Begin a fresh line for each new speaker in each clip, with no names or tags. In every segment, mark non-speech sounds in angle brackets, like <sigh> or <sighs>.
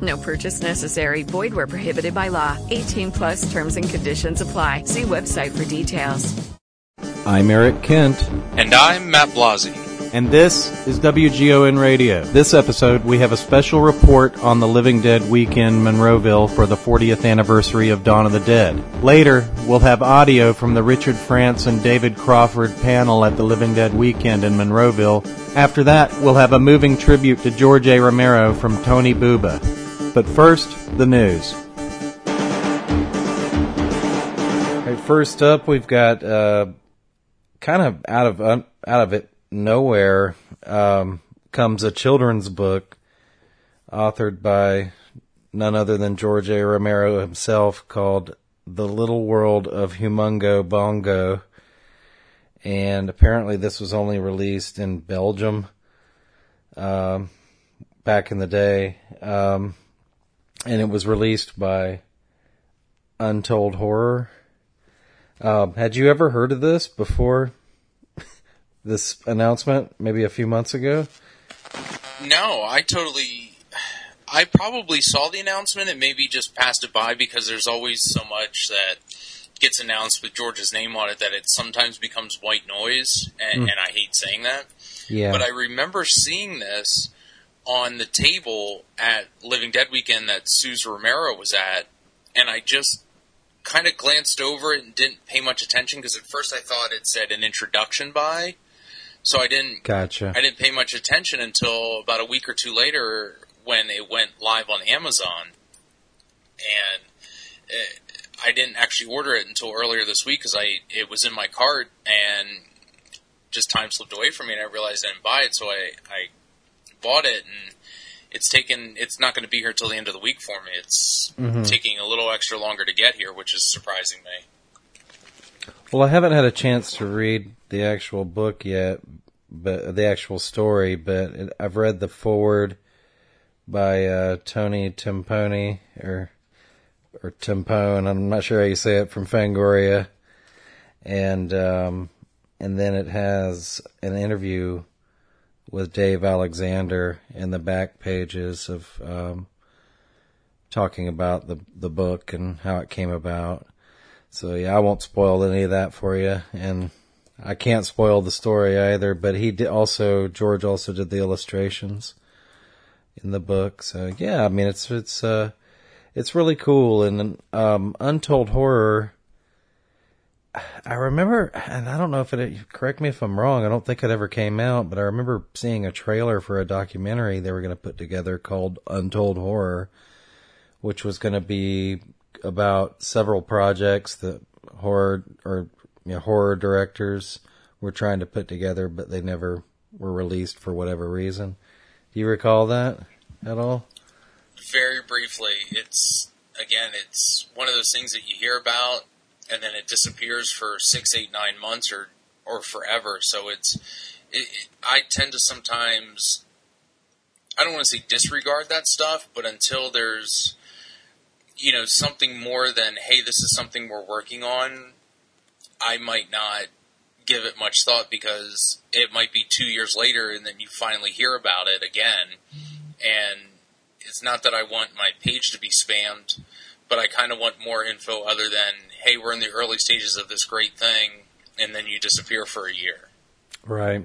No purchase necessary. Void where prohibited by law. 18 plus terms and conditions apply. See website for details.
I'm Eric Kent.
And I'm Matt Blasi.
And this is WGON Radio. This episode, we have a special report on the Living Dead weekend Monroeville for the 40th anniversary of Dawn of the Dead. Later, we'll have audio from the Richard France and David Crawford panel at the Living Dead weekend in Monroeville. After that, we'll have a moving tribute to George A. Romero from Tony Buba. But first, the news. Right, first up, we've got uh, kind of out of uh, out of it nowhere um, comes a children's book authored by none other than George A. Romero himself called The Little World of Humongo Bongo. And apparently, this was only released in Belgium um, back in the day. Um, and it was released by Untold Horror. Um, had you ever heard of this before <laughs> this announcement, maybe a few months ago?
No, I totally. I probably saw the announcement and maybe just passed it by because there's always so much that gets announced with George's name on it that it sometimes becomes white noise, and, mm. and I hate saying that.
Yeah.
But I remember seeing this on the table at Living Dead weekend that Suze Romero was at, and I just kind of glanced over it and didn't pay much attention because at first I thought it said an introduction by, so I didn't.
Gotcha.
I didn't pay much attention until about a week or two later when it went live on Amazon, and it, I didn't actually order it until earlier this week because I it was in my cart and just time slipped away from me and I realized I didn't buy it, so I I bought it and it's taken it's not going to be here till the end of the week for me. It's mm-hmm. taking a little extra longer to get here, which is surprising me.
Well, I haven't had a chance to read the actual book yet, but the actual story, but it, I've read the forward by uh, Tony Timpone or or Timpone. I'm not sure how you say it from Fangoria, and um, and then it has an interview with Dave Alexander in the back pages of um, talking about the the book and how it came about. So yeah, I won't spoil any of that for you, and I can't spoil the story either. But he did also George also did the illustrations in the book. So yeah, I mean it's it's uh it's really cool and um, Untold Horror I remember, and I don't know if it, correct me if I'm wrong, I don't think it ever came out, but I remember seeing a trailer for a documentary they were going to put together called Untold Horror, which was going to be about several projects that horror or you know, horror directors were trying to put together, but they never were released for whatever reason. Do you recall that at all?
Very briefly. It's, again, it's one of those things that you hear about and then it disappears for six, eight, nine months or or forever. So it's it, it, I tend to sometimes I don't want to say disregard that stuff, but until there's you know something more than hey, this is something we're working on, I might not give it much thought because it might be two years later and then you finally hear about it again. And it's not that I want my page to be spammed, but I kind of want more info other than, hey, we're in the early stages of this great thing, and then you disappear for a year.
Right.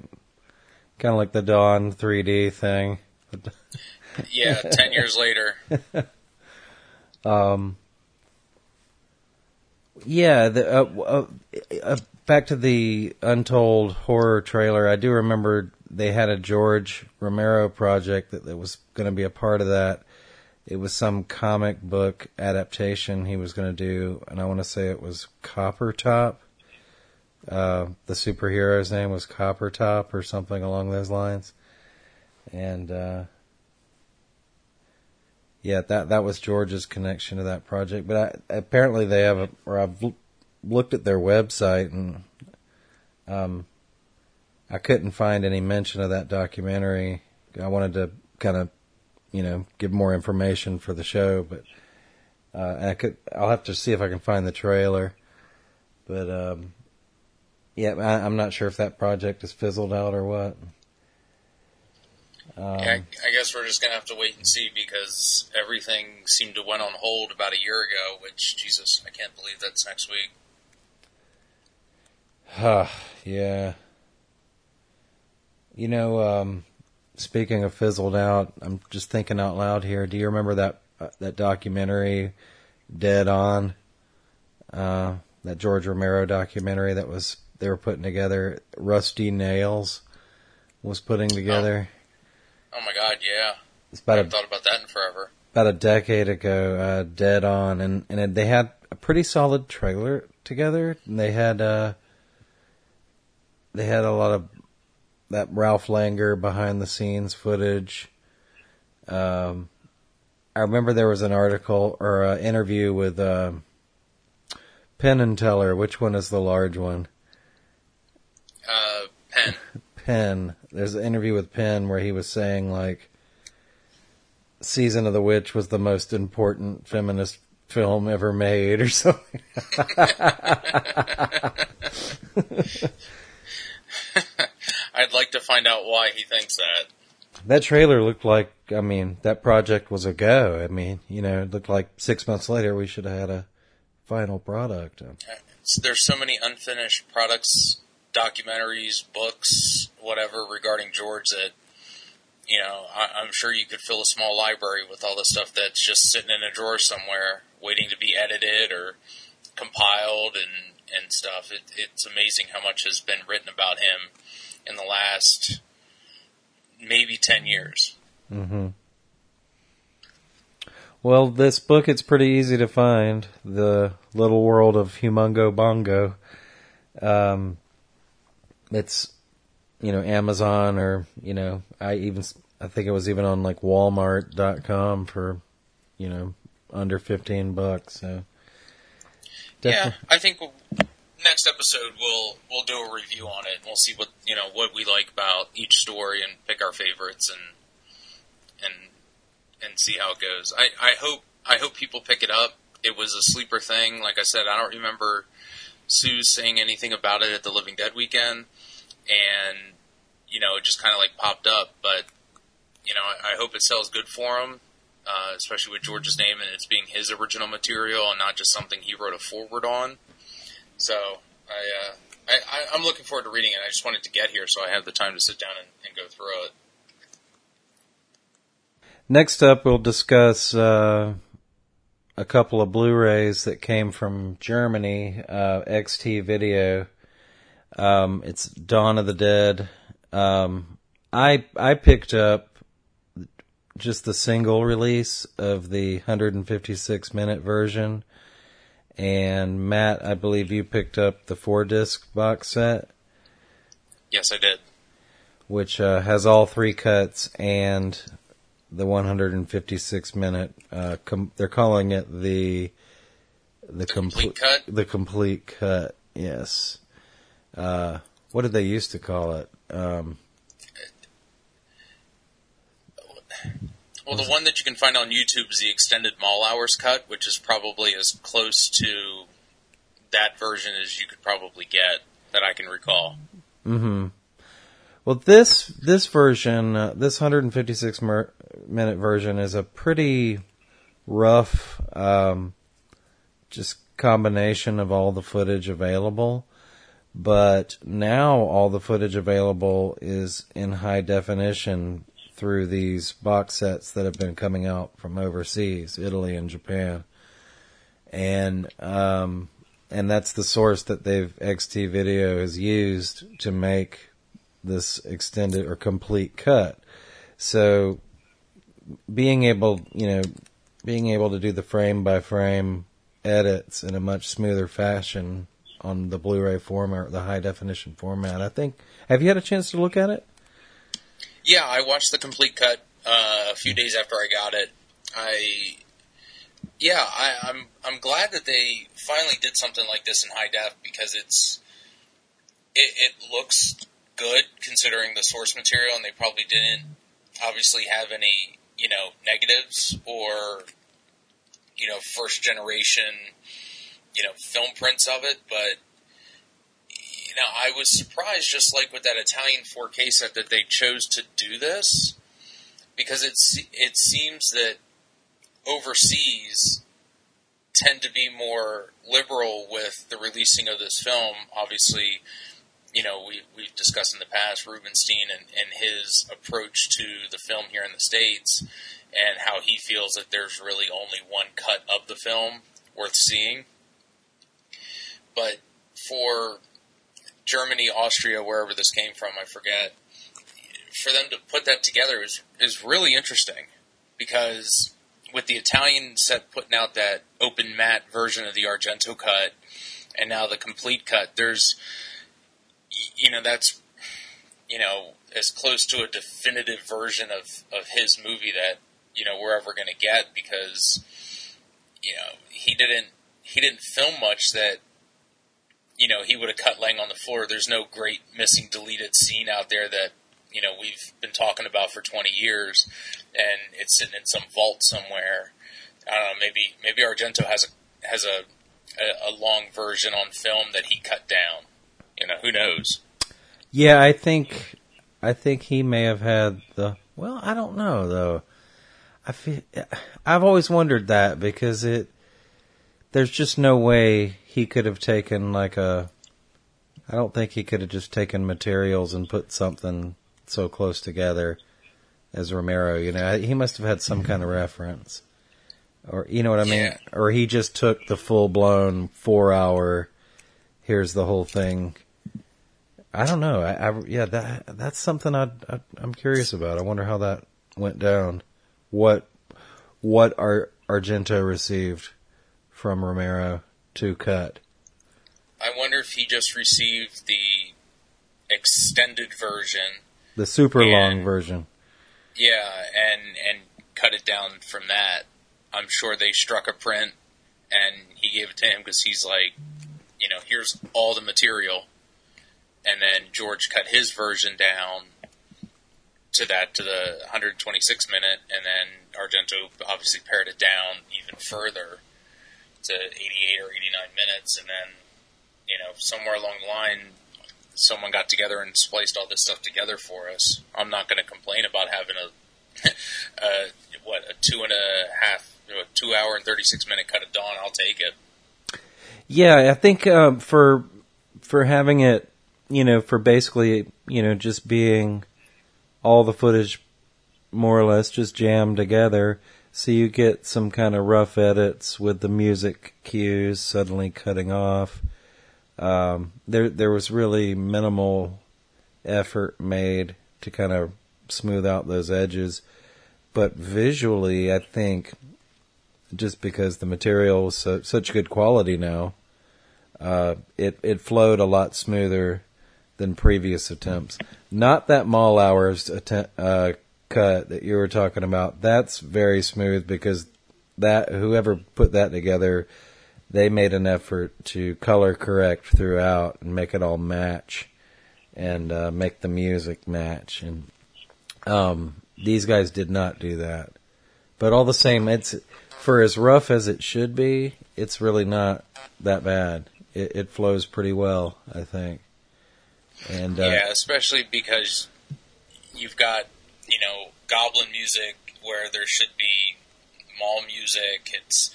Kind of like the Dawn 3D thing.
yeah, <laughs> 10 years later.
um, yeah, the, uh, uh, uh, back to the Untold Horror trailer, I do remember they had a George Romero project that, that was going to be a part of that it was some comic book adaptation he was going to do, and I want to say it was Copper Top. Uh, the superhero's name was Copper Top or something along those lines, and uh, yeah, that that was George's connection to that project. But I, apparently they have a, or I've looked at their website and um, I couldn't find any mention of that documentary. I wanted to kind of, you know, give more information for the show, but uh, I could. I'll have to see if I can find the trailer. But um, yeah, I, I'm not sure if that project has fizzled out or what. Um,
yeah, I, I guess we're just gonna have to wait and see because everything seemed to went on hold about a year ago. Which Jesus, I can't believe that's next week.
Huh, <sighs> yeah. You know, um, speaking of fizzled out, I'm just thinking out loud here. Do you remember that uh, that documentary, Dead On? Uh, that George Romero documentary that was they were putting together. Rusty Nails was putting together.
Oh, oh my God, yeah.
It's about
I
a,
haven't thought about that in forever.
about a decade ago, uh, Dead On, and and it, they had a pretty solid trailer together. And they had uh, they had a lot of that Ralph Langer behind the scenes footage. Um, I remember there was an article or an interview with uh, Penn and Teller. Which one is the large one?
Uh, Penn. <laughs>
Penn. There's an interview with Penn where he was saying like Season of the Witch was the most important feminist film ever made or <laughs> something. <laughs>
I'd like to find out why he thinks that.
that trailer looked like I mean, that project was a go. I mean, you know, it looked like six months later we should have had a final product.
So there's so many unfinished products, documentaries, books, whatever regarding George that you know I, I'm sure you could fill a small library with all the stuff that's just sitting in a drawer somewhere, waiting to be edited or compiled and and stuff. It, it's amazing how much has been written about him in the last maybe ten years.
hmm Well, this book it's pretty easy to find. The Little World of Humongo Bongo. Um, it's you know Amazon or you know I even I think it was even on like Walmart.com for you know under fifteen bucks. So
Yeah, I think next episode we'll we'll do a review on it. We'll see what you know what we like about each story and pick our favorites and and and see how it goes. I, I hope I hope people pick it up. It was a sleeper thing. Like I said, I don't remember Sue saying anything about it at the Living Dead weekend, and you know it just kind of like popped up. But you know I, I hope it sells good for him. Uh, especially with George's name and it's being his original material and not just something he wrote a forward on. So I, uh, I, I'm looking forward to reading it. I just wanted to get here so I have the time to sit down and, and go through it.
Next up, we'll discuss uh, a couple of Blu-rays that came from Germany. Uh, XT Video. Um, it's Dawn of the Dead. Um, I I picked up just the single release of the 156 minute version, and Matt, I believe you picked up the four disc box set,
Yes, I did.
which uh, has all three cuts and the 156 minute. Uh, com- they're calling it the the,
complete
comple-
cut?
The complete cut. Yes. Uh, what did they used to call it? Um,
Well, the one that you can find on YouTube is the extended mall hours cut, which is probably as close to that version as you could probably get that I can recall.
hmm Well, this this version, uh, this 156 mer- minute version, is a pretty rough, um, just combination of all the footage available. But now all the footage available is in high definition through these box sets that have been coming out from overseas, Italy and Japan, and um, and that's the source that they've XT Video has used to make this extended or complete cut. So being able, you know, being able to do the frame by frame edits in a much smoother fashion on the Blu-ray format, the high definition format. I think. Have you had a chance to look at it?
Yeah, I watched the complete cut uh, a few days after I got it. I, yeah, I, I'm I'm glad that they finally did something like this in high def because it's it, it looks good considering the source material, and they probably didn't obviously have any you know negatives or you know first generation you know film prints of it, but you know I was surprised just like with that Italian 4K set that they chose to do this because it's it seems that overseas tend to be more liberal with the releasing of this film. Obviously, you know, we, we've discussed in the past Rubinstein and, and his approach to the film here in the States and how he feels that there's really only one cut of the film worth seeing. But for Germany, Austria, wherever this came from, I forget, for them to put that together is, is really interesting because with the Italian set putting out that open matte version of the Argento cut and now the complete cut, there's you know, that's, you know, as close to a definitive version of, of his movie that, you know, we're ever going to get because, you know, he didn't, he didn't film much that, you know, he would have cut Lang on the floor. There's no great missing deleted scene out there that, you know, we've been talking about for 20 years and it's sitting in some vault somewhere. I don't know, maybe, maybe Argento has a, has a, a, a long version on film that he cut down. You know, who knows?
Yeah, I think I think he may have had the. Well, I don't know though. I feel I've always wondered that because it there's just no way he could have taken like a. I don't think he could have just taken materials and put something so close together as Romero. You know, he must have had some mm-hmm. kind of reference, or you know what I mean,
Yeah.
or he just took the full blown four hour. Here's the whole thing. I don't know. I, I yeah, that that's something I, I I'm curious about. I wonder how that went down. What what Ar, Argento received from Romero to cut.
I wonder if he just received the extended version,
The super
Yeah.
long version.
yeah, and and cut it down from that. I'm sure they struck a print, and he gave it to him because he's like, you know, here's all the material, and then George cut his version down to that to the 126 minute, and then Argento obviously pared it down even further to 88 or 89 minutes, and then you know somewhere along the line, someone got together and spliced all this stuff together for us. I'm not going to complain about having a, <laughs> uh, what a two and a half, a two hour and 36 minute cut of dawn. I'll take it.
Yeah, I think um, for for having it, you know, for basically, you know, just being all the footage more or less just jammed together, so you get some kind of rough edits with the music cues suddenly cutting off. Um, there there was really minimal effort made to kind of smooth out those edges, but visually, I think just because the material was so, such good quality now, uh, it it flowed a lot smoother than previous attempts. Not that mall hours attempt, uh, cut that you were talking about. That's very smooth because that whoever put that together, they made an effort to color correct throughout and make it all match and uh, make the music match. And um, these guys did not do that. But all the same, it's for as rough as it should be. It's really not that bad. It, it flows pretty well, I think. And uh,
yeah, especially because you've got you know goblin music where there should be mall music. It's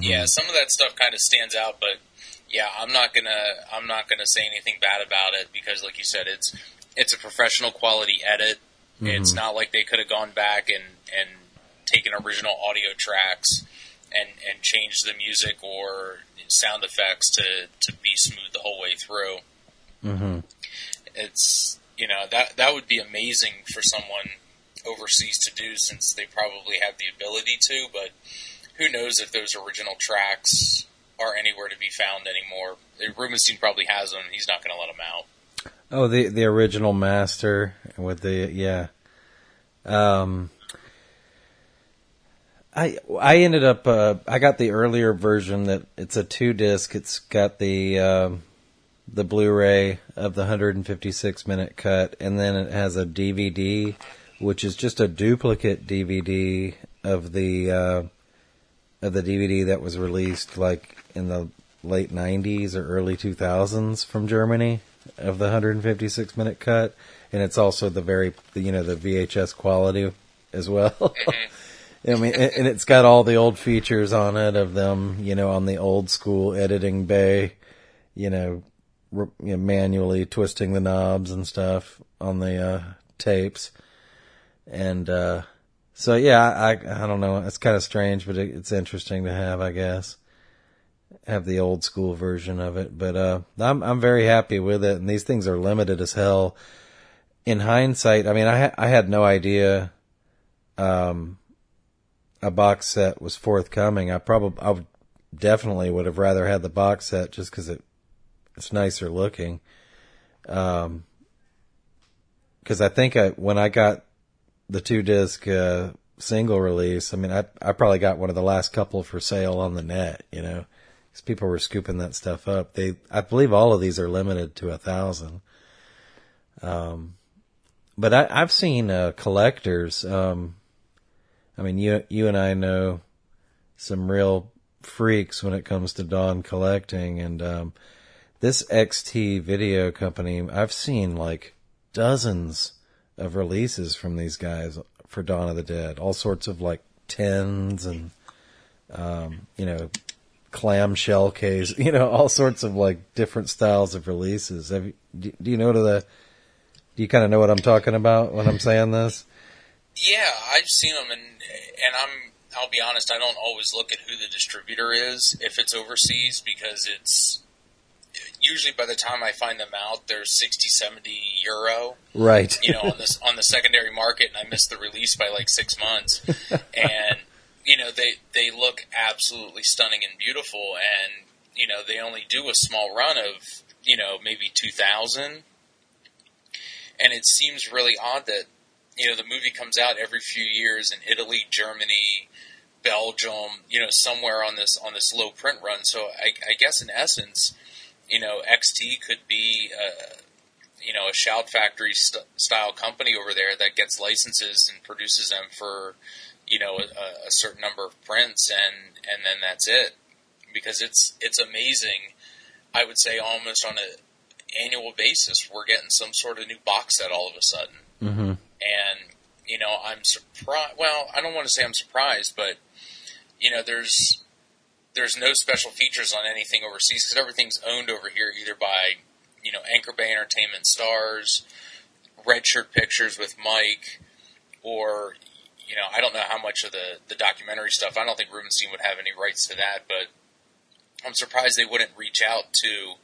yeah, some of that stuff kind of stands out, but yeah, I'm not gonna I'm not gonna say anything bad about it because, like you said, it's it's a professional quality edit. It's not like they could have gone back and and taken original audio tracks and and changed the music or sound effects to to be smooth the whole way through
hmm
it's you know that that would be amazing for someone overseas to do since they probably have the ability to but who knows if those original tracks are anywhere to be found anymore Rubinstein probably has them he's not going to let them out
Oh, the the original master with the yeah. Um, I I ended up uh, I got the earlier version that it's a two disc. It's got the um, the Blu-ray of the 156 minute cut, and then it has a DVD, which is just a duplicate DVD of the uh, of the DVD that was released like in the late 90s or early 2000s from Germany of the 156 minute cut, and it's also the very you know the VHS quality as well. <laughs> I mean, and it's got all the old features on it of them, you know, on the old school editing bay, you know, you know, manually twisting the knobs and stuff on the uh, tapes. And uh, so, yeah, I I don't know. It's kind of strange, but it, it's interesting to have, I guess. Have the old school version of it, but uh, I'm I'm very happy with it. And these things are limited as hell. In hindsight, I mean, I I had no idea. Um, a box set was forthcoming. I probably I would definitely would have rather had the box set just because it it's nicer looking. Um, because I think I when I got the two disc uh, single release, I mean, I I probably got one of the last couple for sale on the net, you know, because people were scooping that stuff up. They, I believe, all of these are limited to a thousand. Um, but I, I've seen uh, collectors. Um, I mean, you you and I know some real freaks when it comes to Dawn collecting, and um, this XT video company, I've seen like dozens of releases from these guys for Dawn of the Dead, all sorts of like tens and um, you know clamshell case, <laughs> you know, all sorts of like different styles of releases. Have you, do, do you know to the? Do you kind of know what I'm talking about when I'm saying this?
Yeah, I've seen them, and and I'm I'll be honest, I don't always look at who the distributor is if it's overseas because it's usually by the time I find them out, they're 60, 70 euro.
Right.
You know, on this <laughs> on the secondary market, and I missed the release by like six months, <laughs> and you know they they look absolutely stunning and beautiful, and you know they only do a small run of you know maybe two thousand, and it seems really odd that you know the movie comes out every few years in Italy, Germany. Belgium, you know, somewhere on this on this low print run. So I, I guess in essence, you know, XT could be, uh, you know, a Shout Factory st- style company over there that gets licenses and produces them for, you know, a, a, certain number of prints, and and then that's it. Because it's it's amazing. I would say almost on an annual basis, we're getting some sort of new box set all of a sudden,
mm-hmm.
and you know, I'm surprised. Well, I don't want to say I'm surprised, but you know, there's there's no special features on anything overseas because everything's owned over here either by you know Anchor Bay Entertainment Starz, Redshirt Pictures with Mike, or you know I don't know how much of the the documentary stuff. I don't think Rubinstein would have any rights to that, but I'm surprised they wouldn't reach out to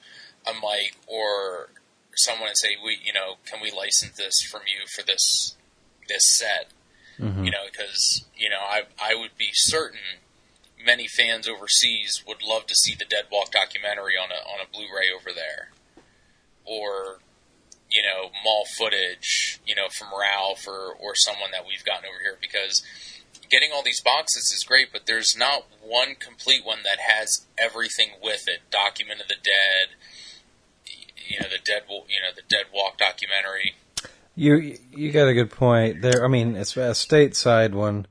a Mike or someone and say, "We, you know, can we license this from you for this this set?" Mm-hmm. You know, because you know I I would be certain many fans overseas would love to see the Dead Walk documentary on a on a Blu-ray over there, or you know mall footage, you know from Ralph or or someone that we've gotten over here because getting all these boxes is great, but there's not one complete one that has everything with it. Document of the Dead, you know the Dead you know the Dead Walk documentary.
You you got a good point there. I mean, it's a stateside one,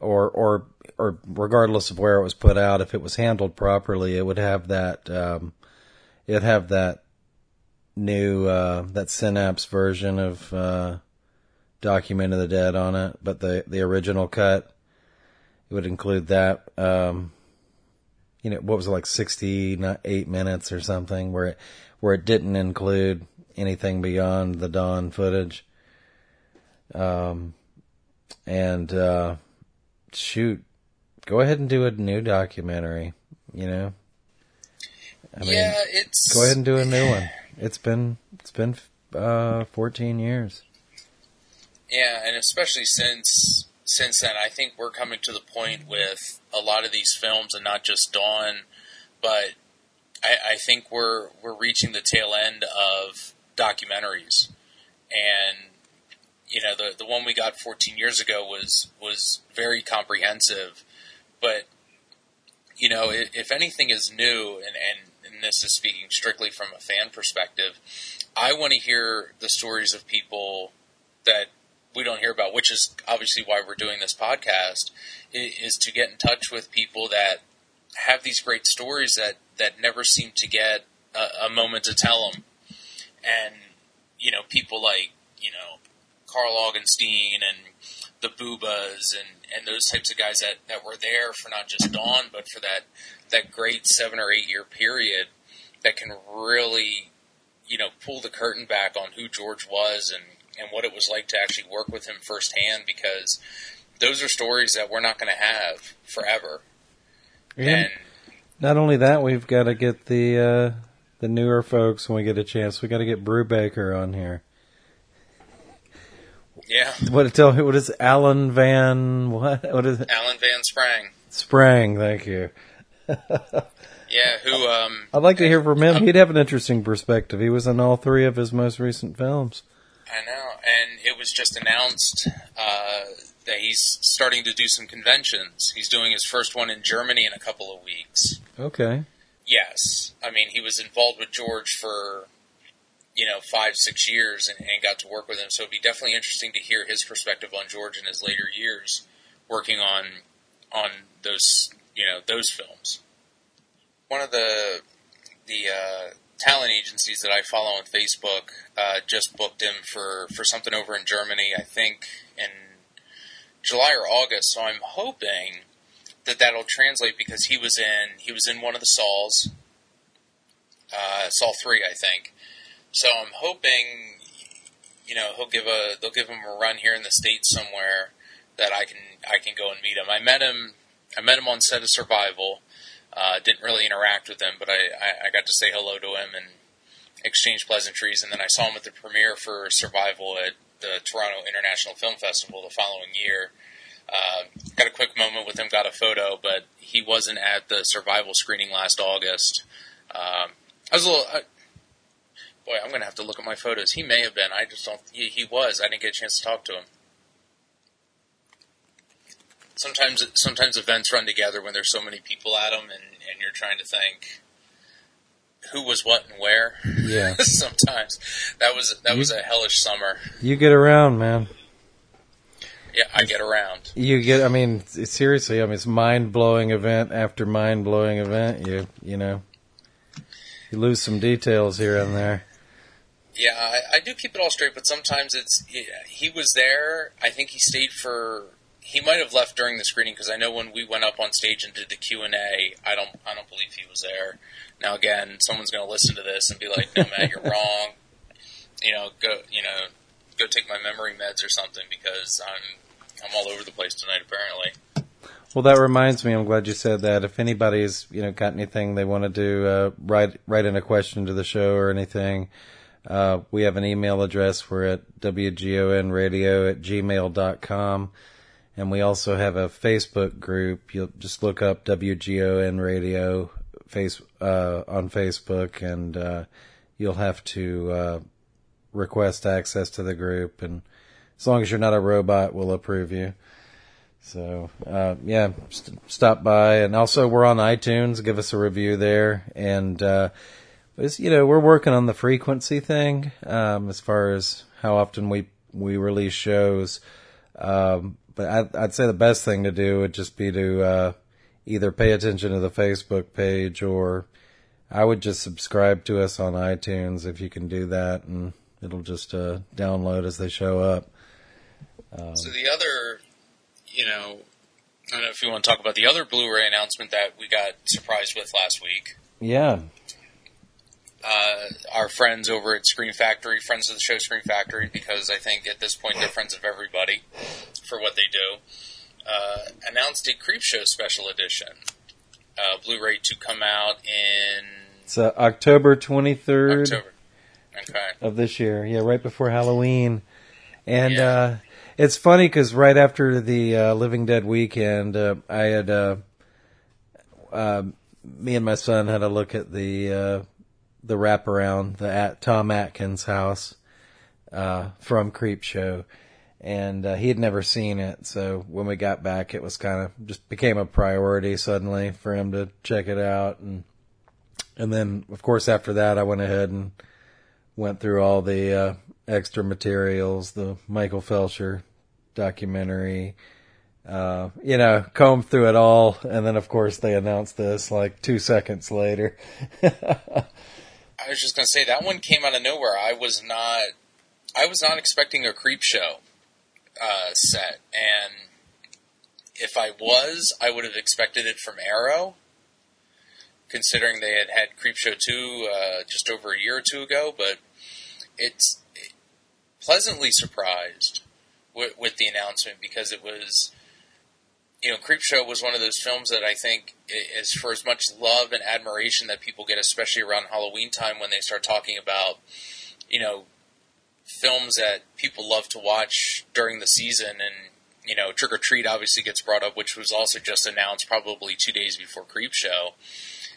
or or or regardless of where it was put out, if it was handled properly, it would have that, um, it'd have that new, uh, that Synapse version of, uh, Document of the Dead on it, but the, the original cut, it would include that, um, you know, what was it like 68 minutes or something where it, where it didn't include anything beyond the dawn footage. Um, and, uh, shoot, go ahead and do a new documentary. You know.
I mean, yeah, it's.
Go ahead and do a new one. <sighs> It's been it's been uh, 14 years.
Yeah, and especially since since then, I think we're coming to the point with a lot of these films, and not just Dawn, but I, I think we're we're reaching the tail end of documentaries, and you know the the one we got 14 years ago was was very comprehensive but you know, if, anything is new, and, and, and this is speaking strictly from a fan perspective, I want to hear the stories of people that we don't hear about, which is obviously why we're doing this podcast, is to get in touch with people that have these great stories that, that never seem to get a, a moment to tell them. And, you know, people like, you know, Karl Augenstein and the Bubas and, and those types of guys that, that were there for not just Dawn, but for that, that great seven or eight year period that can really, you know, pull the curtain back on who George was and, and what it was like to actually work with him firsthand because those are stories that we're not going to have forever.
Yeah.
And
Not only that, we've got to get the uh, the newer folks when we get a chance. We got to get Brubaker on here.
Yeah,
What tell what is Alan Van what what is it?
Alan Van Sprang.
Sprang? Thank you. <laughs>
Yeah, who, um,
I'd like to hear from him. He'd have an interesting perspective. He was in all three of his most recent films.
I know, and it was just announced uh, that he's starting to do some conventions. He's doing his first one in Germany in a couple of weeks.
Okay.
Yes, I mean he was involved with George for you know five six years and, and got to work with him. So it'd be definitely interesting to hear his perspective on George in his later years working on on those you know those films. One of the the uh, talent agencies that I follow on Facebook uh, just booked him for for something over in Germany. I think in July or August. So I'm hoping that that'll translate because he was in he was in one of the Sauls, uh, Saul three, I think. So I'm hoping, you know, he'll give a they'll give him a run here in the states somewhere that I can I can go and meet him. I met him I met him on set of Survival. Uh, didn't really interact with him, but I, I, I got to say hello to him and exchange pleasantries. And then I saw him at the premiere for Survival at the Toronto International Film Festival the following year. Uh, got a quick moment with him, got a photo, but he wasn't at the Survival screening last August. Um, I was a little. Boy, I'm going to have to look at my photos. He may have been. I just don't. He, he was. I didn't get a chance to talk to him. Sometimes, sometimes events run together when there's so many people at them, and, and you're trying to think who was what and where.
Yeah. <laughs>
sometimes that was that was a hellish summer.
You get around, man.
Yeah, I get around.
You get. I mean, seriously. I mean, it's mind blowing event after mind blowing event. You you know, you lose some details here and there.
Yeah, I, I do keep it all straight, but sometimes it's he, he was there. I think he stayed for. He might have left during the screening because I know when we went up on stage and did the Q and A, I don't I don't believe he was there. Now again, someone's going to listen to this and be like, "No, Matt, you're <laughs> wrong." You know, go you know, go take my memory meds or something because I'm I'm all over the place tonight. Apparently,
Well, that reminds me. I'm glad you said that. If anybody's you know got anything they want to do, uh, write write in a question to the show or anything. Uh, we have an email address. We're at wgonradio at gmail.com. And we also have a Facebook group. You'll just look up WGON Radio face, uh, on Facebook and, uh, you'll have to, uh, request access to the group. And as long as you're not a robot, we'll approve you. So, uh, yeah, st- stop by. And also we're on iTunes. Give us a review there. And, you know, we're working on the frequency thing, um, as far as how often we, we release shows. Um, but I'd, I'd say the best thing to do would just be to, uh, either pay attention to the Facebook page or I would just subscribe to us on iTunes if you can do that and it'll just, uh, download as they show up.
so the other, you know, I don't know if you want to talk about the other Blu-ray announcement that we got surprised with last week.
Yeah.
Uh, our friends over at Scream Factory, friends of the show Scream Factory, because I think at this point they're friends of everybody for what they do, uh, announced a Creepshow special edition, uh, Blu-ray to come out in
It's uh, October 23rd
October. Okay.
of this year. Yeah, right before Halloween. And,
Yeah.
uh, it's funny because right after the, uh, Living Dead weekend, uh, I had, me and my son had a look at the, uh, the wraparound, the at Tom Atkins house, uh, from Creepshow. And, uh, he had never seen it. So when we got back, it was kind of just became a priority suddenly for him to check it out. And, And then, of course, after that, I went ahead and went through all the uh, extra materials, the Michael Felsher documentary, uh, you know, combed through it all. And then, of course, they announced this like two seconds later. <laughs>
I was just to say that one came out of nowhere. I was not, I was not expecting a Creepshow uh, set, and if I was, I would have expected it from Arrow, considering they had had Creepshow 2 uh, just over a year or two ago, but it's pleasantly surprised with, with, the announcement because it was, you know, Creepshow was one of those films that I think is for as much love and admiration that people get, especially around Halloween time when they start talking about, you know, films that people love to watch during the season and you know, Trick or Treat obviously gets brought up, which was also just announced probably two days before Creepshow,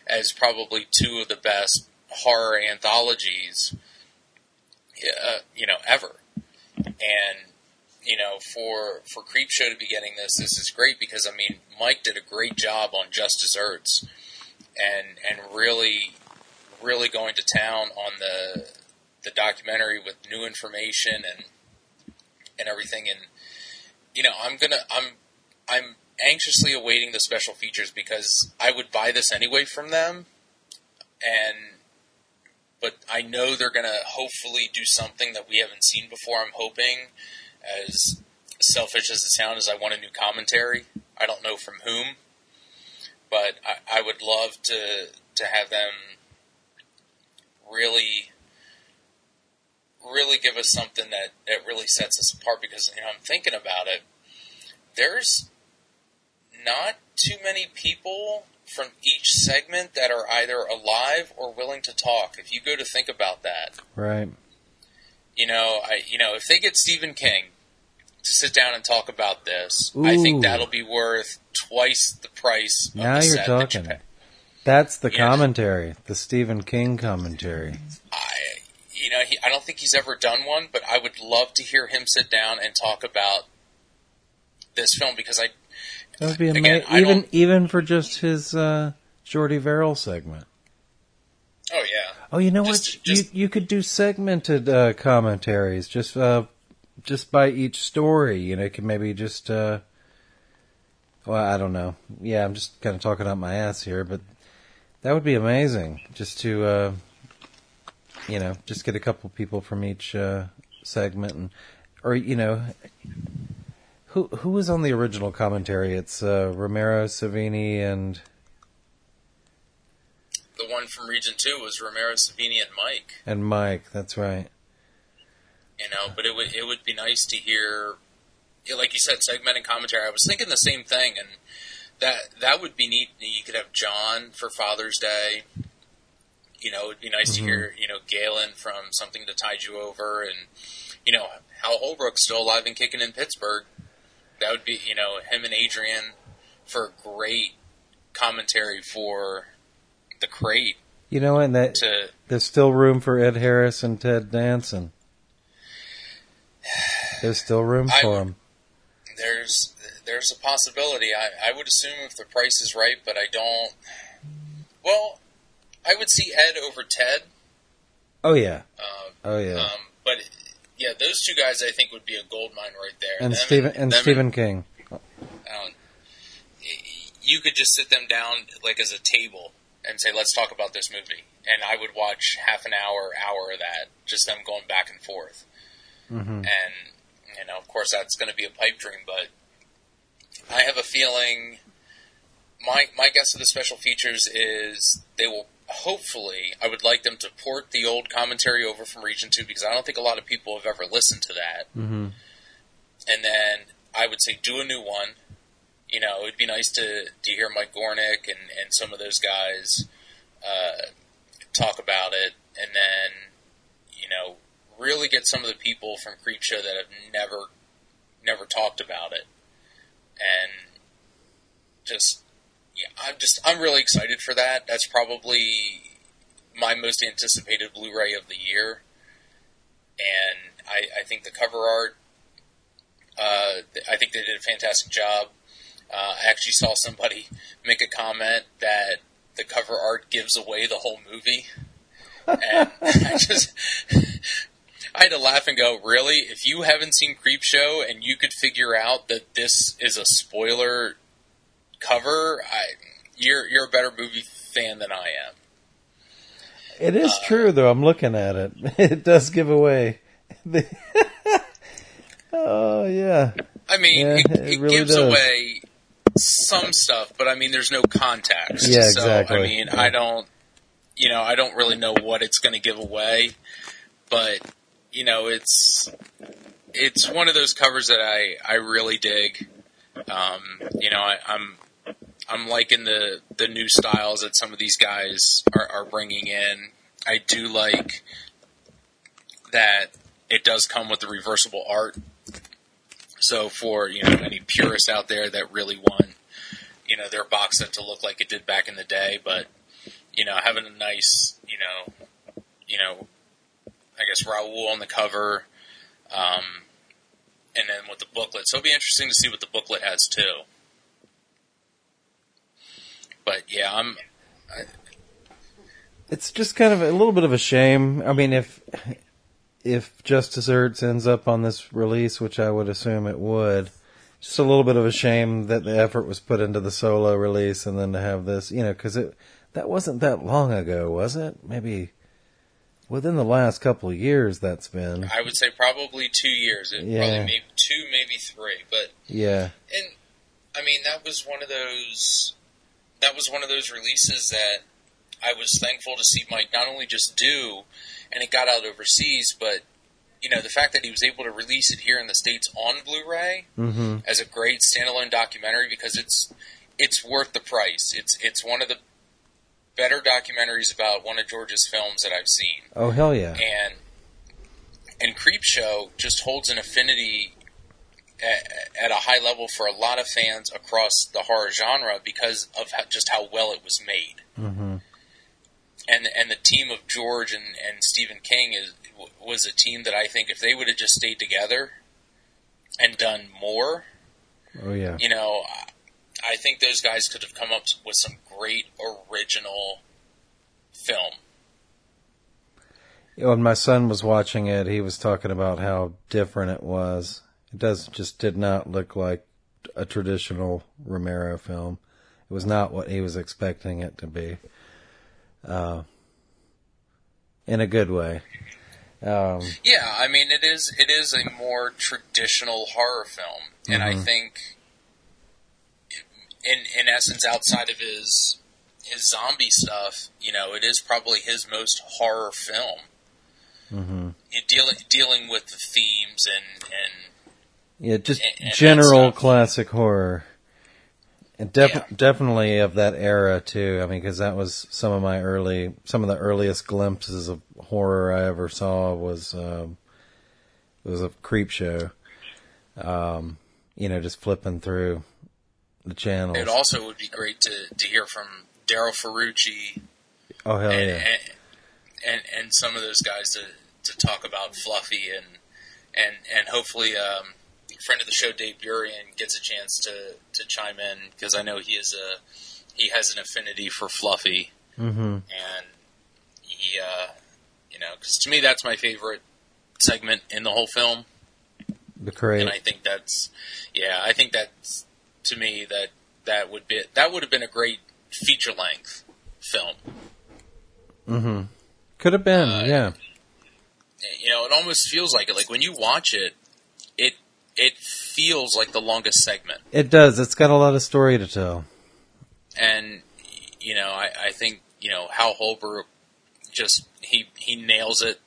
as probably two of the best horror anthologies, uh, you know, ever. And you know, for for Creepshow to be getting this, this is great because I mean, Mike did a great job on Just Desserts, and and really, really going to town on the the documentary with new information and and everything and you know, I'm gonna, I'm, I'm anxiously awaiting the special features because I would buy this anyway from them, and but I know they're gonna hopefully do something that we haven't seen before. I'm hoping, as selfish as it sounds, as I want a new commentary. I don't know from whom, but I, I would love to to have them really really give us something that, that really sets us apart because you know I'm thinking about it. There's not too many people from each segment that are either alive or willing to talk. If you go to think about that,
right?
You know, I you know if they get Stephen King to sit down and talk about this, Ooh. I think that'll be worth twice the price.
Now
the
you're talking. That That's the commentary, the Stephen King commentary.
I, you know, he, I don't think he's ever done one, but I would love to hear him sit down and talk about this film because I.
That would be amazing, even even for just his uh, Jordy Verrill segment.
Oh yeah.
Oh, you know just, what? Just, you you could do segmented uh, commentaries just uh, just by each story. You know, you could maybe just. Uh, well, I don't know. Yeah, I'm just kind of talking out my ass here, but that would be amazing. Just to uh, you know, just get a couple people from each uh, segment, and or you know, who who was on the original commentary? It's uh, Romero, Savini, and
the one from Region Two was Romero, Savini, and Mike.
And Mike, that's right.
You know, but it would it would be nice to hear, like you said, segmented commentary. I was thinking the same thing, and that that would be neat. You could have John for Father's Day. You know, it'd be nice mm-hmm. to hear, you know, Gaylen from Something to Tide You Over and, you know, Hal Holbrook's still alive and kicking in Pittsburgh. That would be, you know, him and Adrienne for great commentary for the crate.
You know, and that to, there's still room for Ed Harris and Ted Danson. There's still room for them.
There's there's a possibility. I, I would assume if the price is right, but I don't. Well, I would see Ed over Ted.
Oh yeah. Um, oh yeah.
Um, but yeah, those two guys I think would be a gold mine right there.
And them Stephen and, and Stephen King.
Um, you could just sit them down like as a table and say, "Let's talk about this movie," and I would watch half an hour, hour of that, just them going back and forth. Mm-hmm. And you know, of course, that's going to be a pipe dream, but I have a feeling. My my guess of the special features is they will hopefully, I would like them to port the old commentary over from Region 2 because I don't think a lot of people have ever listened to that.
Mm-hmm.
And then I would say do a new one. You know, it'd be nice to, to hear Mike Gornick and, and some of those guys uh, talk about it. And then, you know, really get some of the people from Creepshow that have never, never talked about it. And just yeah, I'm just I'm really excited for that. That's probably my most anticipated Blu-ray of the year, and I, I think the cover art. Uh, I think they did a fantastic job. Uh, I actually saw somebody <laughs> make a comment that the cover art gives away the whole movie. <laughs> And <laughs> I just, I had to laugh and go, really? If you haven't seen Creepshow and you could figure out that this is a spoiler cover, I, you're you're a better movie fan than I am.
It is uh, true, though. I'm looking at it. <laughs> It does give away. The <laughs> oh yeah,
I mean,
Yeah,
it,
it
it
really
gives
does.
away some stuff, but I mean, there's no context.
Yeah,
So,
exactly.
I mean,
Yeah.
I don't, you know, I don't really know what it's going to give away, but you know, it's it's one of those covers that I I really dig. Um, you know, I, I'm I'm liking the the new styles that some of these guys are, are bringing in. I do like that it does come with the reversible art. So for you know any purists out there that really want you know their box set to look like it did back in the day, but you know having a nice you know you know I guess Raoul on the cover, um, and then with the booklet. So it'll be interesting to see what the booklet has too. But yeah, I'm
it's just kind of a little bit of a shame. I mean, if if Just Desserts ends up on this release, which I would assume it would, just a little bit of a shame that the effort was put into the solo release and then to have this, you know, because it that wasn't that long ago, was it? Maybe within the last couple of years, that's been.
I would say probably two years. It
Yeah.
Probably maybe two, maybe three. But
Yeah,
and I mean that was one of those that was one of those releases that I was thankful to see Mike not only just do and it got out overseas, but you know the fact that he was able to release it here in the states on Blu-ray
hmm
as a great standalone documentary because it's it's worth the price. It's it's one of the better documentaries about one of George's films that I've seen
Oh hell yeah!
and and Creepshow just holds an affinity at, at a high level for a lot of fans across the horror genre because of how, just how well it was made.
hmm
And and the team of George and, and Stephen King is was a team that I think if they would have just stayed together and done more,
Oh yeah.
you know, I think those guys could have come up with some great original film.
When my son was watching it, he was talking about how different it was. It does just did not look like a traditional Romero film. It was not what he was expecting it to be. Uh, in a good way. Um,
Yeah, I mean it is it is a more traditional horror film, and I think, in in essence, outside of his his zombie stuff, you know, it is probably his most horror film.
mhm.
You dealing dealing with the themes and and
Yeah, just
And- and
general classic horror. And def-
Yeah.
definitely of that era too. I mean, because that was some of my early, some of the earliest glimpses of horror I ever saw was um, it was a creep show. Um, you know, just flipping through the channels.
it also would be great to to hear from Darryl Ferrucci
oh hell
and,
yeah!
and and and some of those guys to to talk about Fluffy and and and hopefully um, friend of the show Dave Burian gets a chance to to chime in because I know he is a he has an affinity for Fluffy
hmm
and he uh, you know because to me that's my favorite segment in the whole film
The crate.
and I think that's yeah I think that's to me that that would be that would have been a great feature length film
hmm Could have been,
Uh,
yeah.
you know, it almost feels like it. Like when you watch it, it it feels like the longest segment,
It does. It's got a lot of story to tell.
and you know, I, I think you know Hal Holbrook just he he nails it,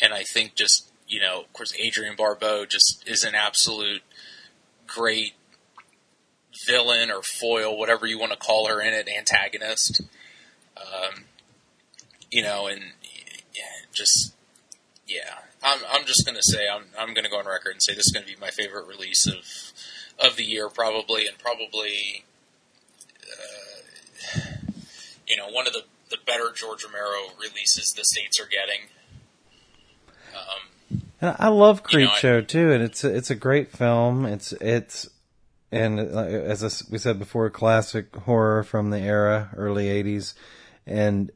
and I think just you know, of course, Adrienne Barbeau just is an absolute great villain or foil, whatever you want to call her in it, antagonist. Um, you know, and yeah, just yeah, I'm I'm just gonna say I'm I'm gonna go on record and say this is gonna be my favorite release of of the year, probably, and probably uh, you know one of the the better George Romero releases the states are getting. Um,
And I love
You know,
Creep Show too, and it's a, it's a great film. It's it's and uh, as we said before, classic horror from the era, early '80s, and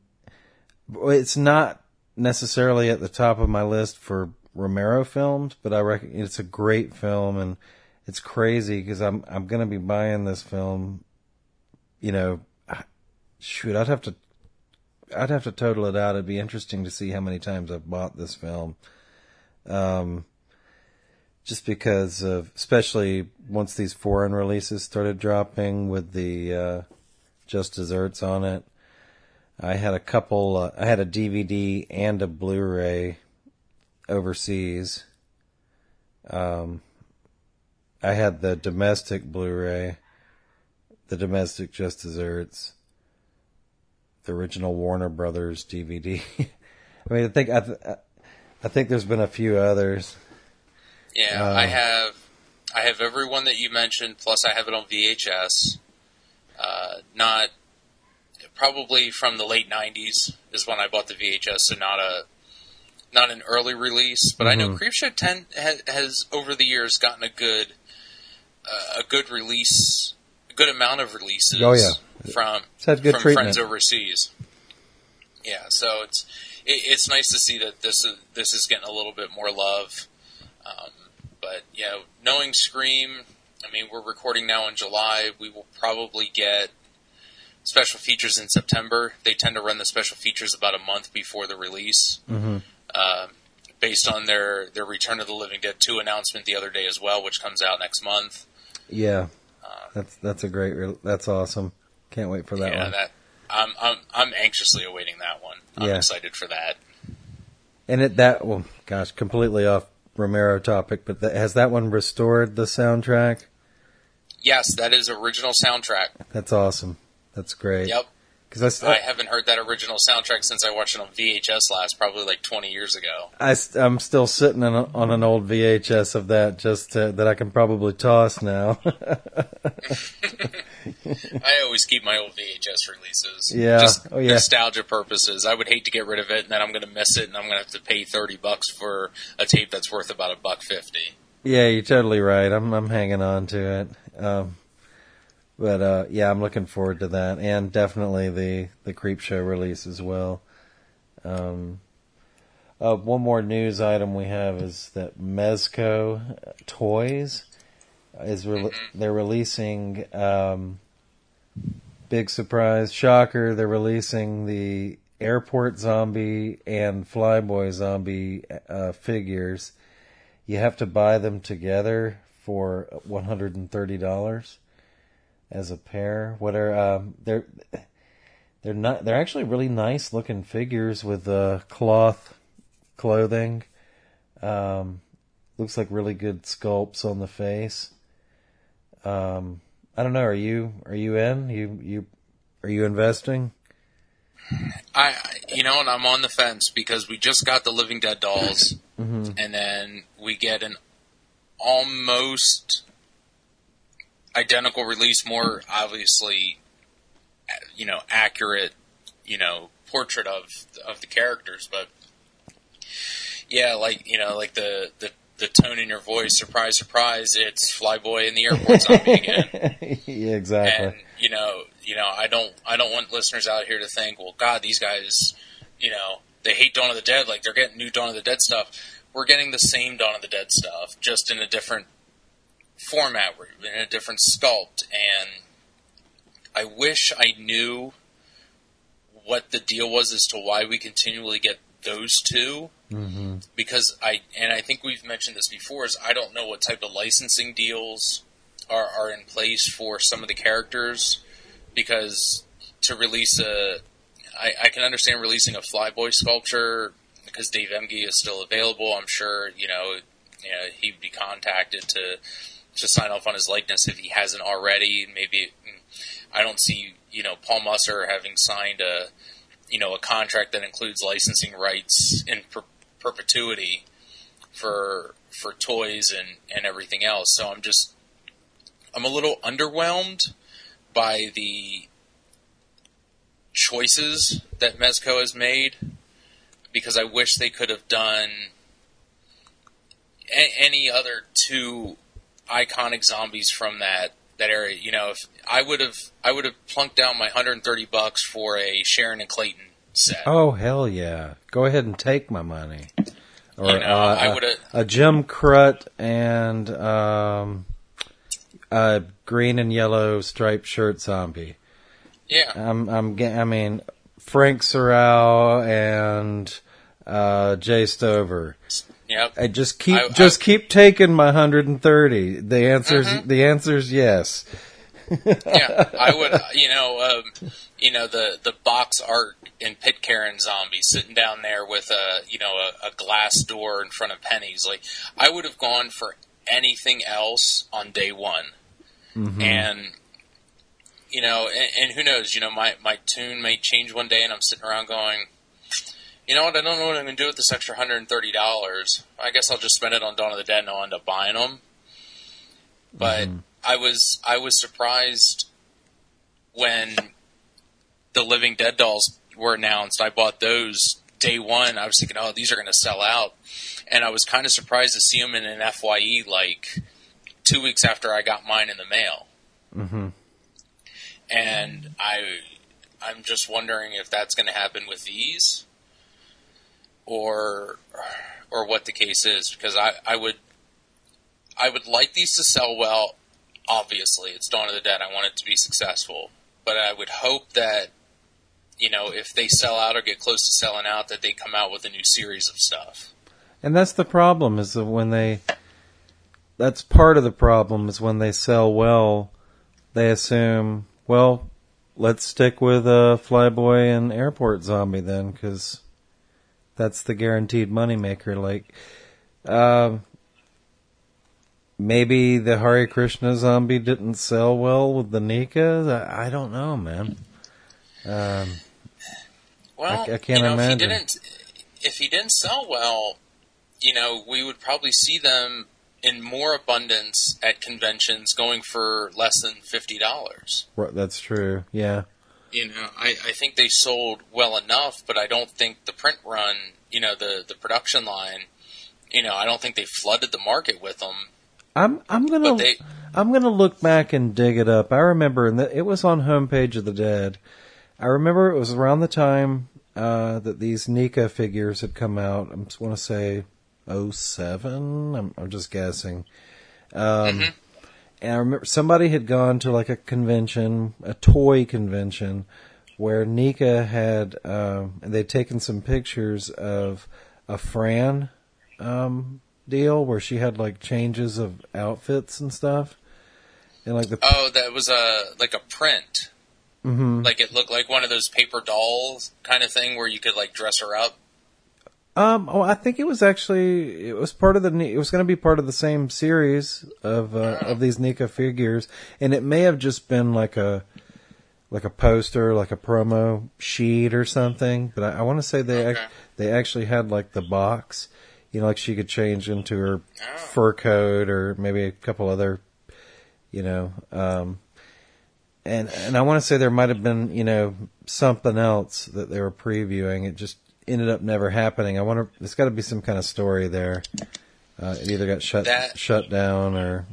it's not necessarily at the top of my list for Romero films, but I reckon it's a great film, and it's crazy because I'm I'm gonna be buying this film. You know, shoot, I'd have to I'd have to total it out. It'd be interesting to see how many times I've bought this film. Um, just because of, especially once these foreign releases started dropping with the uh, Just Desserts on it. I had a couple. Uh, I had a DVD and a Blu-ray overseas. Um, I had the domestic Blu-ray, the domestic Just Desserts, the original Warner Brothers DVD. <laughs> I mean, I think I, th- I think there's been a few others.
Yeah, uh, I have I have every one that you mentioned. Plus, I have it on VHS. Uh, not probably from the late '90s is when I bought the VHS, so not a not an early release. But mm-hmm. I know mm-hmm. Creepshow 10 has, has, over the years gotten a good uh, a good release, a good amount of releases.
Oh yeah,
from
from treatment.
friends overseas. Yeah, so it's it, it's nice to see that this is this is getting a little bit more love. Um, but you know, knowing Scream, I mean, we're recording now in July. We will probably get special features in September. They tend to run the special features about a month before the release.
Mm-hmm.
Uh, based on their, their Return of the Living Dead 2 announcement the other day as well, which comes out next month.
Yeah, uh, that's that's a great. Re- that's awesome. Can't wait for that
yeah,
one.
That, I'm I'm I'm anxiously awaiting that one. I'm yeah. excited for that.
And it that well, gosh, completely off Romero topic, but has that one restored the soundtrack?
Yes, that is original soundtrack.
That's awesome. That's great.
Yep. Because I, I, haven't heard that original soundtrack since I watched it on VHS last, probably like 20 years ago.
I, am still sitting a, on an old VHS of that, just to, that I can probably toss now. <laughs>
I always keep my old VHS releases.
Yeah.
Just
oh, yeah.
nostalgia purposes. I would hate to get rid of it, and then I'm going to miss it, and I'm going to have to pay 30 bucks for a tape that's worth about a buck fifty.
Yeah, you're totally right. I'm I'm hanging on to it. Um, but uh, yeah, I'm looking forward to that, and definitely the the Creepshow release as well. Um, uh, one more news item we have is that Mezco uh, Toys is re- they're releasing um, big surprise shocker they're releasing the airport zombie and flyboy zombie uh, figures. You have to buy them together for uh, $130 as a pair. What are um, they're they're not they're actually really nice looking figures with uh, cloth clothing. Um, looks like really good sculpts on the face. Um, I don't know. Are you are you in? You you are you investing?
I you know, and I'm on the fence because we just got the Living Dead dolls, mm-hmm. and then we get an almost identical release, more obviously, you know, accurate, you know, portrait of of the characters. But yeah, like you know, like the the the tone in your voice, surprise, surprise, it's Flyboy in the airport zombie <laughs> again.
yeah, exactly.
And you know, you know, I don't I don't want listeners out here to think, well, God, these guys, you know, they hate Dawn of the Dead, like they're getting new Dawn of the Dead stuff. We're getting the same Dawn of the Dead stuff, just in a different format, in a different sculpt, and I wish I knew what the deal was as to why we continually get those 2
mm-hmm.
because I and I think we've mentioned this before is I don't know what type of licensing deals are are in place for some of the characters because to release a I, I can understand releasing a Flyboy sculpture because Dave Emge is still available. I'm sure you know, you know he'd be contacted to to sign off on his likeness if he hasn't already. Maybe mm, I don't see you know Paul Musser having signed a you know a contract that includes licensing rights in per- perpetuity for for toys and and everything else. So I'm just I'm a little underwhelmed by the choices that Mezco has made because I wish they could have done a- any other two iconic zombies from that that area. You know, if I would have I would have plunked down my 130 bucks for a Sharon and Clayton set.
Oh hell yeah! Go ahead and take my money. Or
You know,
uh,
I
a-
would've-
a Jim Krut and um, a green and yellow striped shirt zombie.
Yeah,
I'm I'm I mean Frank Sorrell and uh, Jay Stover.
Yep.
I just keep
I-
just
I-
keep taking my 130. The answer's
Mhm.
the answer's yes.
yeah, <laughs> I would. You know, um, you know the the box art in Pitcairn zombie sitting down there with a you know a, a glass door in front of Penny's. Like I would have gone for anything else on day one, and you know, and, and who knows? You know, my my tune may change one day, and I'm sitting around going. You know what? I don't know what I'm going to do with this extra hundred and thirty dollars. I guess I'll just spend it on Dawn of the Dead, and I'll end up buying them. But I was I was surprised when the Living Dead dolls were announced. I bought those day one. I was thinking, oh, these are going to sell out, and I was kind of surprised to see them in an Fye like two weeks after I got mine in the mail.
hmm
And I I'm just wondering if that's going to happen with these, or or what the case is because I I would I would like these to sell well. Obviously, it's Dawn of the Dead. I want it to be successful, but I would hope that you know if they sell out or get close to selling out, that they come out with a new series of stuff.
And that's the problem is that when they that's part of the problem is when they sell well, they assume, well, let's stick with uh, Flyboy and Airport Zombie then, because that's the guaranteed moneymaker. Like, um, maybe the Hare Krishna zombie didn't sell well with the NECAs. I, I don't know, man. Um,
Well,
I- I can't
you know,
imagine.
if he didn't, if he didn't sell well, you know, we would probably see them in more abundance at conventions, going for less than fifty dollars.
right, that's true. Yeah.
You know, I, I think they sold well enough, but I don't think the print run, you know, the the production line, you know, I don't think they flooded the market with them.
I'm I'm gonna
they-
I'm gonna look back and dig it up. I remember, and it was on Homepage of the Dead. I remember it was around the time uh, that these NECA figures had come out. I just want to say 07. I'm, I'm just guessing. Um, And I remember somebody had gone to like a convention, a toy convention, where NECA had, um, and they'd taken some pictures of a Fran um, deal where she had like changes of outfits and stuff. And like the
Oh, that was a like a print,
Mhm.
like it looked like one of those paper dolls kind of thing where you could like dress her up.
Um, oh, I think it was actually it was part of the it was going to be part of the same series of uh, of these NECA figures, and it may have just been like a like a poster, like a promo sheet or something. But I, I want to say they
Okay.
ac- they actually had like the box, you know, like she could change into her
Oh.
fur coat or maybe a couple other, you know, um, and and I want to say there might have been you know something else that they were previewing. It just ended up never happening. I wonder there's got to be some kind of story there. Uh, it either got shut
That-
shut down or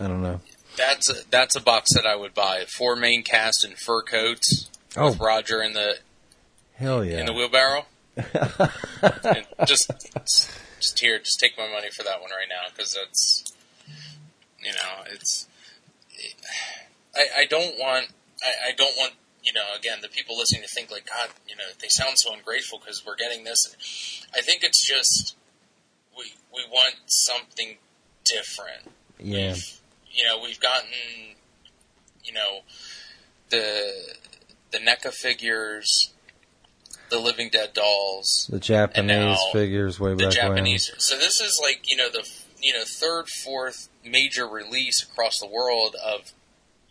I don't know.
That's a, that's a box that I would buy. Four main cast in fur coats with
Oh.
Roger in the
Hell yeah!
in the wheelbarrow. <laughs> and just just here, just take my money for that one right now because that's you know it's I, I don't want I, I don't want you know again the people listening to think like God you know they sound so ungrateful because we're getting this. And I think it's just we we want something different.
yeah,
We've, you know, we've gotten, you know, the the NECA figures, the Living Dead dolls,
the Japanese figures way
the
back
Japanese. So this is like you know the you know third, fourth major release across the world of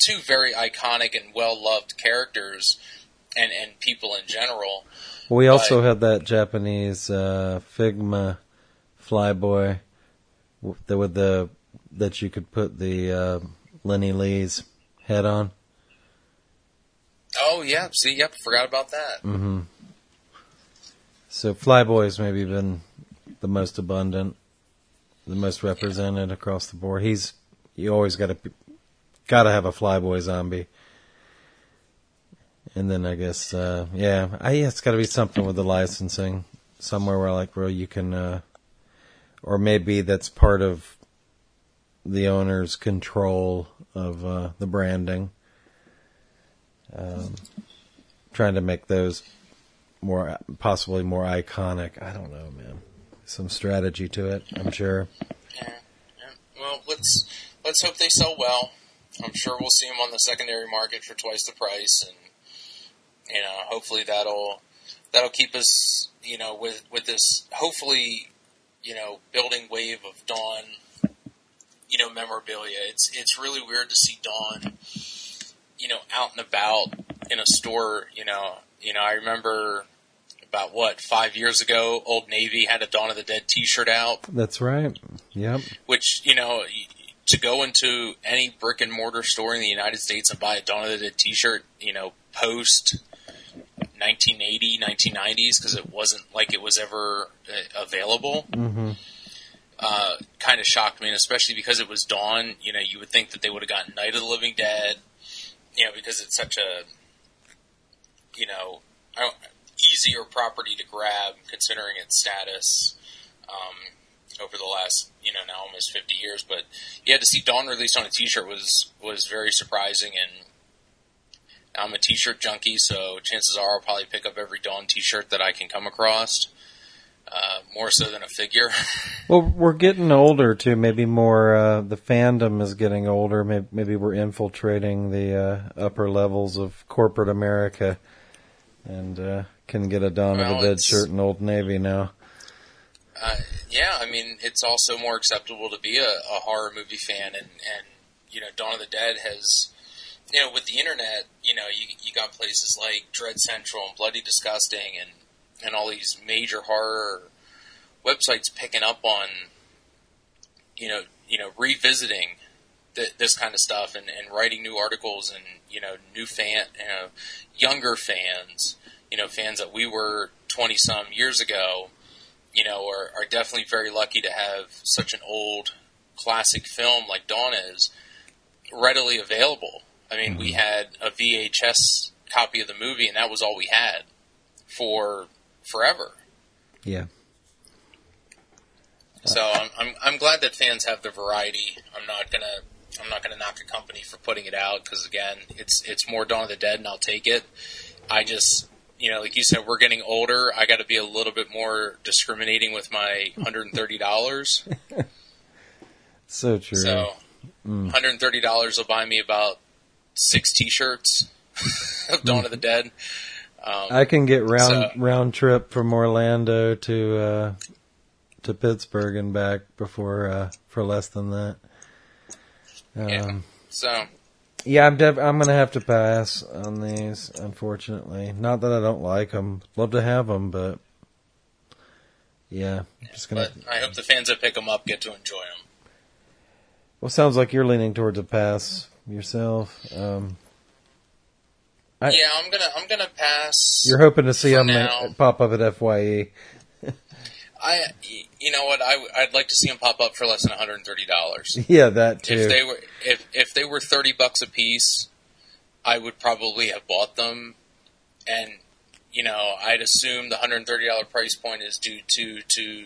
two very iconic and well loved characters and and people in general.
We also
Right.
had that Japanese uh, Figma Flyboy the, with the that you could put the uh, Lenny Lee's head on.
Oh yeah, see, yep, forgot about that.
Mm-hmm. So Flyboy's maybe been the most abundant, the most represented across the board. He's you always got to got to have a Flyboy zombie. And then I guess, uh, yeah, I, it's got to be something with the licensing somewhere where like where you can, uh, or maybe that's part of the owner's control of uh, the branding. Um, trying to make those more possibly more iconic. I don't know, man. Some strategy to it, I'm sure.
Yeah, yeah. Well, let's let's hope they sell well. I'm sure we'll see them on the secondary market for twice the price, and you uh, know, hopefully that'll that'll keep us, you know, with with this hopefully, you know, building wave of Dawn, you know, memorabilia. It's it's really weird to see Dawn, you know, out and about in a store. You know, you know, I remember about what five years ago, Old Navy had a Dawn of the Dead T-shirt out.
That's right. Yep.
Which you know, to go into any brick and mortar store in the United States and buy a Dawn of the Dead T-shirt, you know, post 1980, 1990s, because it wasn't like it was ever uh, available.
Mm-hmm.
Uh, kind of shocked me, and especially because it was Dawn. You know, you would think that they would have gotten Night of the Living Dead. You know, because it's such a, you know, easier property to grab considering its status. Um, over the last, you know, now almost 50 years, but yeah, to see Dawn released on a t-shirt was, was very surprising and I'm a t-shirt junkie, so chances are I'll probably pick up every Dawn t-shirt that I can come across. Uh, more so than a figure. <laughs>
well, we're getting older too. Maybe more. Uh, the fandom is getting older. Maybe, maybe we're infiltrating the uh, upper levels of corporate America, and uh, can get a Dawn well, of the Dead shirt in Old Navy now.
Uh, yeah, I mean, it's also more acceptable to be a, a horror movie fan, and and you know, Dawn of the Dead has you know, with the internet, you know, you you got places like Dread Central and Bloody Disgusting and and all these major horror websites picking up on, you know, you know, revisiting th- this kind of stuff and, and writing new articles and you know, new fan, you know, younger fans, you know, fans that we were twenty some years ago, you know, are, are definitely very lucky to have such an old classic film like Dawn is readily available I mean, mm-hmm. we had a VHS copy of the movie, and that was all we had for forever.
Yeah.
So I'm, I'm I'm glad that fans have the variety. I'm not gonna I'm not gonna knock a company for putting it out because again, it's it's more Dawn of the Dead, and I'll take it. I just you know, like you said, we're getting older. I got to be a little bit more discriminating with my hundred and thirty dollars. <laughs>
so true.
So, mm. hundred and thirty dollars will buy me about six T-shirts <laughs> of Dawn of the Dead.
Um, I can get round so, round trip from Orlando to uh, to Pittsburgh and back before uh, for less than that.
Um, yeah. So.
Yeah, I'm def- I'm gonna have to pass on these, unfortunately. Not that I don't like them, love to have them, but yeah,
just gonna. But I hope the fans that pick them up get to enjoy them.
Well, sounds like you're leaning towards a pass yourself. Um,
I, yeah, I'm gonna I'm gonna pass.
You're hoping to see them pop up at Fye.
I, you know what? I, would like to see them pop up for less than 130 dollars. <laughs>
Yeah, that too.
If they were if if they were 30 bucks a piece, I would probably have bought them. And you know, I'd assume the 130 dollar price point is due to to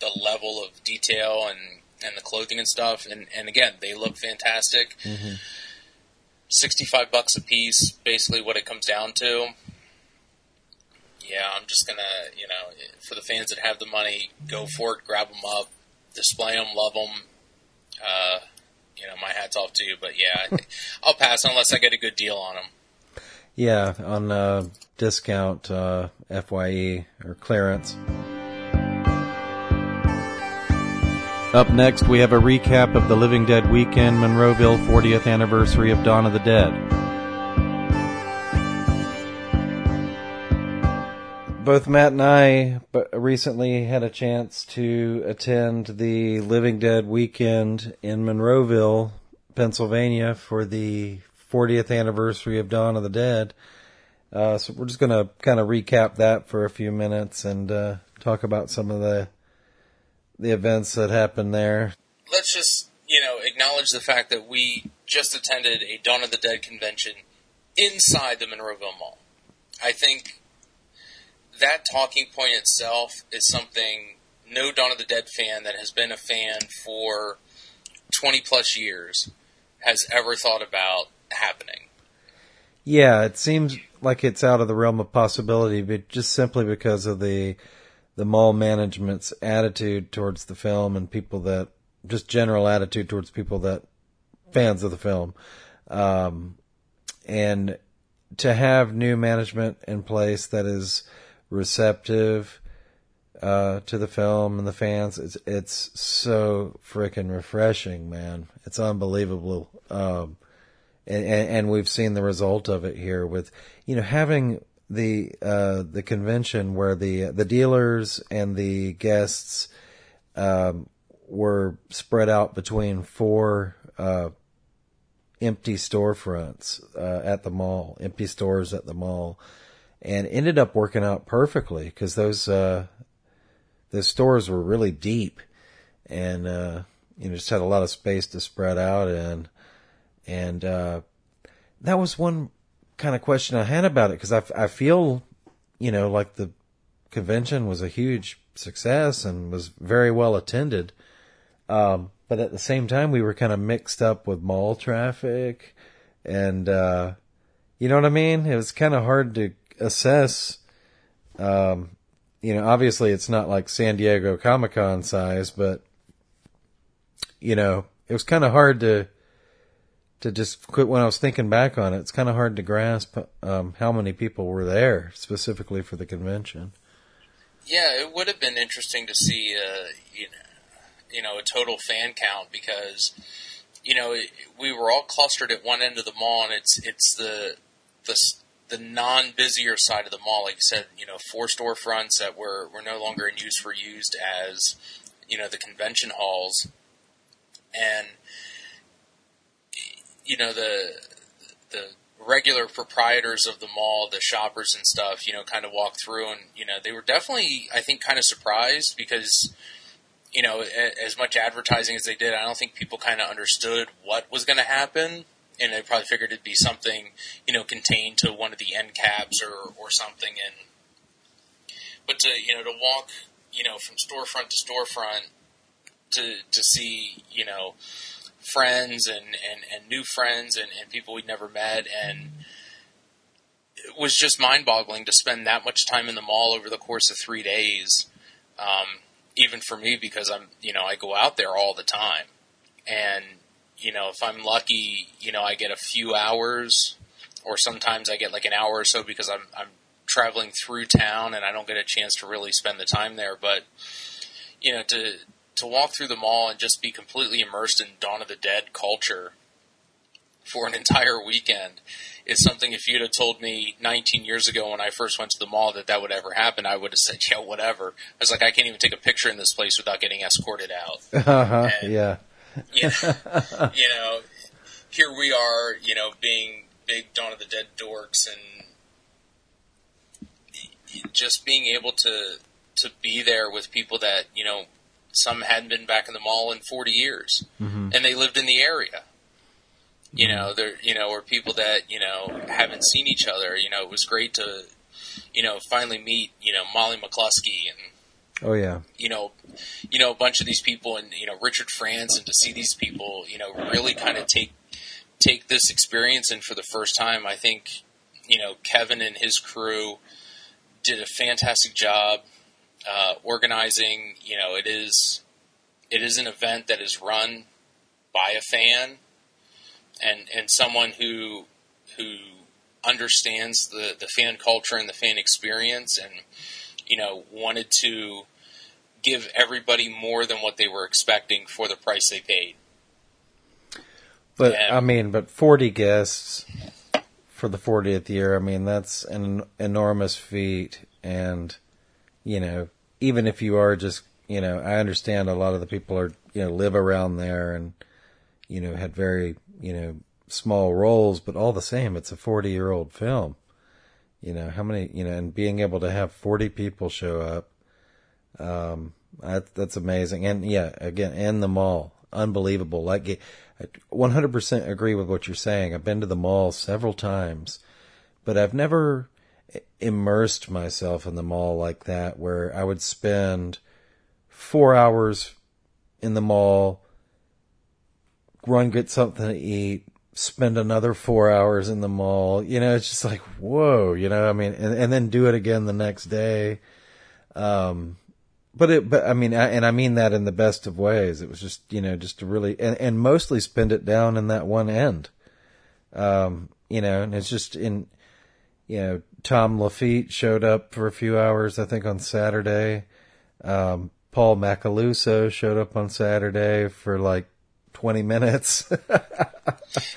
the level of detail and and the clothing and stuff. And, and again, they look fantastic. Mm-hmm. 65 bucks a piece, basically what it comes down to. Yeah, I'm just gonna, you know, for the fans that have the money, go for it, grab them up, display them, love them. Uh, you know, my hat's off to you, but yeah, <laughs> I'll pass unless I get a good deal on them.
Yeah, on uh, discount uh, Fye or clearance. Up next, we have a recap of the Living Dead weekend Monroeville 40th anniversary of Dawn of the Dead. Both Matt and I recently had a chance to attend the Living Dead weekend in Monroeville, Pennsylvania for the 40th anniversary of Dawn of the Dead. Uh, so we're just going to kind of recap that for a few minutes and uh, talk about some of the the events that happened there.
Let's just, you know, acknowledge the fact that we just attended a Dawn of the Dead convention inside the Monroeville Mall. I think that talking point itself is something no Dawn of the Dead fan that has been a fan for 20 plus years has ever thought about happening.
Yeah, it seems like it's out of the realm of possibility, but just simply because of the the mall management's attitude towards the film and people that just general attitude towards people that fans of the film. Um, and to have new management in place that is receptive uh, to the film and the fans, it's it's so freaking refreshing, man. It's unbelievable. Um, and, and, we've seen the result of it here with, you know, having the uh, the convention where the the dealers and the guests um, were spread out between four uh, empty storefronts uh, at the mall, empty stores at the mall, and ended up working out perfectly because those uh, stores were really deep, and uh, you know just had a lot of space to spread out in, and uh, that was one kind of question I had about it because I, I feel you know like the convention was a huge success and was very well attended. Um, but at the same time, we were kind of mixed up with mall traffic, and uh, you know what I mean. It was kind of hard to assess. Um, you know, obviously, it's not like San Diego Comic Con size, but you know, it was kind of hard to to just quit when I was thinking back on it. It's kind of hard to grasp um, how many people were there specifically for the convention.
Yeah, it would have been interesting to see, uh, you know, you know a total fan count because you know we were all clustered at one end of the mall, and it's it's the the the non busier side of the mall. Like you said, you know, four storefronts that were were no longer in use were used as you know the convention halls, and you know the the regular proprietors of the mall, the shoppers and stuff, you know, kind of walked through and, you know, they were definitely, I think, kind of surprised because, you know, as much advertising as they did, I don't think people kind of understood what was going to happen. And I probably figured it'd be something, you know, contained to one of the end caps or, or something. And, but to, you know, to walk, you know, from storefront to storefront to, to see, you know, friends and, and, and new friends and, and people we'd never met and it was just mind boggling to spend that much time in the mall over the course of three days. Um, even for me because I'm, you know, I go out there all the time. And, you know, if I'm lucky, you know, I get a few hours or sometimes I get like an hour or so because I'm, I'm traveling through town and I don't get a chance to really spend the time there. But, you know, to, to walk through the mall and just be completely immersed in Dawn of the Dead culture for an <laughs> entire weekend is something if you'd have told me 19 years ago when I first went to the mall that that would ever happen, I would have said, <laughs> yeah, whatever. I was like, I can't even take a picture in this place without getting escorted out. <laughs>
Uh-huh, and, yeah. <laughs>
You know, you know, here we are, you know, being big Dawn of the Dead dorks and just being able to, to be there with people that, you know, some hadn't been back in the mall in 40 years
mm-hmm.
and they lived in the area. You know, there, you know, or people that, you know, haven't seen each other. You know, it was great to, you know, finally meet, you know, Molly McCluskey and,
Oh yeah.
You know, you know, a bunch of these people and, you know, Richard France and to see these people, you know, really kind of take, take this experience in for the first time. I think, you know, Kevin and his crew did a fantastic job, uh, organizing, you know, it is, it is an event that is run by a fan and and someone who who understands the the fan culture and the fan experience, and you know wanted to give everybody more than what they were expecting for the price they paid.
But and, I mean, but forty guests for the 40th year. I mean, that's an enormous feat, and you know, even if you are just, you know, I understand a lot of the people are, you know, live around there and, you know, had very you know, small roles, but all the same, it's a 40 year old film. You know, how many, you know, and being able to have 40 people show up, um, that, that's amazing. And yeah, again, in the mall. unbelievable. Like, I 100% agree with what you're saying. I've been to the mall several times, but I've never immersed myself in the mall like that where I would spend four hours in the mall, run get something to eat, spend another four hours in the mall. You know, it's just like, whoa, you know, I mean, and, and then do it again the next day. Um, but it, but I mean, I, and I mean that in the best of ways. It was just, you know, just to really, and, and mostly spend it down in that one end. Um, you know, and it's just in, you know, Tom Lafitte showed up for a few hours, I think on Saturday. Um, Paul Macaluso showed up on Saturday for like 20 minutes. <laughs>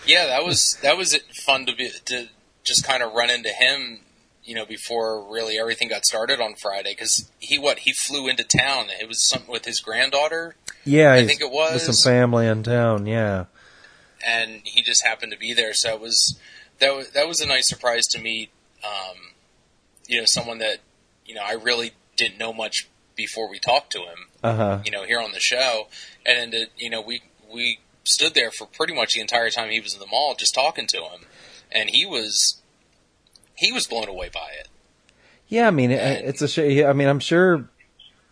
yeah, that was, that was fun to be, to just kind of run into him you know, before really everything got started on Friday because he what he flew into town. It was something with his granddaughter.
Yeah,
I think it was
with some family in town. Yeah,
and he just happened to be there. So it was that was that was a nice surprise to meet. Um, you know, someone that you know I really didn't know much before we talked to him.
Uh-huh.
You know, here on the show, and then you know we we stood there for pretty much the entire time he was in the mall, just talking to him, and he was he was blown away by it.
Yeah, I mean, and, it's a shame. I mean, I'm sure,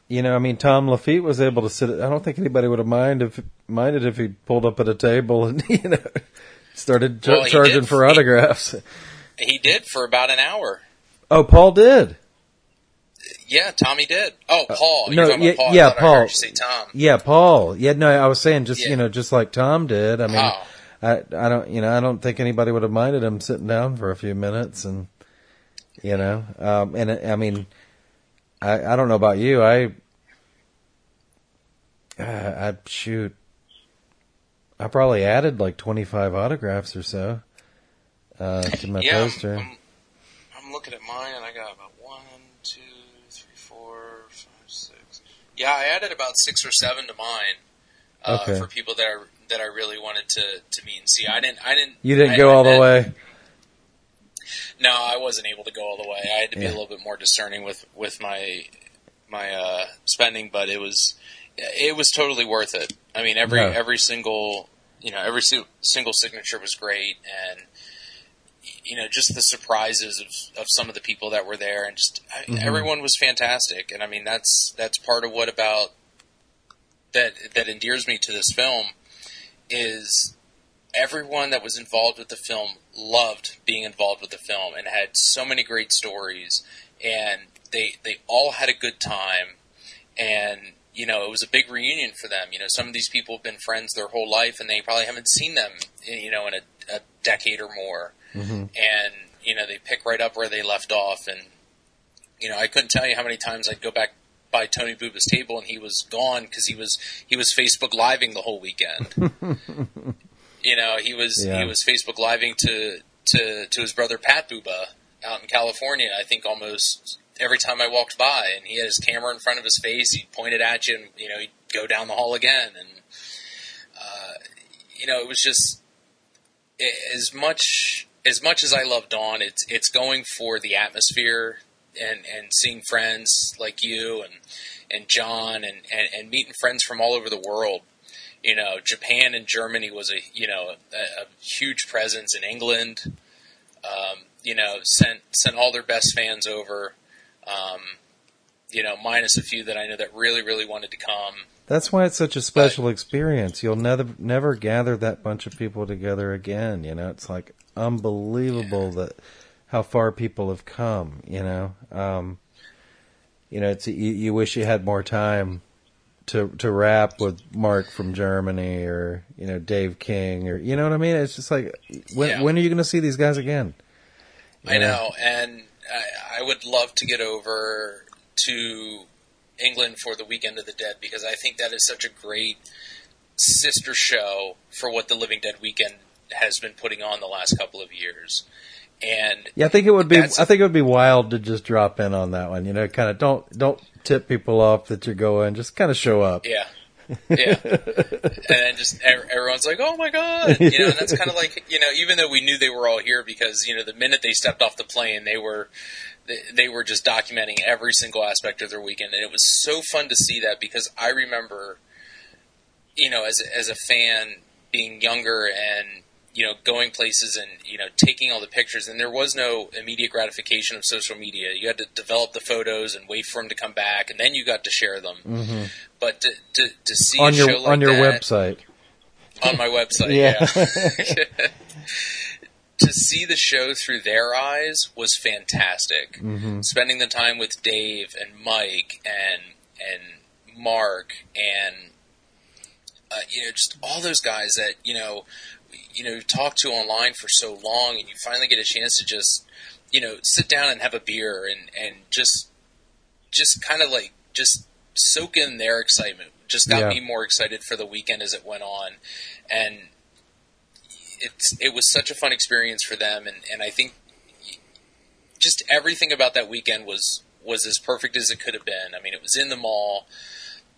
you know, I mean, Tom Lafitte was able to sit. I don't think anybody would have mind if minded if he pulled up at a table and <laughs> you know started well, charging for autographs.
He, he did for about an hour.
Oh, Paul did.
Yeah, Tommy did. Oh, uh, Paul.
Uh, no, yeah,
Paul.
yeah, Paul.
Tom.
Yeah, Paul. Yeah, no, I was saying just yeah. you know just like Tom did. I mean,
oh.
I I don't you know I don't think anybody would have minded him sitting down for a few minutes and you know, um, and I mean, I I don't know about you. I uh, I shoot. I probably added like twenty five autographs or so uh, to my
yeah,
poster.
I'm, I'm, looking at mine, and I got about one, two, three, four, five, six. Yeah, I added about six or seven to mine uh, okay. for people that I that I really wanted to to meet and see. I didn't. I didn't.
You didn't
I,
go
I,
all the way.
No, I wasn't able to go all the way. I had to be yeah. a little bit more discerning with with my my uh, spending, but it was it was totally worth it. I mean, every yeah. every single you know every single signature was great, and you know just the surprises of, of some of the people that were there, and just mm-hmm. everyone was fantastic. And I mean, that's that's part of what about that that endears me to this film is everyone that was involved with the film loved being involved with the film and had so many great stories and they they all had a good time and you know it was a big reunion for them you know some of these people have been friends their whole life and they probably haven't seen them you know in a, a decade or more
mm-hmm.
and you know they pick right up where they left off and you know I couldn't tell you how many times I'd go back by Tony Buba's table and he was gone because he was he was Facebook living the whole weekend <laughs> You know, he was yeah. he was Facebook living to to to his brother Pat Buba out in California. I think almost every time I walked by, and he had his camera in front of his face. He pointed at you, and you know he'd go down the hall again, and uh, you know it was just as much as much as I love Dawn. It's it's going for the atmosphere and and seeing friends like you and and John and, and, and meeting friends from all over the world you know, Japan and Germany was a you know a, a huge presence in England. Um, you know, sent sent all their best fans over. Um, you know, minus a few that I know that really really wanted to come.
That's why it's such a special but, experience. You'll never never gather that bunch of people together again. You know, it's like unbelievable yeah. that how far people have come. You know, um, you know, it's you, you wish you had more time to to rap with Mark from Germany or you know Dave King or you know what I mean. It's just like when yeah. when are you going to see these guys again?
You I know, know and I, I, would love to get over to England for the Weekend of the Dead because I think that is such a great sister show for what the Living Dead Weekend has been putting on the last couple of years. And
yeah, I think it would be. I think it would be wild to just drop in on that one. You know, kind of don't don't tip people off that you're going. Just kind of show up.
Yeah. yeah, and just everyone's like, "Oh my god!" You know, and that's kind of like you know, even though we knew they were all here because you know, the minute they stepped off the plane, they were they, they were just documenting every single aspect of their weekend, and it was so fun to see that because I remember you know, as a, as a fan, being younger and you know going places and you know taking all the pictures, and there was no immediate gratification of social media. You had to develop the photos and wait for them to come back, and then you got to share them.
Mm-hmm.
But to, to, to see
on
a
your
show like
on your
that,
website.
on my website, <laughs> yeah. <laughs> <laughs> to see the show through their eyes was fantastic.
Mm-hmm.
Spending the time with Dave and Mike and and Mark and uh, you know just all those guys that you know you know talk to online for so long, and you finally get a chance to just you know sit down and have a beer and and just just kind of like just soak in their excitement. Just got
Yeah.
me more excited for the weekend as it went on, and it's it was such a fun experience for them, and, and I think just everything about that weekend was was as perfect as it could have been. I mean, it was in the mall.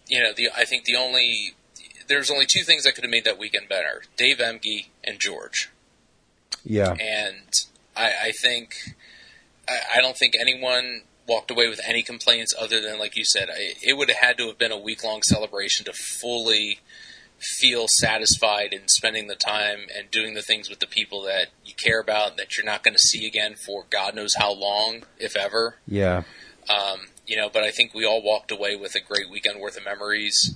You know, the I think the only there's only two things that could have made that weekend better: Dave Emge and George.
Yeah.
And I, I think I, I don't think anyone walked away with any complaints other than, like you said, I, it would have had to have been a week long celebration to fully feel satisfied in spending the time and doing the things with the people that you care about that you're not going to see again for God knows how long, if ever.
Yeah.
Um, you know, but I think we all walked away with a great weekend worth of memories.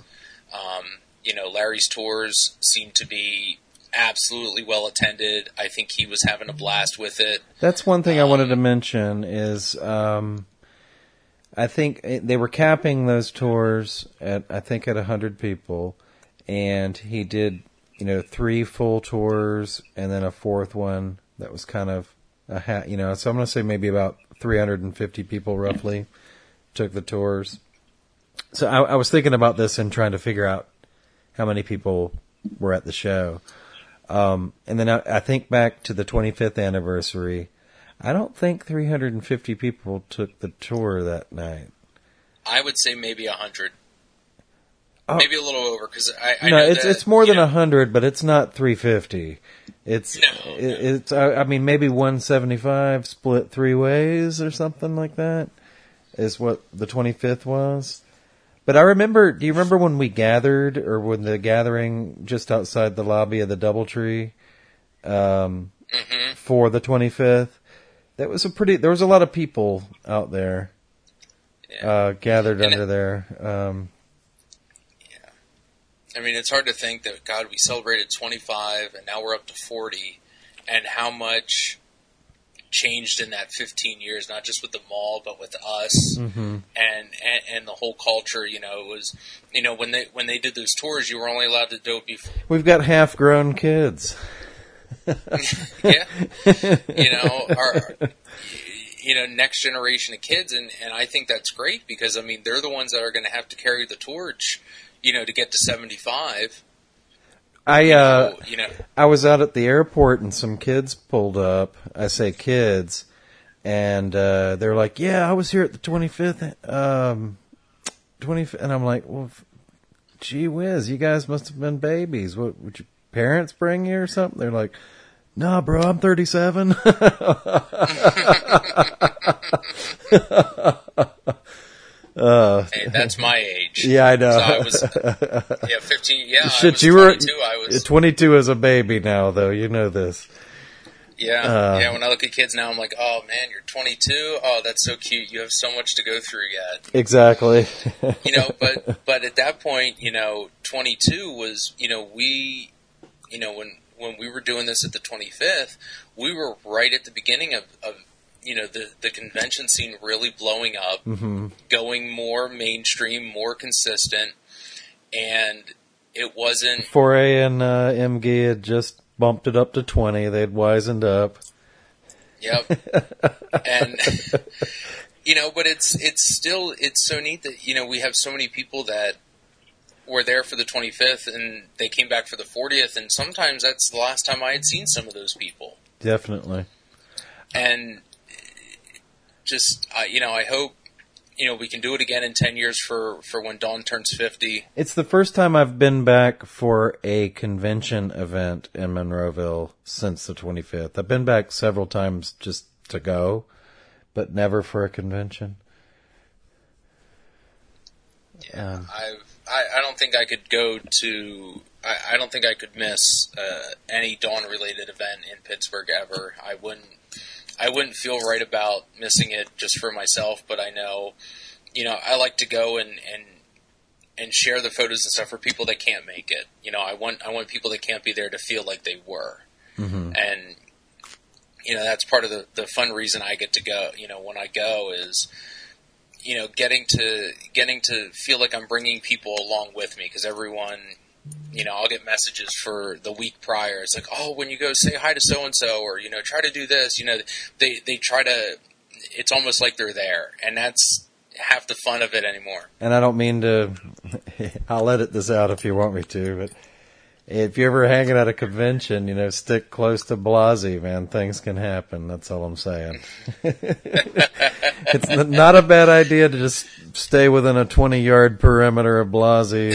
Um, you know, Larry's tours seemed to be absolutely well attended. I think he was having a blast with it.
That's one thing I wanted to mention is um, I think they were capping those tours at I think at a hundred people, and he did you know three full tours and then a fourth one that was kind of a ha- you know so I'm gonna say maybe about 350 people roughly took the tours. So I, I was thinking about this and trying to figure out how many people were at the show. Um, and then I, I think back to the 25th anniversary. I don't think 350 people took the tour that night.
I would say maybe a hundred,
Oh.
maybe a little over because I, I
no,
know
it's
that,
it's more than a hundred, but it's not 350. It's
No,
it, it's I, I mean maybe 175 split three ways or something like that is what the 25th was. But I remember. Do you remember when we gathered, or when the gathering just outside the lobby of the DoubleTree um,
Mhm.
for the 25th? That was a pretty. There was a lot of people out there
Yeah.
uh, gathered
And it-
under there. Um,
I mean, it's hard to think that God, we celebrated 25, and now we're up to 40, and how much changed in that 15 years, not just with the mall, but with us
mhm.
and, and and the whole culture. You know, it was, you know, when they when they did those tours, you were only allowed to do it before.
We've got half-grown kids. <laughs> <laughs>
yeah, you know, our you know next generation of kids, and and I think that's great because I mean they're the ones that are going to have to carry the torch. You know, to get to 75.
I uh,
So, you know,
I was out at the airport and some kids pulled up. I say kids, and uh, they're like, "Yeah, I was here at the 25th, um, 25th," and I'm like, "Well, gee whiz, you guys must have been babies. What would your parents bring you or something?" They're like, "Nah, bro, I'm 37." <laughs> <laughs> <laughs> uh,
hey, that's my age. <laughs>
yeah, I know.
So I was, <laughs> yeah, 15. Yeah, I
Shit,
was
you were
22. I was,
22 as a baby now, though. You know this.
yeah,
uh,
yeah. When I look at kids now, I'm like, oh man, you're 22. Oh, that's so cute. You have so much to go through yet.
Exactly. <laughs>
You know, but but at that point, you know, 22 was, you know, we, you know, when when we were doing this at the 25th, we were right at the beginning of. of you know the the convention scene really blowing up,
hmm
going more mainstream, more consistent, and it wasn't
4A and uh, MG had just bumped it up to 20. They'd wizened up.
Yep. <laughs> and you know, but it's it's still it's so neat that you know we have so many people that were there for the 25th and they came back for the 40th and sometimes that's the last time I had seen some of those people.
Definitely.
And just uh, you know, I hope you know we can do it again in 10 years for for when Dawn turns 50.
It's the first time I've been back for a convention event in Monroeville since the 25th. I've been back several times just to go, but never for a convention.
Yeah,
Um,
I've I, I don't think I could go to. I, I don't think I could miss uh, any Dawn related event in Pittsburgh ever. I wouldn't. I wouldn't feel right about missing it just for myself, but I know, you know, I like to go and and and share the photos and stuff for people that can't make it. You know, I want I want people that can't be there to feel like they were,
Mm-hmm.
and you know that's part of the the fun reason I get to go. You know, when I go is you know getting to getting to feel like I'm bringing people along with me because everyone. You know, I'll get messages for the week prior. It's like, oh, when you go say hi to so and so, or you know, try to do this. You know, they they try to. It's almost like they're there, and that's half the fun of it anymore.
And I don't mean to. <laughs> I'll edit this out if you want me to, but if you're ever hanging at a convention, you know, stick close to Blasey, man. Things can happen. That's all I'm saying. <laughs> it's not a bad idea to just stay within a 20 yard perimeter of Blasey.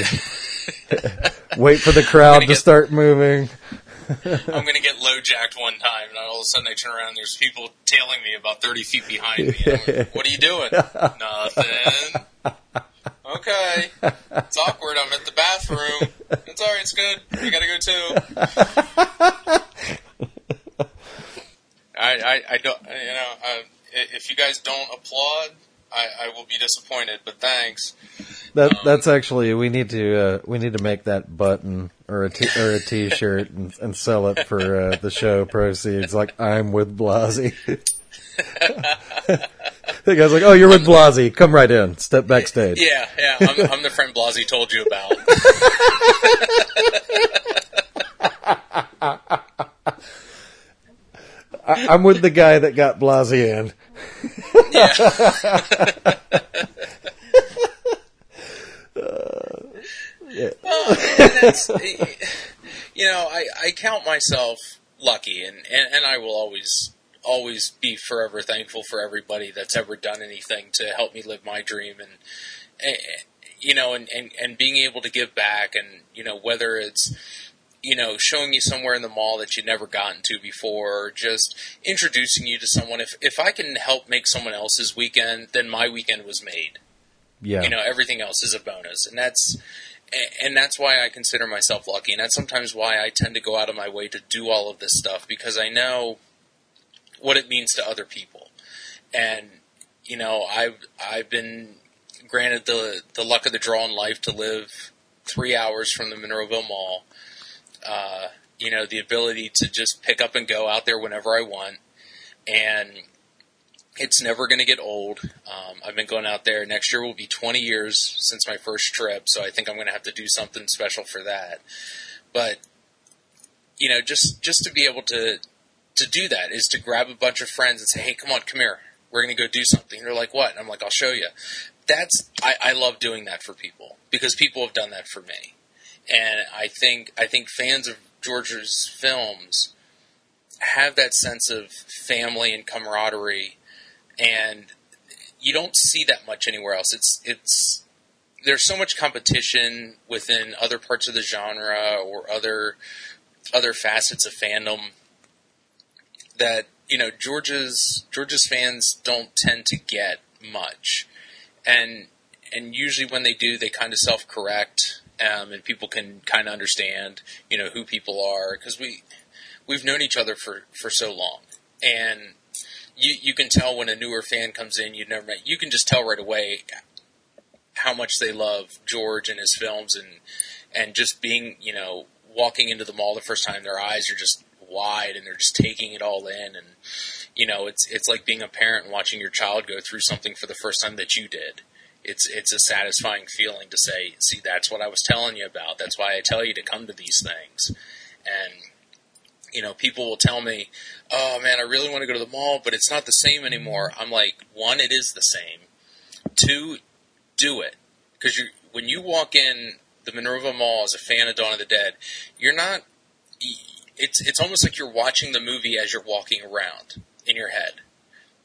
<laughs> Wait for the crowd to
get-
start moving. <laughs>
I'm going to get low jacked one time, and all of a sudden I turn around and there's people tailing me about 30 feet behind me. Like, what are you doing? <laughs> Nothing. Okay. It's awkward. I'm at the bathroom. It's alright, it's good. You gotta go too. <laughs> I, I, I don't, you know, uh, if you guys don't applaud, I, I will be disappointed, but thanks.
That that's actually we need to uh, we need to make that button or a t- or a t-shirt and, and sell it for uh, the show proceeds. Like I'm with Blasey. <laughs> the guy's like, "Oh, you're with Blasey. Come right in. Step backstage."
Yeah, yeah, I'm, I'm the friend Blasey told you about. <laughs>
I, I'm with the guy that got Blasey in.
That's- you know, I, I count myself lucky, and, and, and I will always always be forever thankful for everybody that's ever done anything to help me live my dream, and, and you know, and, and, and being able to give back, and you know, whether it's you know, showing you somewhere in the mall that you'd never gotten to before, or just introducing you to someone. If if I can help make someone else's weekend, then my weekend was made
Yeah.
you know everything else is a bonus and that's and that's why i consider myself lucky and that's sometimes why i tend to go out of my way to do all of this stuff because i know what it means to other people and you know i've i've been granted the the luck of the draw in life to live three hours from the monroeville mall uh, you know the ability to just pick up and go out there whenever i want and it's never going to get old. Um, I've been going out there. Next year will be 20 years since my first trip, so I think I'm going to have to do something special for that. But you know, just just to be able to to do that is to grab a bunch of friends and say, "Hey, come on, come here. We're going to go do something." And they're like, "What?" And I'm like, "I'll show you." That's I, I love doing that for people because people have done that for me, and I think I think fans of George's films have that sense of family and camaraderie and you don't see that much anywhere else. It's it's there's so much competition within other parts of the genre or other other facets of fandom that you know George's George's fans don't tend to get much, and and usually when they do, they kind of self correct, um, and people can kind of understand you know who people are because we we've known each other for for so long, and you you can tell when a newer fan comes in you've never met. You can just tell right away how much they love George and his films, and and just being you know walking into the mall the first time, their eyes are just wide and they're just taking it all in, and you know it's it's like being a parent and watching your child go through something for the first time that you did. It's it's a satisfying feeling to say, see, that's what I was telling you about. That's why I tell you to come to these things, and you know, people will tell me, "Oh man, I really want to go to the mall, but it's not the same anymore." I'm like, one, it is the same. Two, do it because you when you walk in the Monroeville Mall as a fan of Dawn of the Dead, you're not. It's it's almost like you're watching the movie as you're walking around in your head.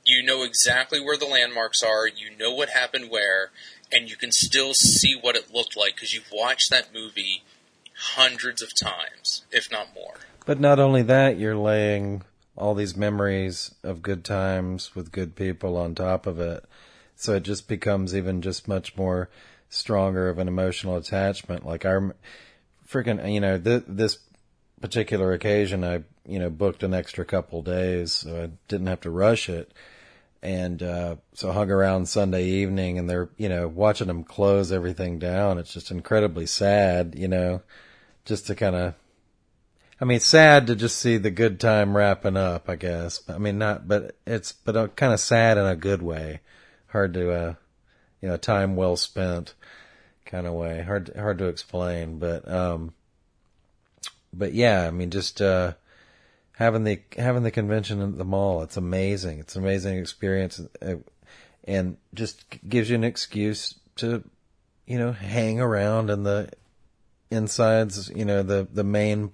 You know exactly where the landmarks are. You know what happened where, and you can still see what it looked like because you've watched that movie hundreds of times, if not more.
But not only that, you're laying all these memories of good times with good people on top of it. So it just becomes even just much more stronger of an emotional attachment. Like our freaking, you know, th- this particular occasion, I, you know, booked an extra couple days, so I didn't have to rush it. And, uh, so hung around Sunday evening and they're, you know, watching them close everything down. It's just incredibly sad, you know, just to kind of, I mean, sad to just see the good time wrapping up, I guess. I mean, not, but it's, but kind of sad in a good way. Hard to, uh, you know, time well spent kind of way. Hard, hard to explain, but, um, but yeah, I mean, just, uh, having the, having the convention at the mall, it's amazing. It's an amazing experience uh, and just gives you an excuse to, you know, hang around in the insides, you know, the, the main,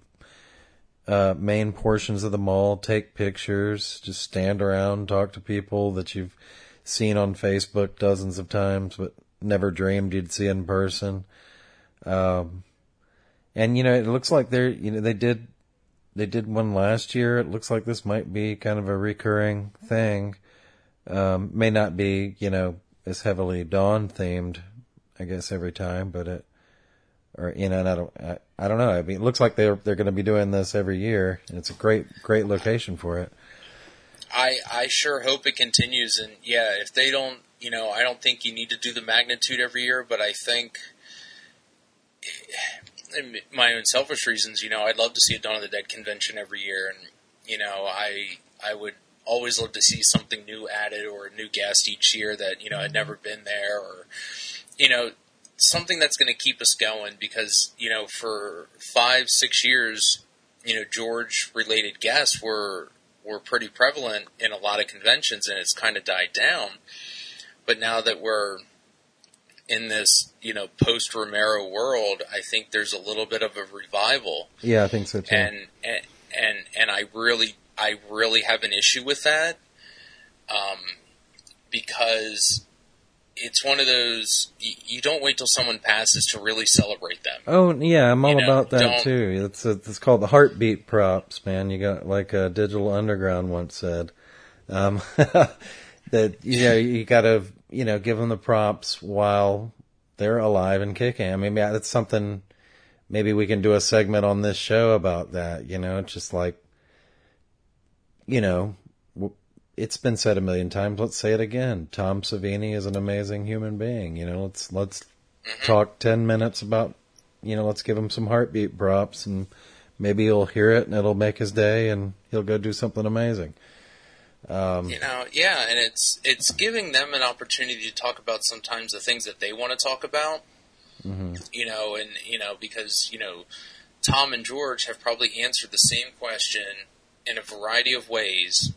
uh, main portions of the mall, take pictures, just stand around, talk to people that you've seen on Facebook dozens of times, but never dreamed you'd see in person. Um, and you know, it looks like they're, you know, they did, they did one last year. It looks like this might be kind of a recurring thing. Um, may not be, you know, as heavily Dawn themed, I guess, every time, but it, or, you know, and I don't, I, I don't know. I mean, it looks like they're, they're going to be doing this every year and it's a great, great location for it.
I, I sure hope it continues. And yeah, if they don't, you know, I don't think you need to do the magnitude every year, but I think, in my own selfish reasons, you know, I'd love to see a Dawn of the Dead convention every year, and you know, I I would always love to see something new added or a new guest each year that you know had never been there, or you know, something that's going to keep us going because you know, for five six years, you know, George related guests were were pretty prevalent in a lot of conventions, and it's kind of died down. But now that we're in this, you know, post Romero world, I think there's a little bit of a revival.
Yeah, I think so too.
And and and, and I really I really have an issue with that. Um, because it's one of those you, you, don't wait till someone passes to really celebrate them.
Oh yeah, I'm all you know, about that too. It's a, it's called the heartbeat props, man. You got like a Digital Underground once said um, <laughs> that you know you got to you know, give them the props while they're alive and kicking. I mean, that's something. Maybe we can do a segment on this show about that. You know, it's just like, you know, it's been said a million times. Let's say it again. Tom Savini is an amazing human being. You know, let's let's mm-hmm. talk ten minutes about. You know, let's give him some heartbeat props, and maybe he'll hear it, and it'll make his day, and he'll go do something amazing.
Um, you know, yeah, and it's it's giving them an opportunity to talk about sometimes the things that they want to talk about. Mm-hmm. You know, and you know because you know Tom and George have probably answered the same question in a variety of ways,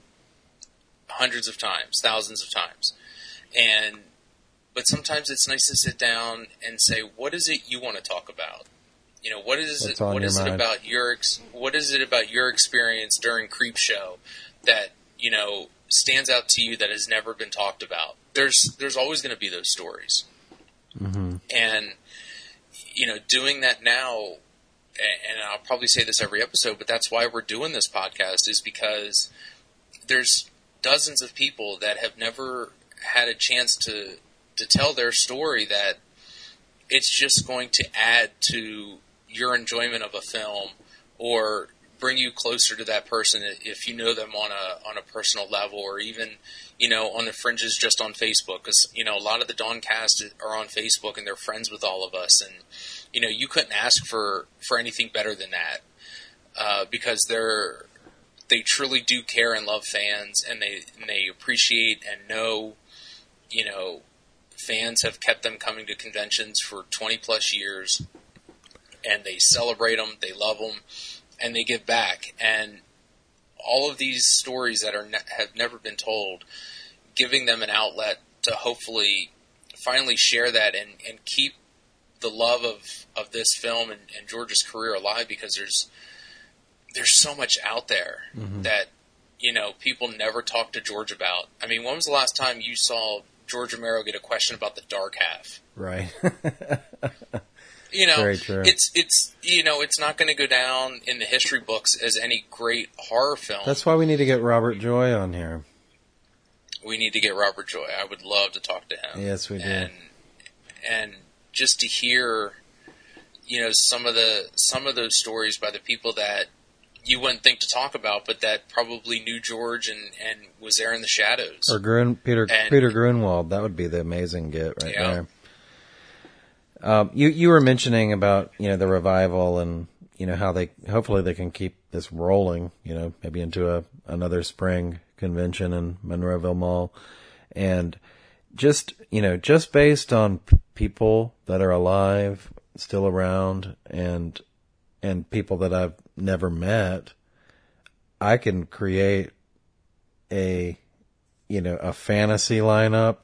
hundreds of times, thousands of times, and but sometimes it's nice to sit down and say, what is it you want to talk about? You know, what is it? What is mind? it about your? What is it about your experience during Creepshow that you know, stands out to you that has never been talked about. There's there's always going to be those stories, mm-hmm. and you know, doing that now, and I'll probably say this every episode, but that's why we're doing this podcast is because there's dozens of people that have never had a chance to to tell their story that it's just going to add to your enjoyment of a film or bring you closer to that person if you know them on a on a personal level or even you know on the fringes just on Facebook because you know a lot of the Dawncast are on Facebook and they're friends with all of us. And you know you couldn't ask for for anything better than that uh, because they're they truly do care and love fans and they and they appreciate and know you know fans have kept them coming to conventions for 20 plus years and they celebrate them they love them and they give back. And all of these stories that are ne- have never been told, giving them an outlet to hopefully finally share that and, and keep the love of, of this film and, and George's career alive because there's there's so much out there mm-hmm. that you know people never talk to George about. I mean, when was the last time you saw George Romero get a question about the dark half?
Right. <laughs>
you know, it's it's you know it's not going to go down in the history books as any great horror film.
That's why we need to get Robert Joy on here.
We need to get Robert Joy. I would love to talk to him.
Yes, we do.
And and just to hear, you know, some of the some of those stories by the people that you wouldn't think to talk about, but that probably knew George and, and was there in the shadows.
Or Grun, Peter
And-
Peter Grunwald, that would be the amazing get right
Yeah.
there. Um, you you were mentioning about you know the revival and you know how they hopefully they can keep this rolling you know maybe into a another spring convention in Monroeville Mall and just you know just based on p- people that are alive still around and and people that I've never met I can create a you know a fantasy lineup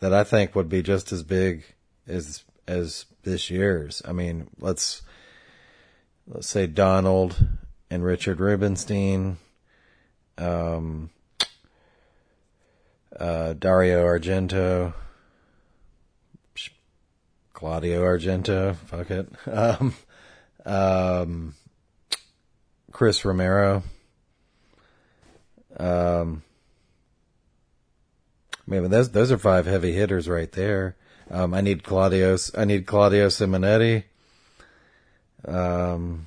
that I think would be just as big as as this year's. I mean, let's let's say Donald and Richard Rubinstein, um, uh, Dario Argento, Claudio Argento, fuck it, <laughs> um, um, Chris Romero. Um, I mean, those those are five heavy hitters right there. Um, I need Claudio. I need Claudio Simonetti. Um,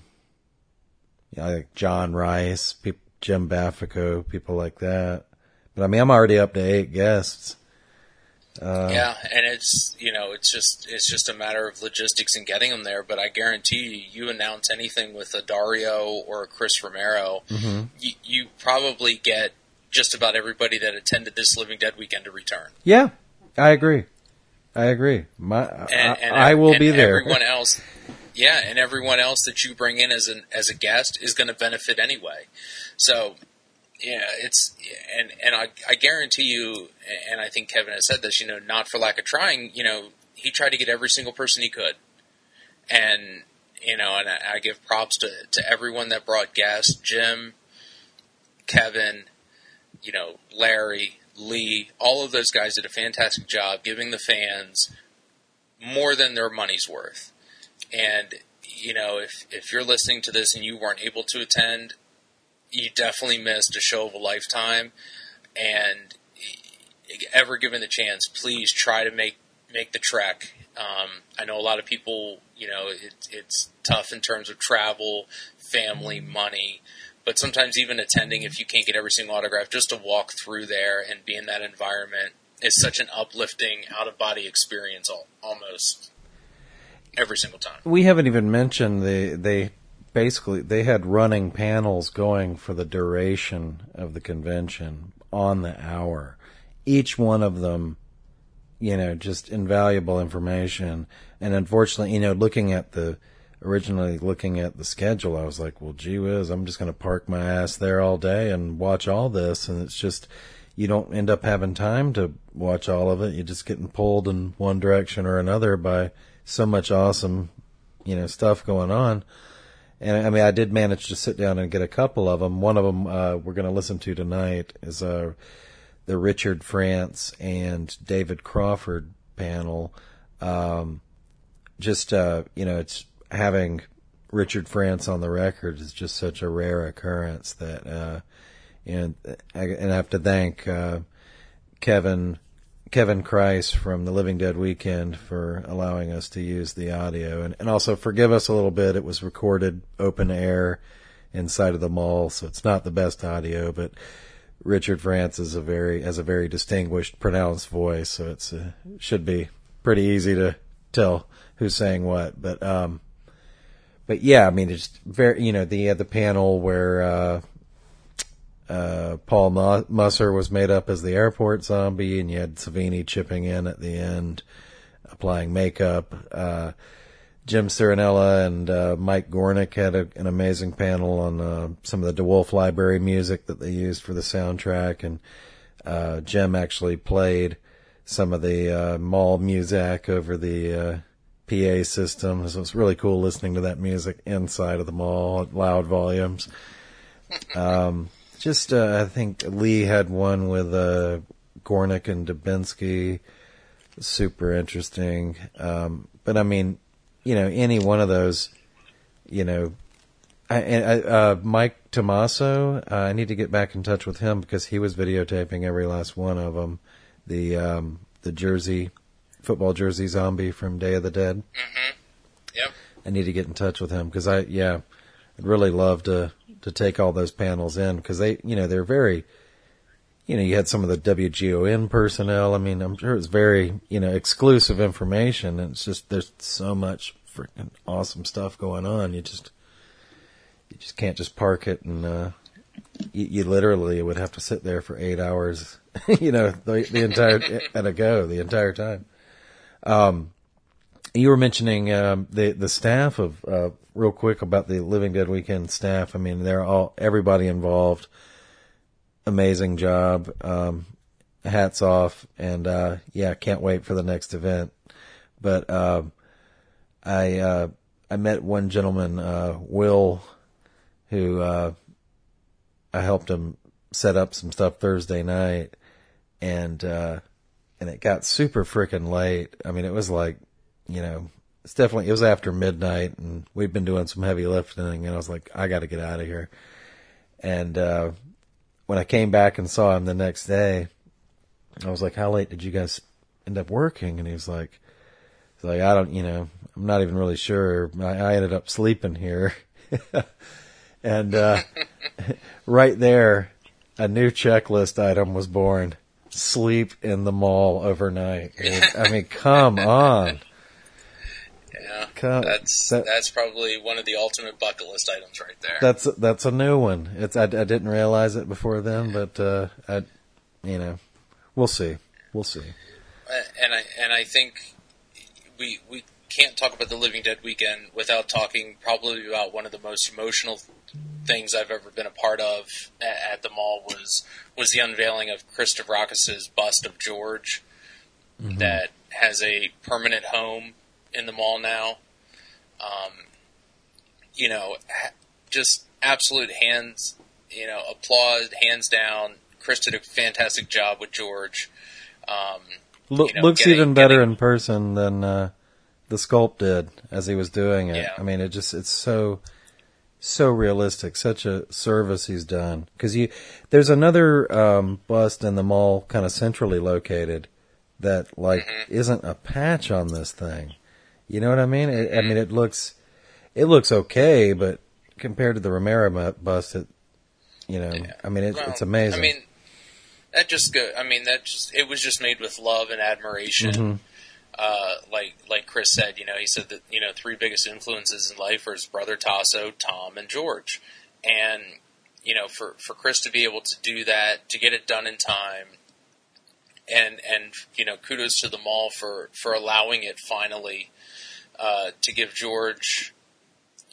yeah, like John Rice, peop Jim Baffico, people like that. But I mean, I'm already up to eight guests.
yeah, and it's you know it's just it's just a matter of logistics and getting them there. But I guarantee you, you announce anything with a Dario or a Chris Romero, you, you probably get just about everybody that attended this Living Dead weekend to return.
Yeah, I agree. I agree. My,
and,
I, I will
and
be there.
Everyone else, yeah, and everyone else that you bring in as an as a guest is going to benefit anyway. So, yeah, it's and and I, I guarantee you, and I think Kevin has said this. You know, not for lack of trying. You know, he tried to get every single person he could, and you know, and I, I give props to to everyone that brought guests, Jim, Kevin, you know, Larry, Lee, all of those guys did a fantastic job giving the fans more than their money's worth. And you know, if if you're listening to this and you weren't able to attend, you definitely missed a show of a lifetime. And ever given the chance, please try to make make the trek. Um, I know a lot of people, you know, it, it's tough in terms of travel, family, money, but sometimes even attending, if you can't get every single autograph, just to walk through there and be in that environment is such an uplifting, out of body experience, al- almost every single time.
we haven't even mentioned the they basically they had running panels going for the duration of the convention on the hour each one of them you know just invaluable information and unfortunately you know looking at the originally looking at the schedule i was like well gee whiz i'm just going to park my ass there all day and watch all this and it's just you don't end up having time to watch all of it you're just getting pulled in one direction or another by so much awesome you know stuff going on and I mean, I did manage to sit down and get a couple of them. One of them uh, we're going to listen to tonight is uh, the Richard France and David Crawford panel. Um, just uh, you know, it's having Richard France on the record is just such a rare occurrence that, uh, and I, and I have to thank uh, Kevin Kevin Kriess from the Living Dead Weekend for allowing us to use the audio and, and also forgive us a little bit. It was recorded open air inside of the mall, so it's not the best audio, but Richard France is a very has a very distinguished pronounced voice, so it's uh, should be pretty easy to tell who's saying what. But um, but yeah, I mean, it's very you know the uh, the panel where uh, uh, Paul Musser was made up as the airport zombie, and you had Savini chipping in at the end, applying makeup. Uh, Jim Cirronella and uh, Mike Gornick had a, an amazing panel on uh, some of the De Wolfe Library music that they used for the soundtrack, and uh, Jim actually played some of the uh, mall music over the uh, PA system. So it's really cool listening to that music inside of the mall at loud volumes. Um, just uh, I think Lee had one with uh, Gornick and Dubinsky. Super interesting. Um, but I mean, you know, any one of those, you know, I, I, uh, Mike Tomaso, uh, I need to get back in touch with him because he was videotaping every last one of them. The um, the Jersey football jersey zombie from Day of the Dead.
Mm-hmm. Yep.
I need to get in touch with him because I, yeah, I'd really love to to take all those panels in because they, you know, they're very, you know, you had some of the WGON personnel. I mean, I'm sure it's very, you know, exclusive information, and it's just there's so much freaking awesome stuff going on. You just, you just can't just park it and. uh you, you literally would have to sit there for eight hours, <laughs> you know, the, the entire at a go the entire time. Um, you were mentioning um, the the staff of uh, real quick about the Living Dead Weekend staff. I mean, they're all everybody involved. Amazing job. Um, hats off, and uh, yeah, can't wait for the next event. But uh, I uh, I met one gentleman, uh, Will, who uh, I helped him set up some stuff Thursday night, and uh, and it got super freaking late. I mean, it was like, you know, it's definitely it was after midnight, and we'd been doing some heavy lifting, and I was like, I got to get out of here. And uh, when I came back and saw him the next day, I was like, How late did you guys end up working? And he was like, He's like, I don't, you know, I'm not even really sure. I, I ended up sleeping here. <laughs> and uh, <laughs> right there, a new checklist item was born: sleep in the mall overnight. I mean, come on.
Yeah,
Come-
that's
that-
that's probably one of the ultimate bucket list items right there.
That's that's a new one. It's I, I didn't realize it before then, but uh, I, you know, we'll see. We'll see.
Uh, and I and I think we we can't talk about the Living Dead weekend without talking probably about one of the most emotional things I've ever been a part of at, at the mall was was the unveiling of Chris Stavrakis's bust of George that has a permanent home in the mall now. Um, you know, ha- just absolute hands, you know, applause, hands down. Chris did a fantastic job with George. Um,
Look,
you know,
looks
getting-
even better
getting-
in person than uh, the sculpt did as he was doing it.
Yeah.
I mean, it just it's so so realistic. Such a service he's done because you there's another um, bust in the mall, kind of centrally located, that like
Mm-hmm.
isn't a patch on this thing. You know what I mean? It,
Mm-hmm.
I mean, it looks it looks okay, but compared to the Romero bust, it you know, I mean, it,
Well,
it's amazing.
I mean, that just go. I mean, that just it was just made with love and admiration.
Mm-hmm.
Uh, like like Chris said, you know, he said that you know three biggest influences in life are his brother Taso, Tom, and George, and you know for for Chris to be able to do that, to get it done in time, and and you know kudos to the mall for for allowing it finally uh, to give George,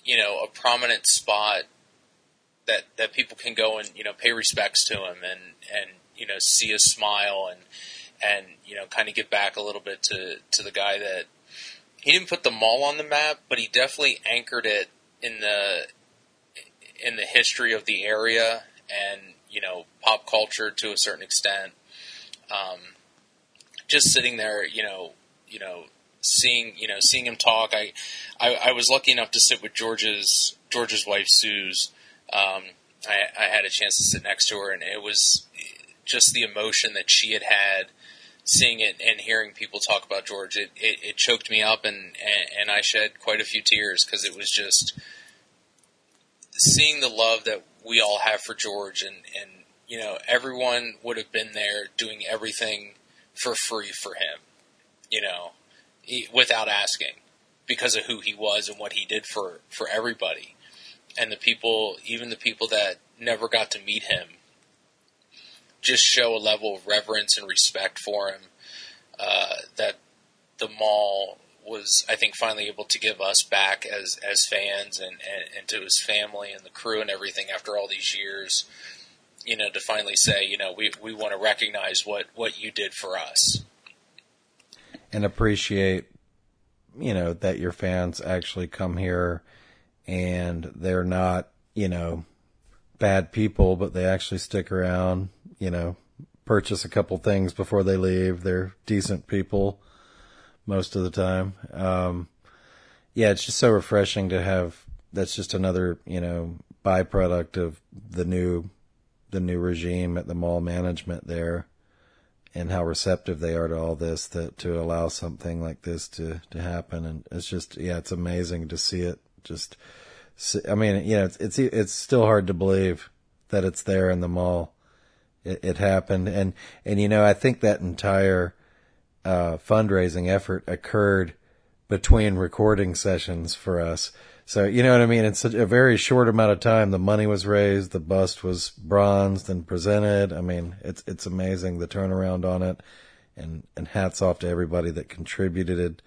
you know, a prominent spot that that people can go and you know pay respects to him and and you know see a smile and and you know kind of get back a little bit to to the guy that he didn't put the mall on the map, but he definitely anchored it in the in the history of the area and you know pop culture to a certain extent. Um, just sitting there, you know, you know, seeing you know seeing him talk. I, I I was lucky enough to sit with George's George's wife Sue's. Um, I, I had a chance to sit next to her, and it was just the emotion that she had had seeing it and hearing people talk about George. It it, it choked me up, and, and and I shed quite a few tears because it was just seeing the love that we all have for George, and and you know everyone would have been there doing everything for free for him, you know, without asking because of who he was and what he did for for everybody and the people, even the people that never got to meet him, just show a level of reverence and respect for him uh, that the mall was, I think, finally able to give us back as as fans and, and, and to his family and the crew and everything after all these years. You know, to finally say, you know, we we want to recognize what what you did for us.
and appreciate you know that your fans actually come here and they're not you know bad people but they actually stick around you know purchase a couple things before they leave. They're decent people most of the time. Um yeah it's just so refreshing to have that's just another you know byproduct of the new the new regime at the mall management there and how receptive they are to all this that to allow something like this to to happen. And it's just yeah it's amazing to see it just I mean you know it's it's, it's still hard to believe that it's there in the mall it, it happened and and you know I think that entire uh, fundraising effort occurred between recording sessions for us so you know what I mean? It's a, a very short amount of time. The money was raised, the bust was bronzed and presented. I mean, it's it's amazing the turnaround on it, and and hats off to everybody that contributed.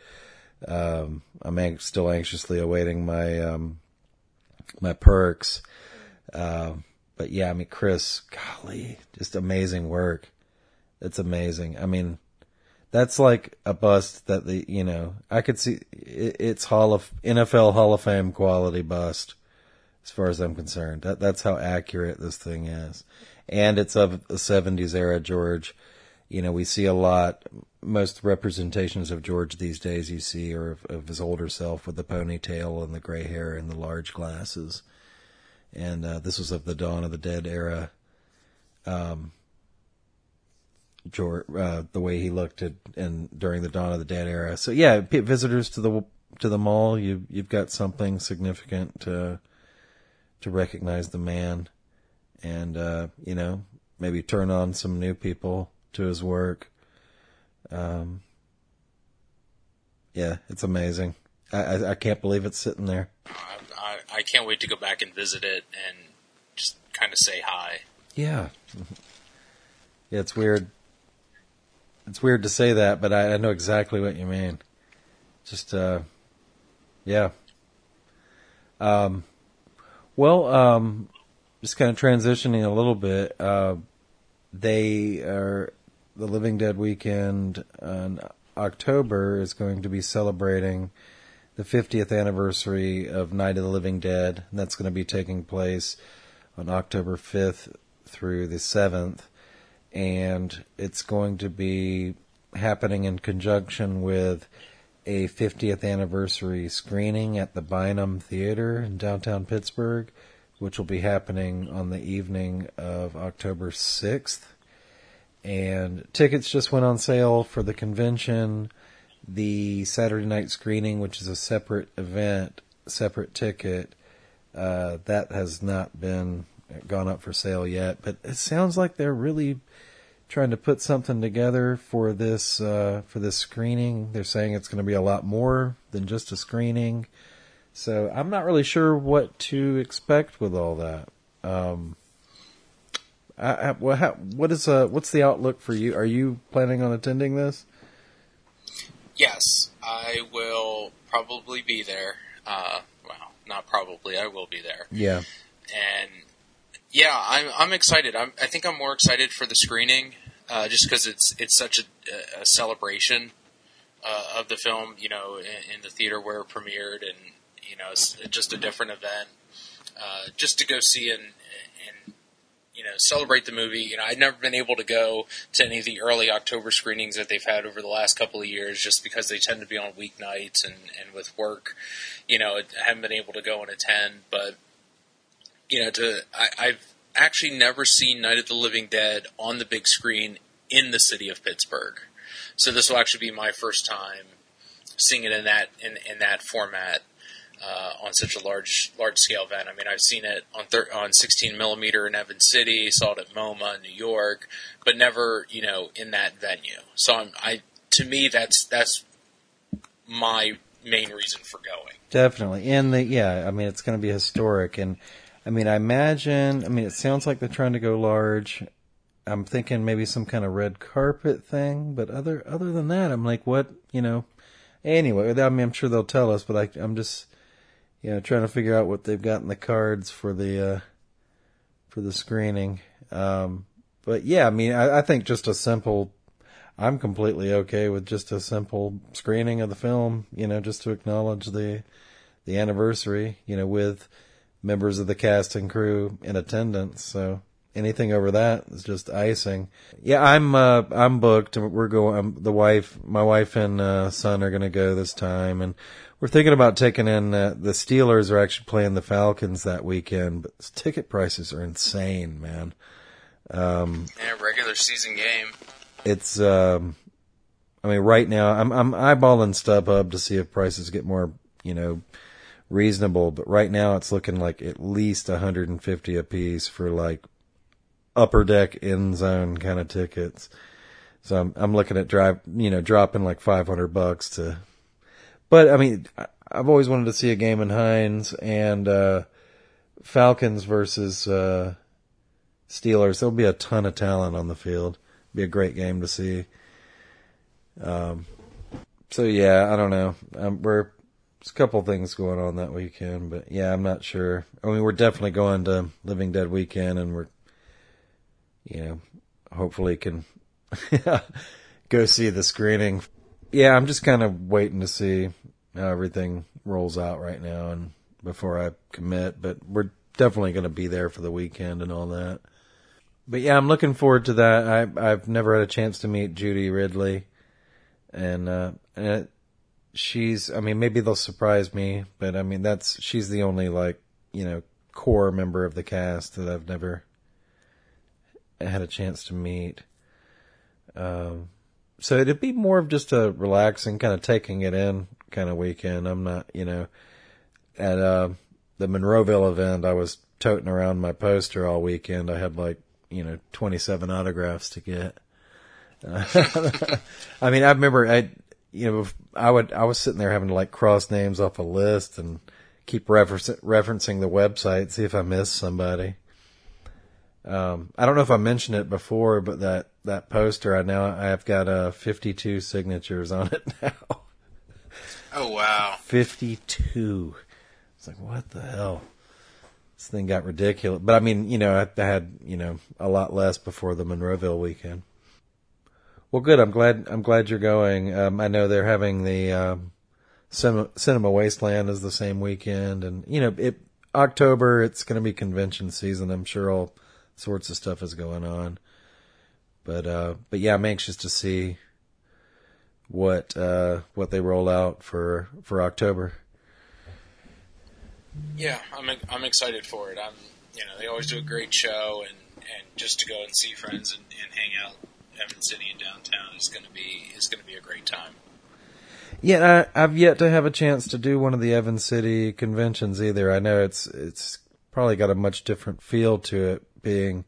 Um, I'm still anxiously awaiting my um, my perks. Uh, but yeah, I mean, Chris, golly, just amazing work. It's amazing. I mean, that's like a bust that the you know I could see it, it's Hall of NFL Hall of Fame quality bust as far as I'm concerned. That that's how accurate this thing is, and it's of the '70s era George. You know, we see a lot. Most representations of George these days you see are of, of his older self with the ponytail and the gray hair and the large glasses. And uh, this was of the Dawn of the Dead era. Um, George, uh, the way he looked at and during the Dawn of the Dead era. So yeah, visitors to the to the mall, you you've got something significant to to recognize the man, and uh, you know maybe turn on some new people to his work. Um, yeah, it's amazing. I, I, can't believe it's sitting there.
I, I can't wait to go back and visit it and just kind of say hi.
Yeah. <laughs> Yeah, it's weird it's weird to say that, but I, I know exactly what you mean. Just, uh, yeah. Um, well, um, just kind of transitioning a little bit. Uh, they are the Living Dead weekend in October is going to be celebrating the 50th anniversary of Night of the Living Dead, and that's going to be taking place on October 5th through the 7th and it's going to be happening in conjunction with a 50th anniversary screening at the Byham Theater in downtown Pittsburgh, which will be happening on the evening of October 6th. And tickets just went on sale for the convention. The Saturday night screening, which is a separate event, separate ticket, uh, that has not been gone up for sale yet. But it sounds like they're really trying to put something together for this uh, for this screening. They're saying it's going to be a lot more than just a screening. So I'm not really sure what to expect with all that. Um, I, I, what, what is uh, what's the outlook for you? Are you planning on attending this?
Yes, I will probably be there. Uh, well, not probably. I will be there.
Yeah.
And yeah, I'm I'm excited. I'm, I think I'm more excited for the screening, uh, just because it's it's such a, a celebration uh, of the film. You know, in, in, the theater where it premiered, and you know, it's just a different event. Uh, just to go see and and you know celebrate the movie. You know, I've never been able to go to any of the early October screenings that they've had over the last couple of years, just because they tend to be on weeknights and and with work. You know, I haven't been able to go and attend, but you know, to I, I've actually never seen Night of the Living Dead on the big screen in the city of Pittsburgh. So this will actually be my first time seeing it in that in, in that format uh, on such a large large scale event. I mean, I've seen it on thir- on 16 millimeter in Evans City, saw it at MoMA in New York, but never you know in that venue. So I'm, I to me that's that's my main reason for going.
Definitely, and the yeah, I mean it's going to be historic and I mean, I imagine. I mean, it sounds like they're trying to go large. I'm thinking maybe some kind of red carpet thing, but other other than that, I'm like, what? You know. Anyway, I mean, I'm sure they'll tell us, but I, I'm just, you know, trying to figure out what they've got in the cards for the uh, for the screening. Um, but yeah, I mean, I, I think just a simple. I'm completely okay with just a simple screening of the film, you know, just to acknowledge the the anniversary, you know, with members of the cast and crew in attendance. So anything over that is just icing. Yeah, I'm uh, I'm booked. We're going. I'm, the wife, my wife and uh, son are going to go this time, and we're thinking about taking in. Uh, the Steelers are actually playing the Falcons that weekend, but ticket prices are insane, man. Um,
yeah, regular season game.
it's um, I mean, right now I'm I'm eyeballing StubHub to see if prices get more, you know, reasonable. But right now it's looking like at least 150 a piece for like upper deck end zone kind of tickets. So I'm I'm looking at drive, you know, dropping like 500 bucks to. But I mean, I've always wanted to see a game in Heinz and uh, Falcons versus uh, Steelers. There'll be a ton of talent on the field. Be a great game to see. Um, so yeah, I don't know. Um, we're there's a couple things going on that weekend, but yeah, I'm not sure. I mean, we're definitely going to Living Dead weekend, and we're, you know, hopefully can <laughs> go see the screening. Yeah, I'm just kind of waiting to see how everything rolls out right now, and before I commit. But we're definitely going to be there for the weekend and all that. But yeah, I'm looking forward to that. I I've never had a chance to meet Judy Ridley and uh, and it, she's I mean maybe they'll surprise me, but I mean that's she's the only like you know core member of the cast that I've never had a chance to meet. Um, so it'd be more of just a relaxing kind of taking it in kind of weekend. I'm not you know at uh, the Monroeville event I was toting around my poster all weekend. I had like you know 27 autographs to get. <laughs> I mean, I remember I, you know, I would, I was sitting there having to like cross names off a list and keep refer- referencing the website, see if I missed somebody. Um, I don't know if I mentioned it before, but that, that poster, I now, I've got, uh, 52 signatures on it <laughs> now.
Oh, wow.
52. It's like, what the hell? This thing got ridiculous. But I mean, you know, I, I had, you know, a lot less before the Monroeville weekend. Well, good. I'm glad. I'm glad you're going. Um, I know they're having the um, Cinema, Cinema Wasteland is the same weekend, and you know, it October. It's going to be convention season. I'm sure all sorts of stuff is going on. But uh, but yeah, I'm anxious to see what uh, what they roll out for for October.
Yeah, I'm I'm excited for it. I'm you know they always do a great show, and and just to go and see friends and, and hang out Evans City and downtown is going to be is going to be a great time.
Yeah, I, I've yet to have a chance to do one of the Evans City conventions either. I know it's it's probably got a much different feel to it being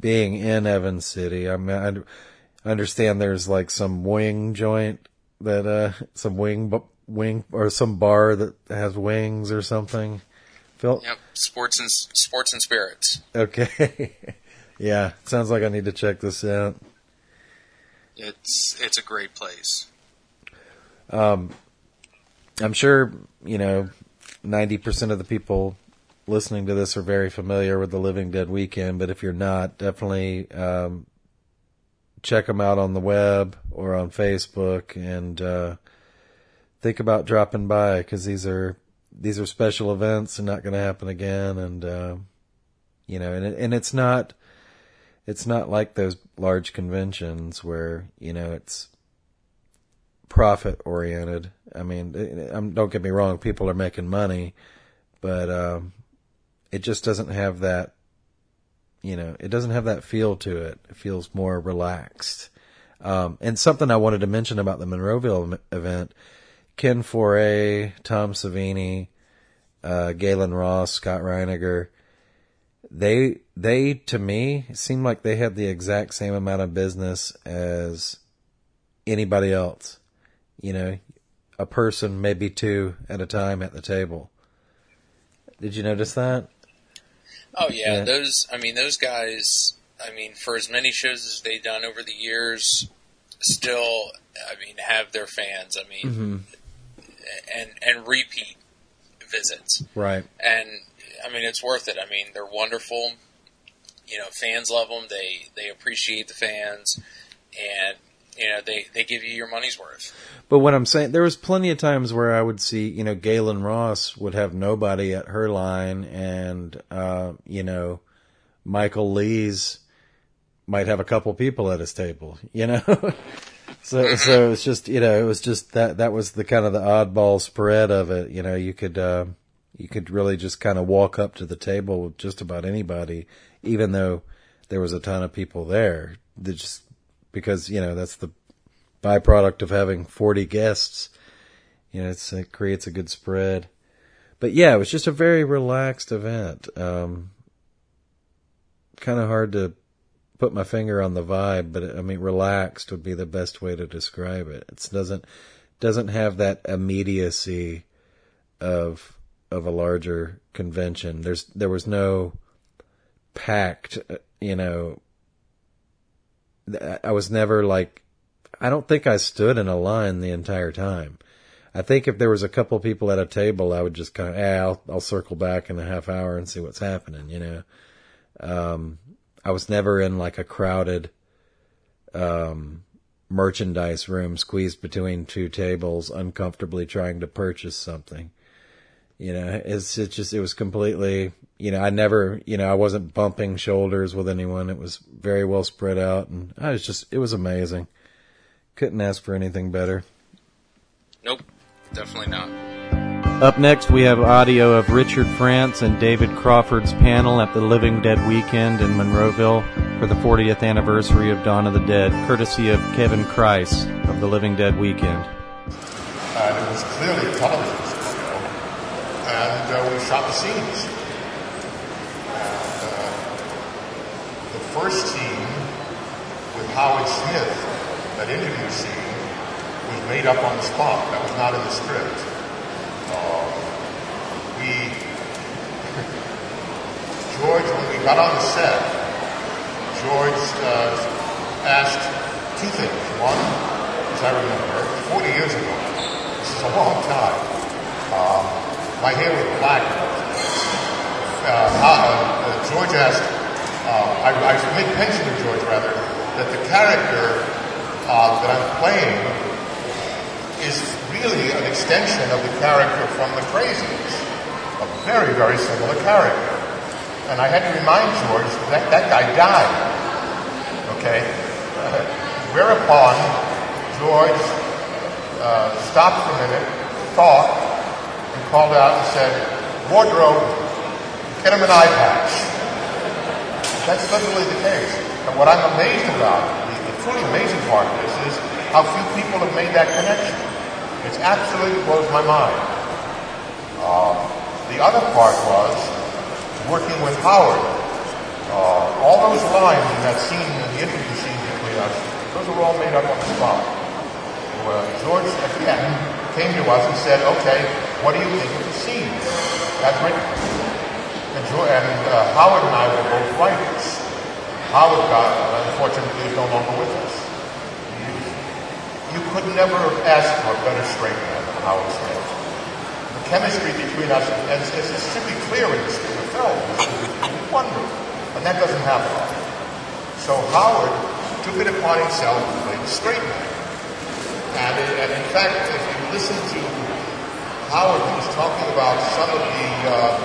being in Evans City. I mean, I understand there's like some wing joint that uh some wing wing or some bar that has wings or something.
Phil? Yep, sports and sports and spirits.
Okay. <laughs> yeah, sounds like I need to check this out.
It's it's a great place.
Um, I'm sure you know ninety percent of the people listening to this are very familiar with the Living Dead Weekend, but if you're not, definitely um, check them out on the web or on Facebook and uh, think about dropping by because these are these are special events and not going to happen again, and uh, you know, and it, and it's not it's not like those large conventions where you know it's profit oriented. I mean, don't get me wrong, people are making money, but um, it just doesn't have that. You know, it doesn't have that feel to it. It feels more relaxed. Um, and something I wanted to mention about the Monroeville event: Ken Foree, Tom Savini, uh, Gaylen Ross, Scott Reiniger they they to me seem like they had the exact same amount of business as anybody else. You know, a person, maybe two at a time at the table. Did you notice that?
Oh yeah, yeah. those. I mean, those guys. I mean, for as many shows as they've done over the years, still, I mean, have their fans. I mean, mm-hmm. and and repeat visits.
Right.
And I mean, it's worth it. I mean, they're wonderful. You know, fans love them. They they appreciate the fans, and you know they they give you your money's worth.
But what I'm saying, there was plenty of times where I would see, you know, Gaylen Ross would have nobody at her line, and uh, you know, Michael Lees might have a couple people at his table. You know. <laughs> so so it's just you know it was just that that was the kind of the oddball spread of it. You know, you could. Uh, you could really just kind of walk up to the table with just about anybody, even though there was a ton of people there. Just because you know that's the byproduct of having 40 guests. You know, it creates a good spread. But yeah, it was just a very relaxed event. Um, kind of hard to put my finger on the vibe, but I mean, relaxed would be the best way to describe it. It doesn't doesn't have that immediacy of of a larger convention. There's there was no packed, uh, you know. I was never like, I don't think I stood in a line the entire time. I think if there was a couple people at a table, I would just kind of, eh, I'll, I'll circle back in a half hour and see what's happening, you know. Um, I was never in like a crowded, um, merchandise room squeezed between two tables, uncomfortably trying to purchase something. You know, it's it just it was completely. You know, I never. You know, I wasn't bumping shoulders with anyone. It was very well spread out, and I was just. It was amazing. Couldn't ask for anything better.
Nope, definitely not.
Up next, we have audio of Richard France and David Crawford's panel at the Living Dead Weekend in Monroeville for the 40th anniversary of Dawn of the Dead, courtesy of Kevin Kriess of the Living Dead Weekend.
And it was clearly a television and uh, we shot the scenes. And, uh, the first scene with Howard Smith, that interview scene, was made up on the spot. That was not in the script. Uh, we, <laughs> George, when we got on the set, George uh, asked two things. One, as I remember, 40 years ago, this is a long time. Um, my hair was black. Uh, uh, George asked, uh, I, I made mention to George rather, that the character uh, that I'm playing is really an extension of the character from The Crazies. A very, very similar character. And I had to remind George that that guy died. Okay? <laughs> whereupon George uh, stopped for a minute, thought, called out and said, wardrobe, get him an eye patch. That's literally the case. And what I'm amazed about, the, the truly amazing part of this is how few people have made that connection. It absolutely blows my mind. Uh, the other part was working with Howard. Uh, all those lines in that scene, in the interview scene between us, those were all made up on the spot. Well, George, again, came to us and said, okay, what do you think of the scene? That's written. And, and uh, Howard and I were both writers. Howard got, unfortunately, is no longer with us. You, you could never ask for a better straight man than Howard Smith. The chemistry between us, is simply clear in the, film, is wonderful. And that doesn't happen often. So Howard took it upon himself to play the straight man. And, and in fact, if you listen to Howard was talking about some of the uh,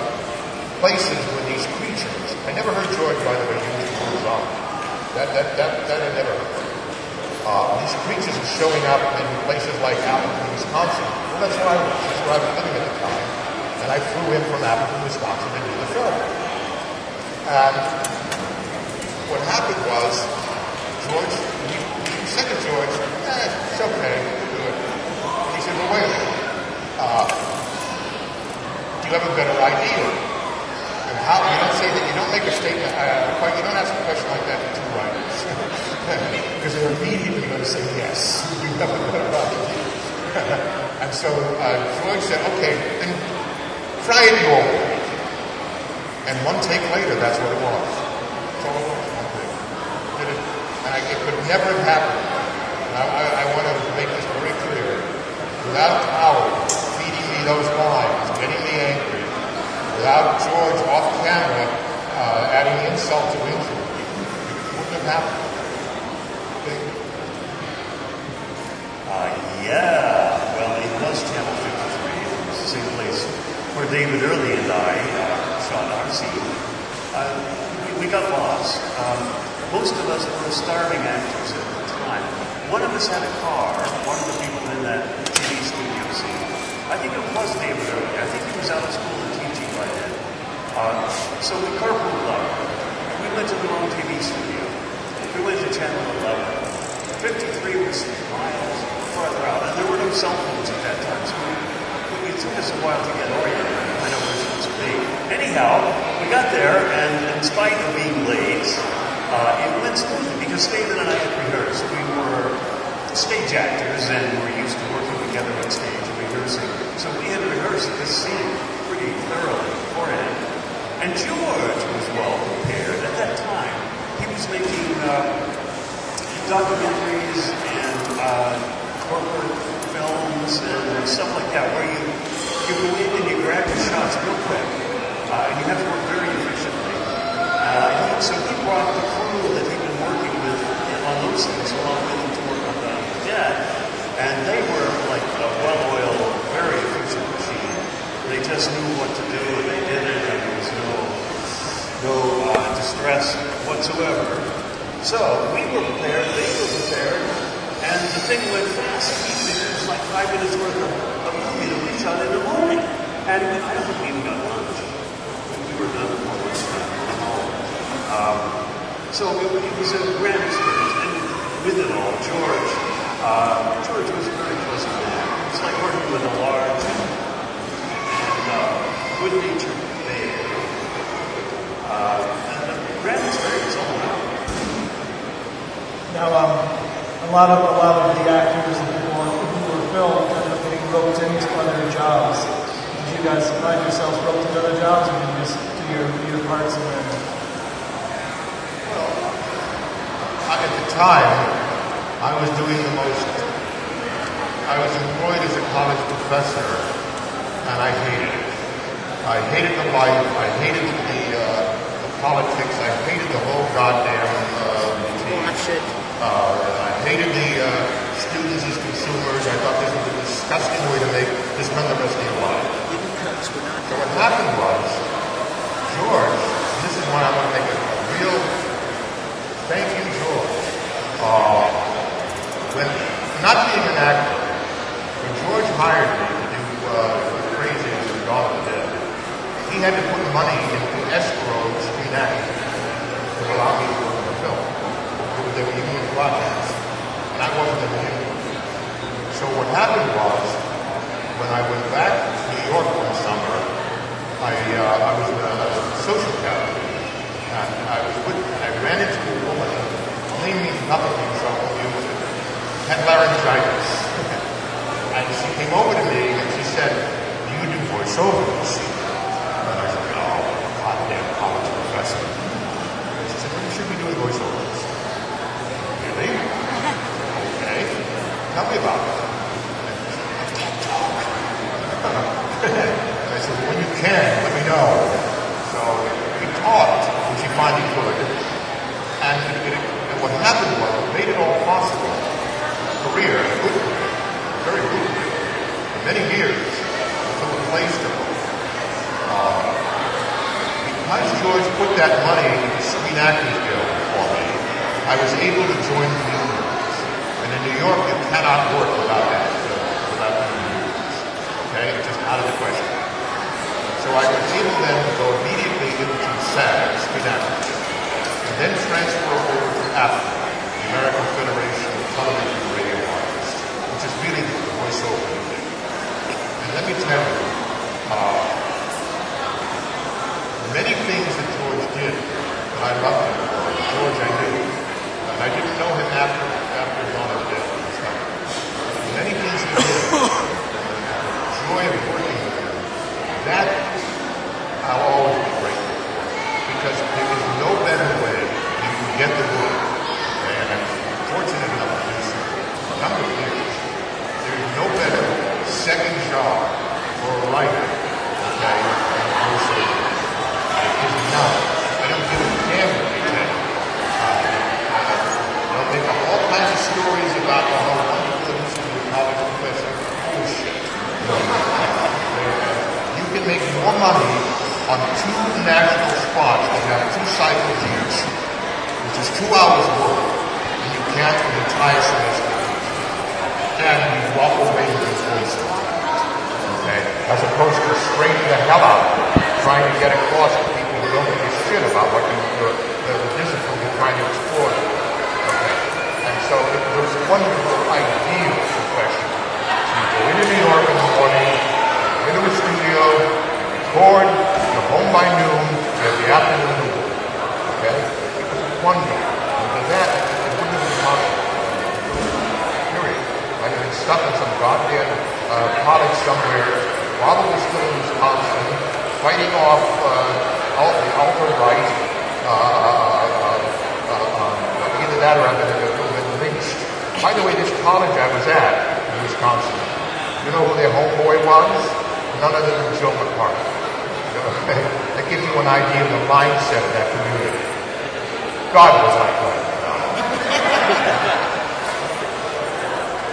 places where these creatures, I never heard George, by the way, use the word zombie. That, that, that, that I never heard. Uh, these creatures are showing up in places like Appleton, Wisconsin. Well, that's where I was. That's where I was living at the time. And I flew in from Appleton, Wisconsin to do the film. And what happened was, George, to George, eh, it's okay, do it. He said, well, wait a minute uh, do you have a better idea? And how you don't say that you don't make a statement. Uh, you don't ask a question like that to two writers <laughs> because they're immediately going to say yes. <laughs> You have a better idea. <laughs> and so uh, George said, "Okay, then try it way." And one take later, that's what it was. That's all it was. One take. Did it, and I, it could never have happened. I, I, I want to make this. Without Howard, feeding me those lines, getting me angry, without George off camera uh, adding insult to injury. It wouldn't have happened.
Uh, yeah, well, it was Channel 53. It was the same place where David Early and I uh, scene. Uh, we, we, got lost. Um, most of us were starving actors at the time. One of us had a car. One of the people in that TV studio scene I think it was David Early. I think he was out of school and teaching by then. Uh, so we carpooled up. We went to the wrong TV studio. We went to Channel 11. 53 was miles farther out, and there were no cell phones at that time, so we, it took us a while to get oriented. I know where supposed to be. Anyhow, we got there, and in spite of being late, uh, it went smoothly because David and I had stage actors, and we're used to working together on stage and rehearsing. So we had rehearsed this scene pretty thoroughly beforehand. And George was well prepared. At that time, he was making uh, documentaries and uh, corporate films and stuff like that, where you, you go in and you grab your shots real quick, uh, and you have to work very efficiently. Uh, so he brought the crew that he'd been working with on those things along with him to work on and they were like a well-oiled, very efficient machine. They just knew what to do, and they did it, and there was no no uh, distress whatsoever. So we were prepared, they were prepared, and the thing went fast. It was like five minutes worth of a movie that we shot in the morning. And I don't think we even got lunch. We were done before home. Um, so it, it was a grand experience. And with it all, George, George was very pleasant man. It was like working with a large and, and uh, good-natured man. Uh, and a grand experience all around.
Now, um, a lot of a lot of the actors and people who were filmed end up getting roped into other jobs. Did you guys find yourselves roped into other jobs, or did you just do your your parts and then?
I- At the time, I was doing the most. I was employed as a college professor, and I hated it. I hated the life. I hated the, uh, the politics. I hated the whole goddamn uh, routine. Uh, I hated the uh, students as consumers. I thought this was a disgusting way to make to spend the rest of your life. So what happened was, George, this is why I want to make a, a real thank you, George. Uh, when not being an actor, when George hired me to do uh, Crazy and Dawn of the Dead, he had to put money into escrow to screen acting to allow me to work on the film. It was, were union projects, and I wasn't in the union. So what happened was, when I went back to New York one summer, I, uh, I was in a social gathering, and I was with, I ran into a woman, her nothing to me, so I won't use it, had laryngitis. and she came over to me and she said, you do voiceovers? And I said, oh, goddamn college professor. And she said, well, you should be doing voiceovers. Really? <laughs> okay. Tell me about it. I can't talk. and I said, well, when you can, let me know. So we talked, and she finally could. And, it, it, and what happened was, what made it all possible, a career, a good career, a very good career, for many years, until the play started. Uh, because George put that money into the Screen Actors Guild for me, I was able to join the unions. And in New York, you cannot work without that, uh, without the unions. Okay? It's just out of the question. So I was able then to go immediately into SAG, Screen Actors and then transfer over to AFTRA, the American Federation of Television and Radio Artists, which is really the voiceover thing. And let me tell you, uh, many things that George did that I loved him for. George I knew, and I didn't know him after after Dawn of the Dead. Many things he did, the joy of working with him, that I'll always be grateful for. Because there is no better way you can get the work, and I'm fortunate enough to do so for a number of years. There is no better job for a okay. It is not. I don't give a damn you. Uh, they'll make up all kinds of stories about college professor. Bullshit. You can make more money on two national spots that have two cycles each, which is two hours work, than you can for an entire semester. And you walk away with this voice as opposed to straight the hell out trying to get across to people who don't give a shit about what you, the, the, the discipline you're trying to explore. Okay. And so it was a wonderful ideal profession. So you go into New York in the morning, into a studio, record, you're home by noon, you have the afternoon to work. Okay? It was wonderful. And to that, it wouldn't have been possible. Period. I'd have been stuck in some goddamn uh, somewhere Probably still in Wisconsin fighting off uh, the outer right. uh, either that or I've been lynched. By the way, this college I was at in Wisconsin, you know who their homeboy was? None other than Joe McCarthy. that gives you an idea of the mindset of that community. God was like that.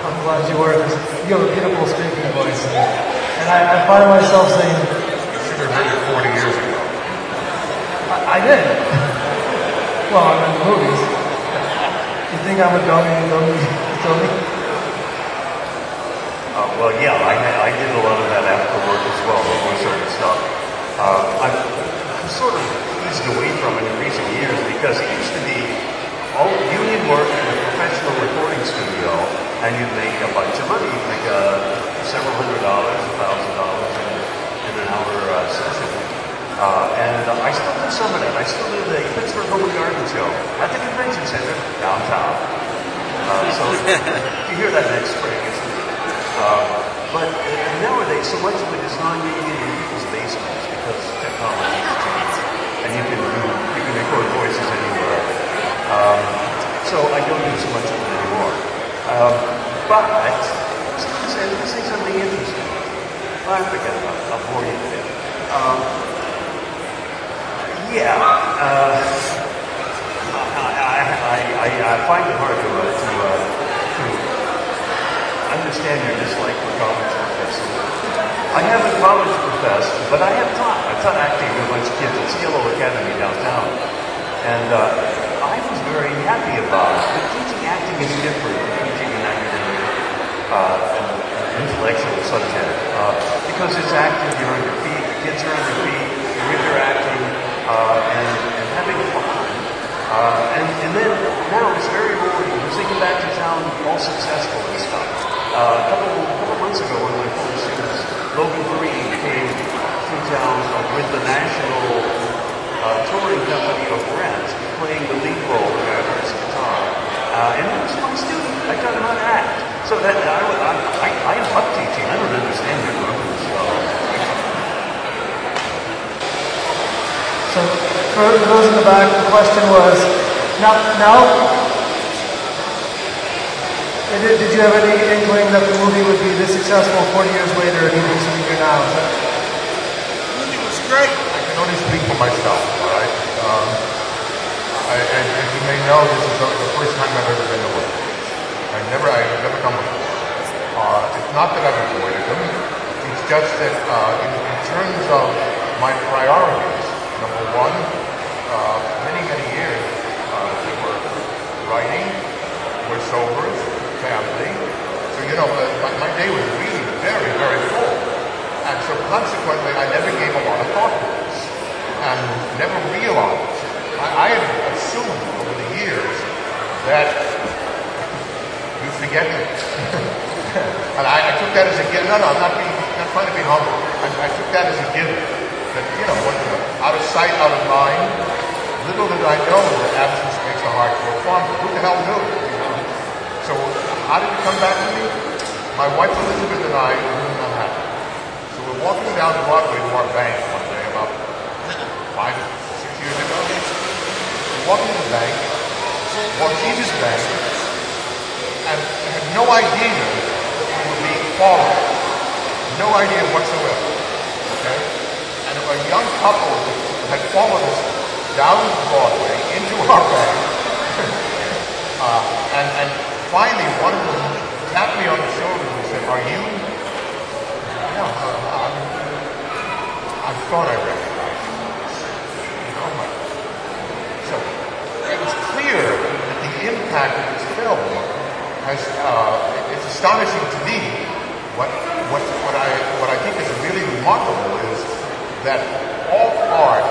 I'm glad you were. You have a beautiful speaking voice. And I, I find myself saying,
You should have heard it 40 years ago.
I, I did. well, I'm in the movies. You think I'm a dummy, dummy, dummy?
Uh, well, yeah, I, I did a lot of that after work as well, the voiceover stuff. Uh, I've, I'm sort of eased away from it in recent years because it used to be all union work in a professional recording studio, and you'd make a bunch of money, you'd make uh, several hundred dollars, a thousand dollars in, in an hour uh, session. Uh, and uh, I still do some of that. I still do the Pittsburgh Home and Garden Show at the convention center downtown. Uh, so <laughs> you hear that next spring. It's, uh, but uh, nowadays, so much of it is non-union in people's basements because technology has changed, and you can do you can record voices anywhere. Um, so I don't do so much of it anymore. Um, but Say, say something interesting. I forget about it. I'll bore you a bit. Um, yeah. Uh, I, I, I, I find it hard to, uh, to, uh, to understand your dislike for college professors. I haven't college professed, but I have taught. I taught acting to a bunch of kids at CLO Academy downtown. And uh, I was very happy about it. But teaching acting is different from teaching an academic uh, intellectual subject. Uh, because it's active, you're on your feet, the kids are on their feet, you're interacting, uh, and, and having fun. Uh, and, and then now it's very rewarding because they come back to town all successful and stuff. Uh, a couple, couple months ago, one of my former students, Logan Green, came through town with the national uh, touring company of Brent, playing the lead role in first guitar. Uh, and he was my student. I taught him how to act. So that I, I, I, I love teaching. I don't understand your numbers.
So for those in the back, the question was, now, now, did, did you have any inkling that the movie would be this successful 40 years later and even sitting here now? Is that-
movie was great. I can only speak for myself, all right? Um, I, as, as you may know, this is the, the first time I've ever been to work. I never, I've never come before. Uh, it's not that I've avoided them. It's just that uh, in, in terms of my priorities, number one, uh, many, many years uh, we were writing, voiceovers, family. So, you know, uh, my, my day was really very, very full. And so consequently, I never gave a lot of thought to this and never realized. I, I had assumed over the years that you forget me. <laughs> and I, I took that as a given. No, no, I'm not being, trying to be humble. I, I took that as a given. That, you know, what, out of sight, out of mind. Little did I know that absence makes the heart grow fonder. Who the hell knew? You know? So how did it come back to me? My wife Elizabeth and I were really unhappy. So we're walking down the Broadway to our bank one day about five, six years ago. We're walking to the bank, Waukegan Bank, and I had no idea that we were being followed. No idea whatsoever. Okay? And a young couple had followed us down Broadway into our bank. <laughs> uh, and, and finally, one of them tapped me on the shoulder and said, Are you? Yeah, uh, um, I thought I recognized you. Oh my. So it was clear that the impact of this film has, uh, it's astonishing to me. What, what, what, I, what I think is really remarkable is that all art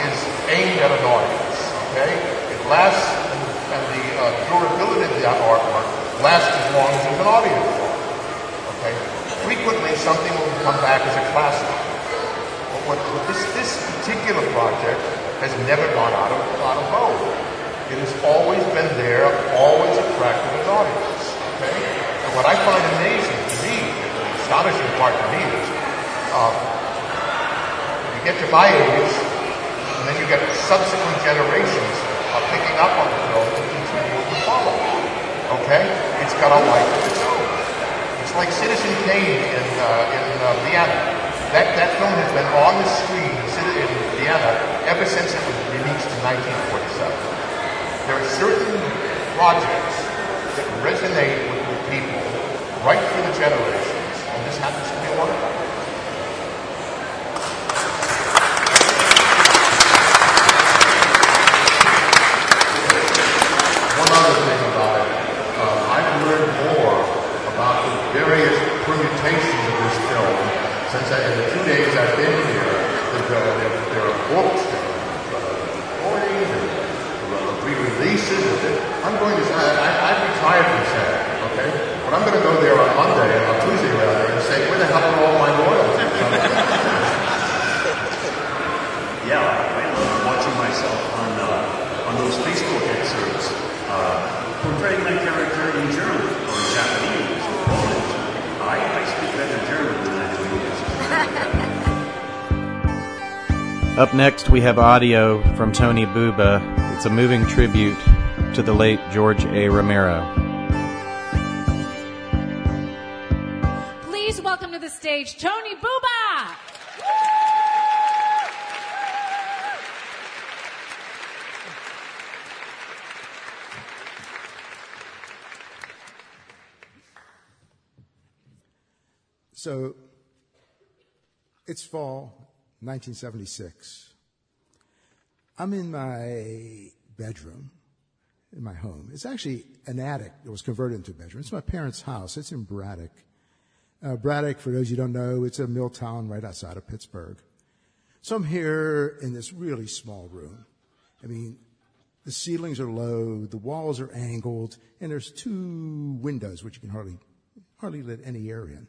is aimed at an audience, okay? It lasts, and, and the uh, durability of that artwork lasts as long as there's an audience okay? Frequently, something will come back as a classic. But what, what this, this particular project has never gone out of, out of vogue. It has always been there, always attracted an audience. Okay? And what I find amazing astonishing part to me is, uh, you get to my age, and then you get subsequent generations picking up on the film to continue to follow. Okay? It's got a life of its own. It's like Citizen Kane in, uh, in uh, Vienna. That, that film has been on the screen in Vienna ever since it was released in 1947. There are certain projects that resonate with the people right through the generations, and this happens to be one of them. One other thing about it, uh, I've learned more about the various permutations of this film in the two days I've been here. There, there, there are books, there are recordings, there are re-releases. I'm going to, I, I, I've retired from set, okay? But I'm going to go there on Monday, on Tuesday rather, and say, where the hell are all my royalties?
Yeah, I love watching myself on uh, on those Facebook excerpts, uh, portraying my character in German or Japanese or Polish. I, I speak better German than I do English. <laughs>
Up next, we have audio from Tony Buba. It's a moving tribute to the late George A. Romero.
Please welcome to the stage Tony Buba.
So it's fall 1976. I'm in my bedroom in my home. It's actually an attic that was converted into a bedroom. It's my parents' house. It's in Braddock. Uh, Braddock, for those you don't know, it's a mill town right outside of Pittsburgh. So I'm here in this really small room. I mean, the ceilings are low, the walls are angled, and there's two windows which you can hardly, hardly let any air in.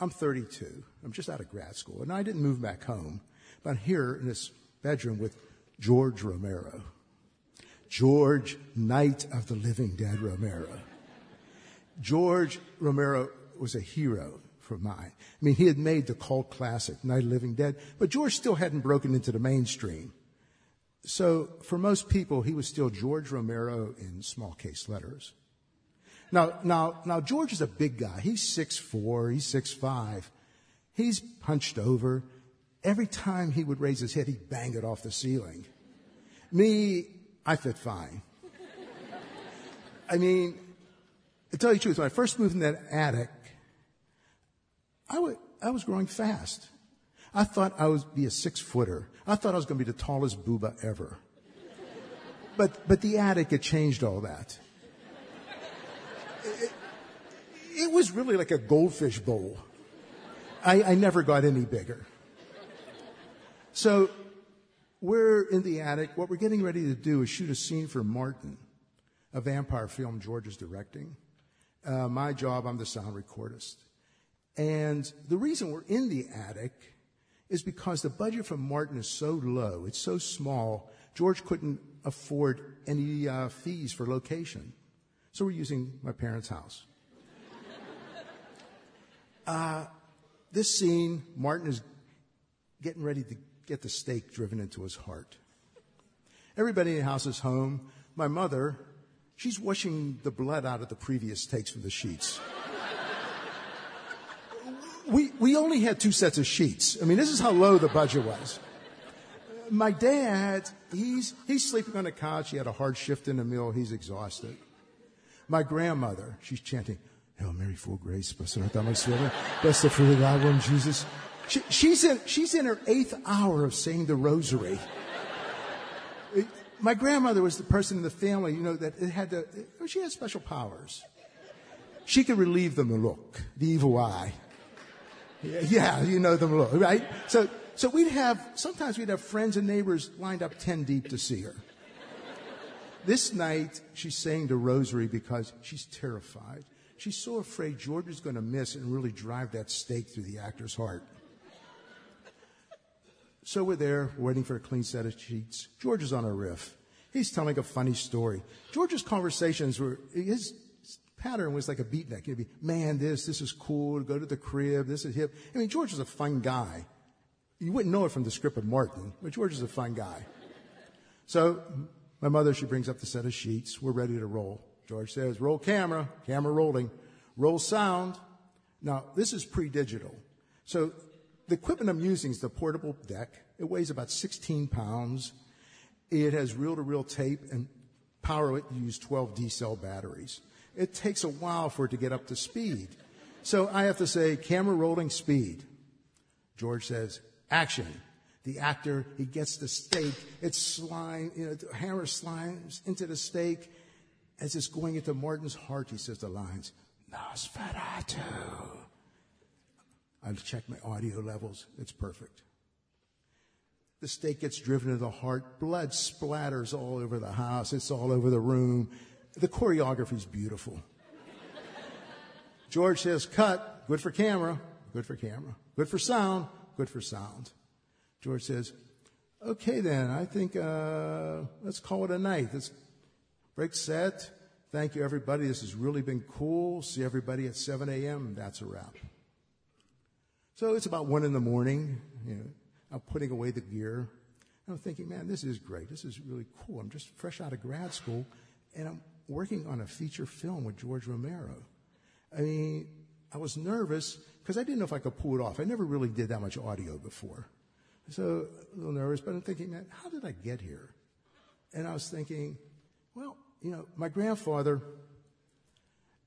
I'm 32. I'm just out of grad school, and I didn't move back home. But I'm here in this bedroom with George Romero. George, Night of the Living Dead Romero. George Romero was a hero for mine. I mean, he had made the cult classic, Night of the Living Dead, but George still hadn't broken into the mainstream. So for most people, he was still George Romero in small case letters. Now, now, now George is a big guy. He's six four. He's six five. He's punched over. Every time he would raise his head, he'd bang it off the ceiling. Me, I fit fine. I mean, to tell you the truth, when I first moved in that attic, I, w- I was growing fast. I thought I would be a six footer. I thought I was going to be the tallest Buba ever. But, but the attic had changed all that. It, it was really like a goldfish bowl. I, I never got any bigger. So we're in the attic. What we're getting ready to do is shoot a scene for Martin, a vampire film George is directing. Uh, my job, I'm the sound recordist. And the reason we're in the attic is because the budget for Martin is so low, it's so small, George couldn't afford any uh, fees for location. So we're using my parents' house. Uh, this scene, Martin is getting ready to get the stake driven into his heart. Everybody in the house is home. My mother, she's washing the blood out of the previous takes from the sheets. we, we only had two sets of sheets. I mean, this is how low the budget was. My dad, he's, he's sleeping on the couch. He had a hard shift in the mill. He's exhausted. My grandmother, she's chanting, Hail Mary, full grace, blessed art thou amongst women, blessed the fruit of thy womb, Jesus. She, she's, in, she's in her eighth hour of saying the rosary. My grandmother was the person in the family, you know, that it had the, oh, she had special powers. She could relieve the look, the evil eye. Yeah, yeah, you know the look, right? So, so we'd have, sometimes we'd have friends and neighbors lined up 10 deep to see her. This night, she's saying the rosary because she's terrified. She's so afraid George is going to miss and really drive that stake through the actor's heart. So we're there, waiting for a clean set of sheets. George is on a riff. He's telling a funny story. George's conversations were, his pattern was like a beatnik. He'd be, man, this, this is cool, go to the crib, this is hip. I mean, George was a fun guy. you wouldn't know it from the script of Martin, but George is a fun guy. So my mother, she brings up the set of sheets. We're ready to roll. George says, roll camera, camera rolling, roll sound. Now, this is pre-digital. So the equipment I'm using is the portable deck. It weighs about 16 pounds. It has reel-to-reel tape and power it, you use 12 D-cell batteries. It takes a while for it to get up to speed. So I have to say, camera rolling speed. George says, action. The actor, he gets the stake. It's slime, you know, hammer slimes into the stake. As it's going into Martin's heart, he says the lines, Nosferatu. I check my audio levels. It's perfect. The stake gets driven into the heart. Blood splatters all over the house. It's all over the room. The choreography is beautiful. George says, cut. Good for camera. Good for camera. Good for sound. Good for sound. George says, okay then, I think, uh, let's call it a night. Let's break set. Thank you everybody. This has really been cool. See everybody at 7 a.m. That's a wrap. So it's about one in the morning. You know, I'm putting away the gear. I'm thinking, man, this is great. This is really cool. I'm just fresh out of grad school and I'm working on a feature film with George Romero. I mean, I was nervous because I didn't know if I could pull it off. I never really did that much audio before. So a little nervous, but I'm thinking, man, how did I get here? And I was thinking, well, you know, my grandfather,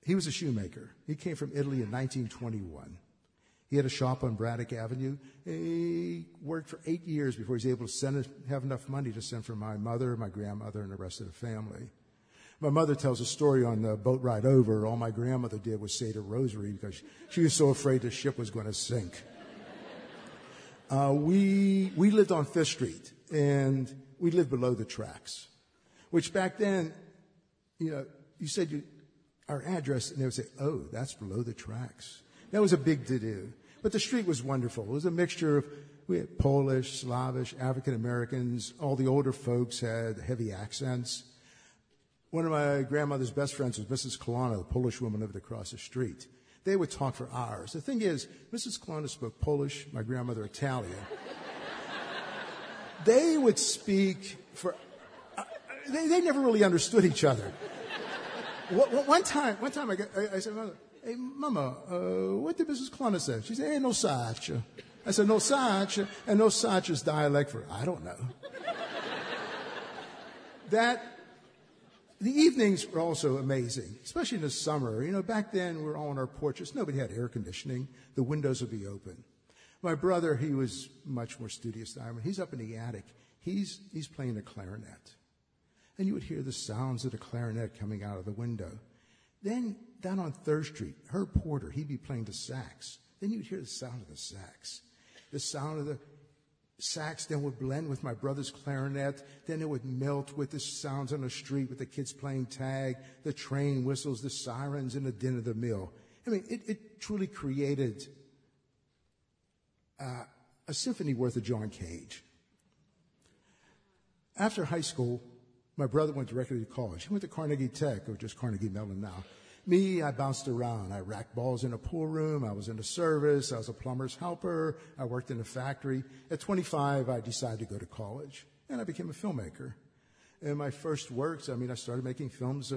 he was a shoemaker. He came from Italy in 1921. He had a shop on Braddock Avenue. He worked for eight years before he was able to send, have enough money to send for my mother, my grandmother, and the rest of the family. My mother tells a story on the boat ride over. All my grandmother did was say the rosary because she was so afraid the ship was going to sink. Uh, we we lived on Fifth Street, and we lived below the tracks, which back then, you know, you said you, our address, and they would say, "Oh, that's below the tracks." That was a big to do. But the street was wonderful. It was a mixture of we had Polish, Slavish, African Americans. All the older folks had heavy accents. One of my grandmother's best friends was Mrs. Kalana, the Polish woman lived across the street. They would talk for hours. The thing is, Mrs. Kalana spoke Polish, my grandmother Italian. <laughs> they would speak for, uh, they, they never really understood each other. One time, one time I, got, I, I said, hey, mama, uh, what did Mrs. Kalana say? She said, hey, no such. I said, no such, and no such is dialect for, I don't know. <laughs> that the evenings were also amazing, especially in the summer. You know, back then we were all on our porches. Nobody had air conditioning. The windows would be open. My brother, he was much more studious than I am. He's up in the attic. He's, he's playing the clarinet. And you would hear the sounds of the clarinet coming out of the window. Then down on Third Street, Herb Porter, he'd be playing the sax. Then you'd hear the sound of the sax. The sound of the sax then would blend with my brother's clarinet. Then it would melt with the sounds on the street with the kids playing tag, the train whistles, the sirens, and the din of the mill. I mean, it, it truly created uh, a symphony worth of John Cage. After high school, my brother went directly to college. He went to Carnegie Tech, or just Carnegie Mellon now. Me, I bounced around. I racked balls in a pool room. I was in the service. I was a plumber's helper. I worked in a factory. At 25, I decided to go to college and I became a filmmaker. And my first works, I mean, I started making films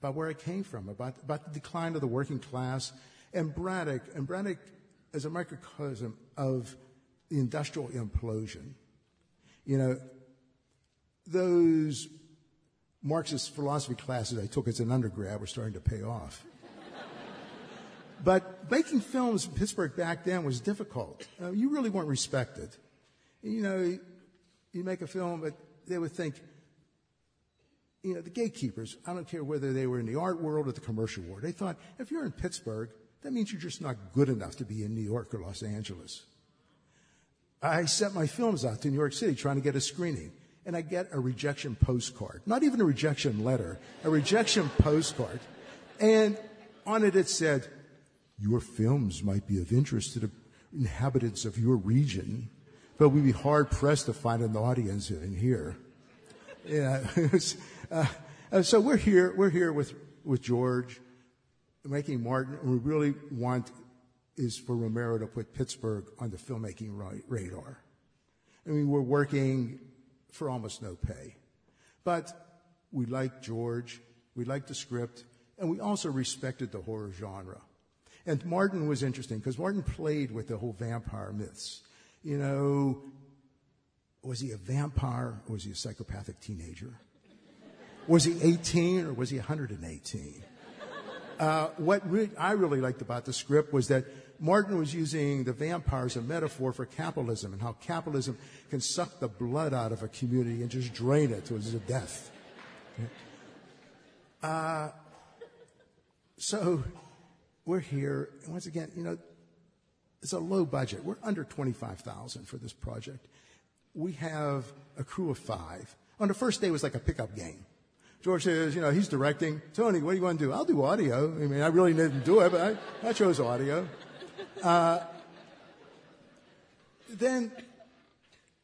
about where I came from, about, about the decline of the working class and Braddock. And Braddock is a microcosm of the industrial implosion. You know, those Marxist philosophy classes I took as an undergrad were starting to pay off. but making films in Pittsburgh back then was difficult. Uh, you really weren't respected. You know, you make a film, but they would think, you know, the gatekeepers, I don't care whether they were in the art world or the commercial world, they thought, if you're in Pittsburgh, that means you're just not good enough to be in New York or Los Angeles. I sent my films out to New York City trying to get a screening and I get a rejection postcard. Not even a rejection letter, a rejection postcard. And on it it said, Your films might be of interest to the inhabitants of your region, but we'd be hard pressed to find an audience in here. Yeah, <laughs> uh, so we're here, we're here with, with George, making Martin, and we really want is for Romero to put Pittsburgh on the filmmaking radar. I mean, we're working for almost no pay. But we liked George, we liked the script, and we also respected the horror genre. And Martin was interesting because Martin played with the whole vampire myths. You know, was he a vampire or was he a psychopathic teenager? Was he 18 or was he 118? Uh, what re- I really liked about the script was that Martin was using the vampire as a metaphor for capitalism and how capitalism can suck the blood out of a community and just drain it to its death. Uh, so we're here, and once again, you know, it's a low budget. We're under 25,000 for this project. We have a crew of five. On the first day, it was like a pickup game. George says, you know, he's directing. Tony, what do you want to do? I'll do audio. I mean, I really didn't do it, but I, I chose audio. Uh, then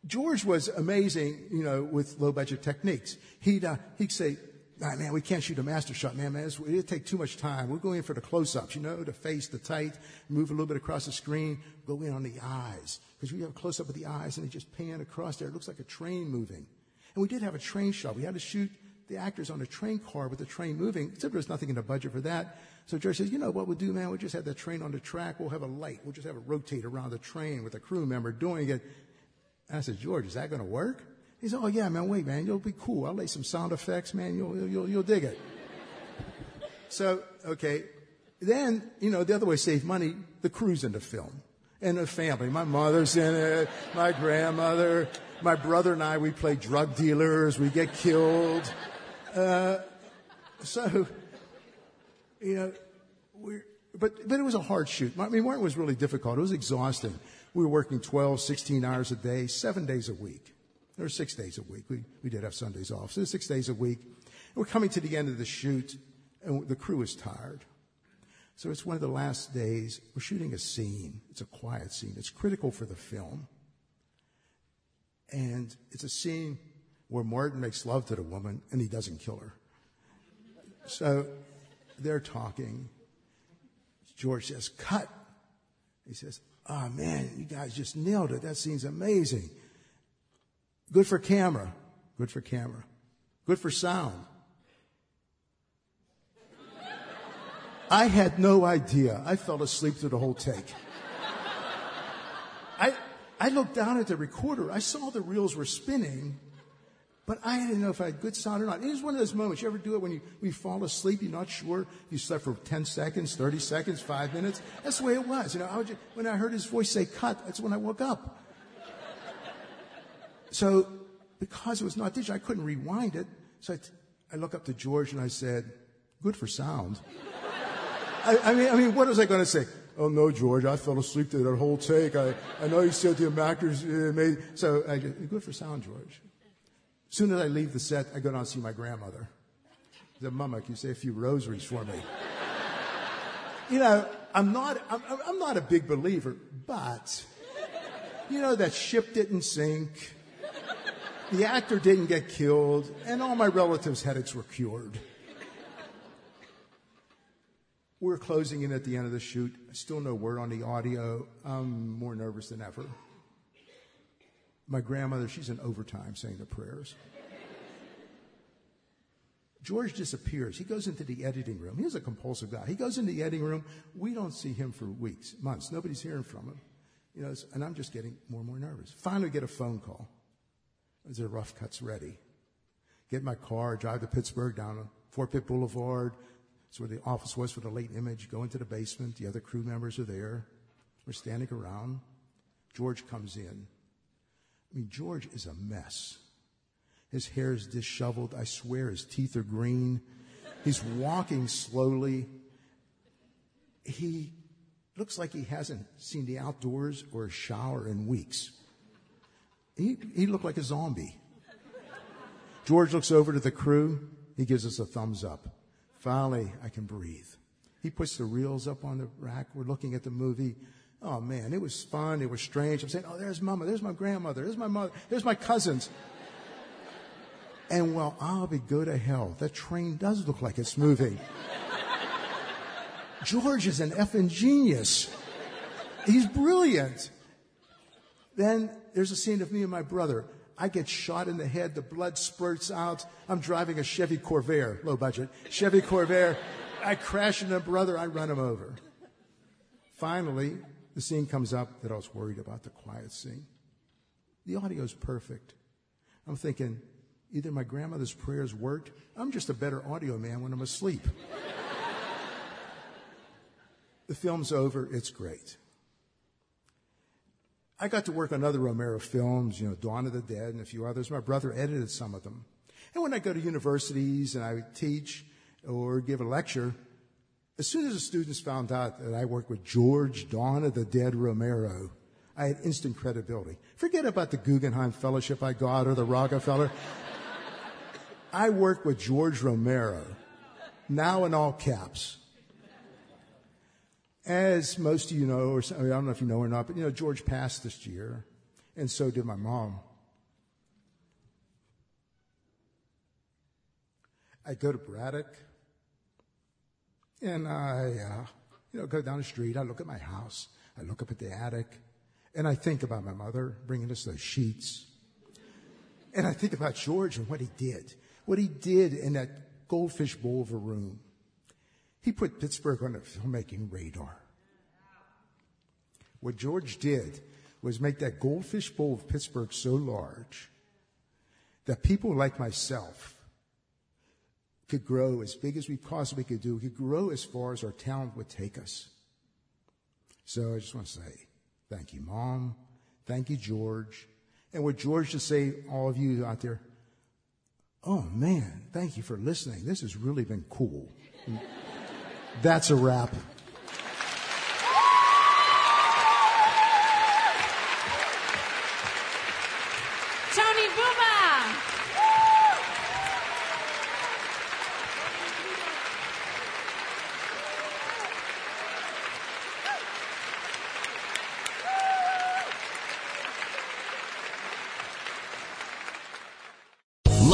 George was amazing, you know, with low budget techniques. He'd, uh, he'd say, ah, man, we can't shoot a master shot, man, man. it'd take too much time. We're going in for the close-ups, you know, the face, the tight, move a little bit across the screen, go in on the eyes. Because we have a close-up of the eyes and they just pan across there. It looks like a train moving. And we did have a train shot. We had to shoot the actors on a train car with the train moving, except there's nothing in the budget for that. So George says, you know what we'll do, man? We'll just have the train on the track. We'll have a light. We'll just have it rotate around the train with a crew member doing it. And I said, George, is that going to work? He said, oh yeah, man, wait, man, you'll be cool. I'll lay some sound effects, man. You'll, you'll, you'll dig it. <laughs> so, okay. Then, you know, the other way to save money, the crew's in the film. And the family. My mother's in it. My grandmother. My brother and I, we play drug dealers. We get killed. Uh, so, you know, we're, but, but it was a hard shoot. I mean, Martin was really difficult. It was exhausting. We were working 12, 16 hours a day, seven days a week. There were six days a week. We, we did have Sundays off. So six days a week. And we're coming to the end of the shoot and the crew is tired. So it's one of the last days. We're shooting a scene. It's a quiet scene. It's critical for the film. And it's a scene where Martin makes love to the woman and he doesn't kill her. So they're talking. George says, cut. He says, oh man, you guys just nailed it. That scene's amazing. Good for camera. Good for camera. Good for sound. I had no idea. I fell asleep through the whole take. I, I looked down at the recorder. I saw the reels were spinning but I didn't know if I had good sound or not. It was one of those moments. You ever do it when you, when you fall asleep, you're not sure you slept for 10 seconds, 30 seconds, five minutes? That's the way it was. You know, I just, when I heard his voice say cut, that's when I woke up. So, because it was not digital, I couldn't rewind it. So I, t- I look up to George and I said, good for sound. I, I mean, I mean, what was I going to say? Oh no, George, I fell asleep through that whole take. I, I know you said the actors uh, made, so I just, good for sound, George. Soon as I leave the set, I go down and see my grandmother. Said, Mama, can you say a few rosaries for me? you know, I'm not, I'm, I'm not a big believer, but, you know, that ship didn't sink. The actor didn't get killed, and all my relatives' headaches were cured. We're closing in at the end of the shoot. Still no word on the audio. I'm more nervous than ever. My grandmother, she's in overtime saying the prayers. George disappears. He goes into the editing room. He's a compulsive guy. He goes into the editing room. We don't see him for weeks, months. Nobody's hearing from him. You know, and I'm just getting more and more nervous. Finally, get a phone call. Is there rough cuts ready? Get my car, drive to Pittsburgh down Fort Pitt Boulevard. It's where the office was for the Latent Image. Go into the basement. The other crew members are there. We're standing around. George comes in. I mean, George is a mess. His hair is disheveled. I swear his teeth are green. He's walking slowly. He looks like he hasn't seen the outdoors or a shower in weeks. He, he looked like a zombie. George looks over to the crew. He gives us a thumbs up. Finally, I can breathe. He puts the reels up on the rack. We're looking at the movie. Oh man, it was fun. It was strange. I'm saying, oh, there's mama. There's my grandmother. There's my mother. There's my cousins. And well, I'll be go to hell. That train does look like it's moving. George is an effing genius. He's brilliant. Then there's a scene of me and my brother. I get shot in the head. The blood spurts out. I'm driving a Chevy Corvair, low budget, Chevy Corvair. I crash into a brother. I run him over. Finally, the scene comes up that I was worried about the quiet scene. The audio's perfect. I'm thinking, either my grandmother's prayers worked, I'm just a better audio man when I'm asleep. <laughs> the film's over, it's great. I got to work on other Romero films, you know, Dawn of the Dead and a few others. My brother edited some of them. And when I go to universities and I teach or give a lecture, as soon as the students found out that I worked with George Dawn of the Dead Romero, I had instant credibility. Forget about the Guggenheim Fellowship I got or the Rockefeller. <laughs> I work with George Romero, now in all caps. As most of you know, or I don't know if you know or not, but you know, George passed this year, and so did my mom. I go to Braddock, and I, uh, you know, go down the street. I look at my house. I look up at the attic, and I think about my mother bringing us those sheets. And I think about George and what he did. What he did in that goldfish bowl of a room. He put Pittsburgh on the filmmaking radar. What George did was make that goldfish bowl of Pittsburgh so large that people like myself could grow as big as we possibly could do, could grow as far as our talent would take us. So I just want to say thank you, Mom. Thank you, George. And what George to say, all of you out there, oh man, thank you for listening. This has really been cool. <laughs> That's a wrap.
Tony Buba.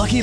Lucky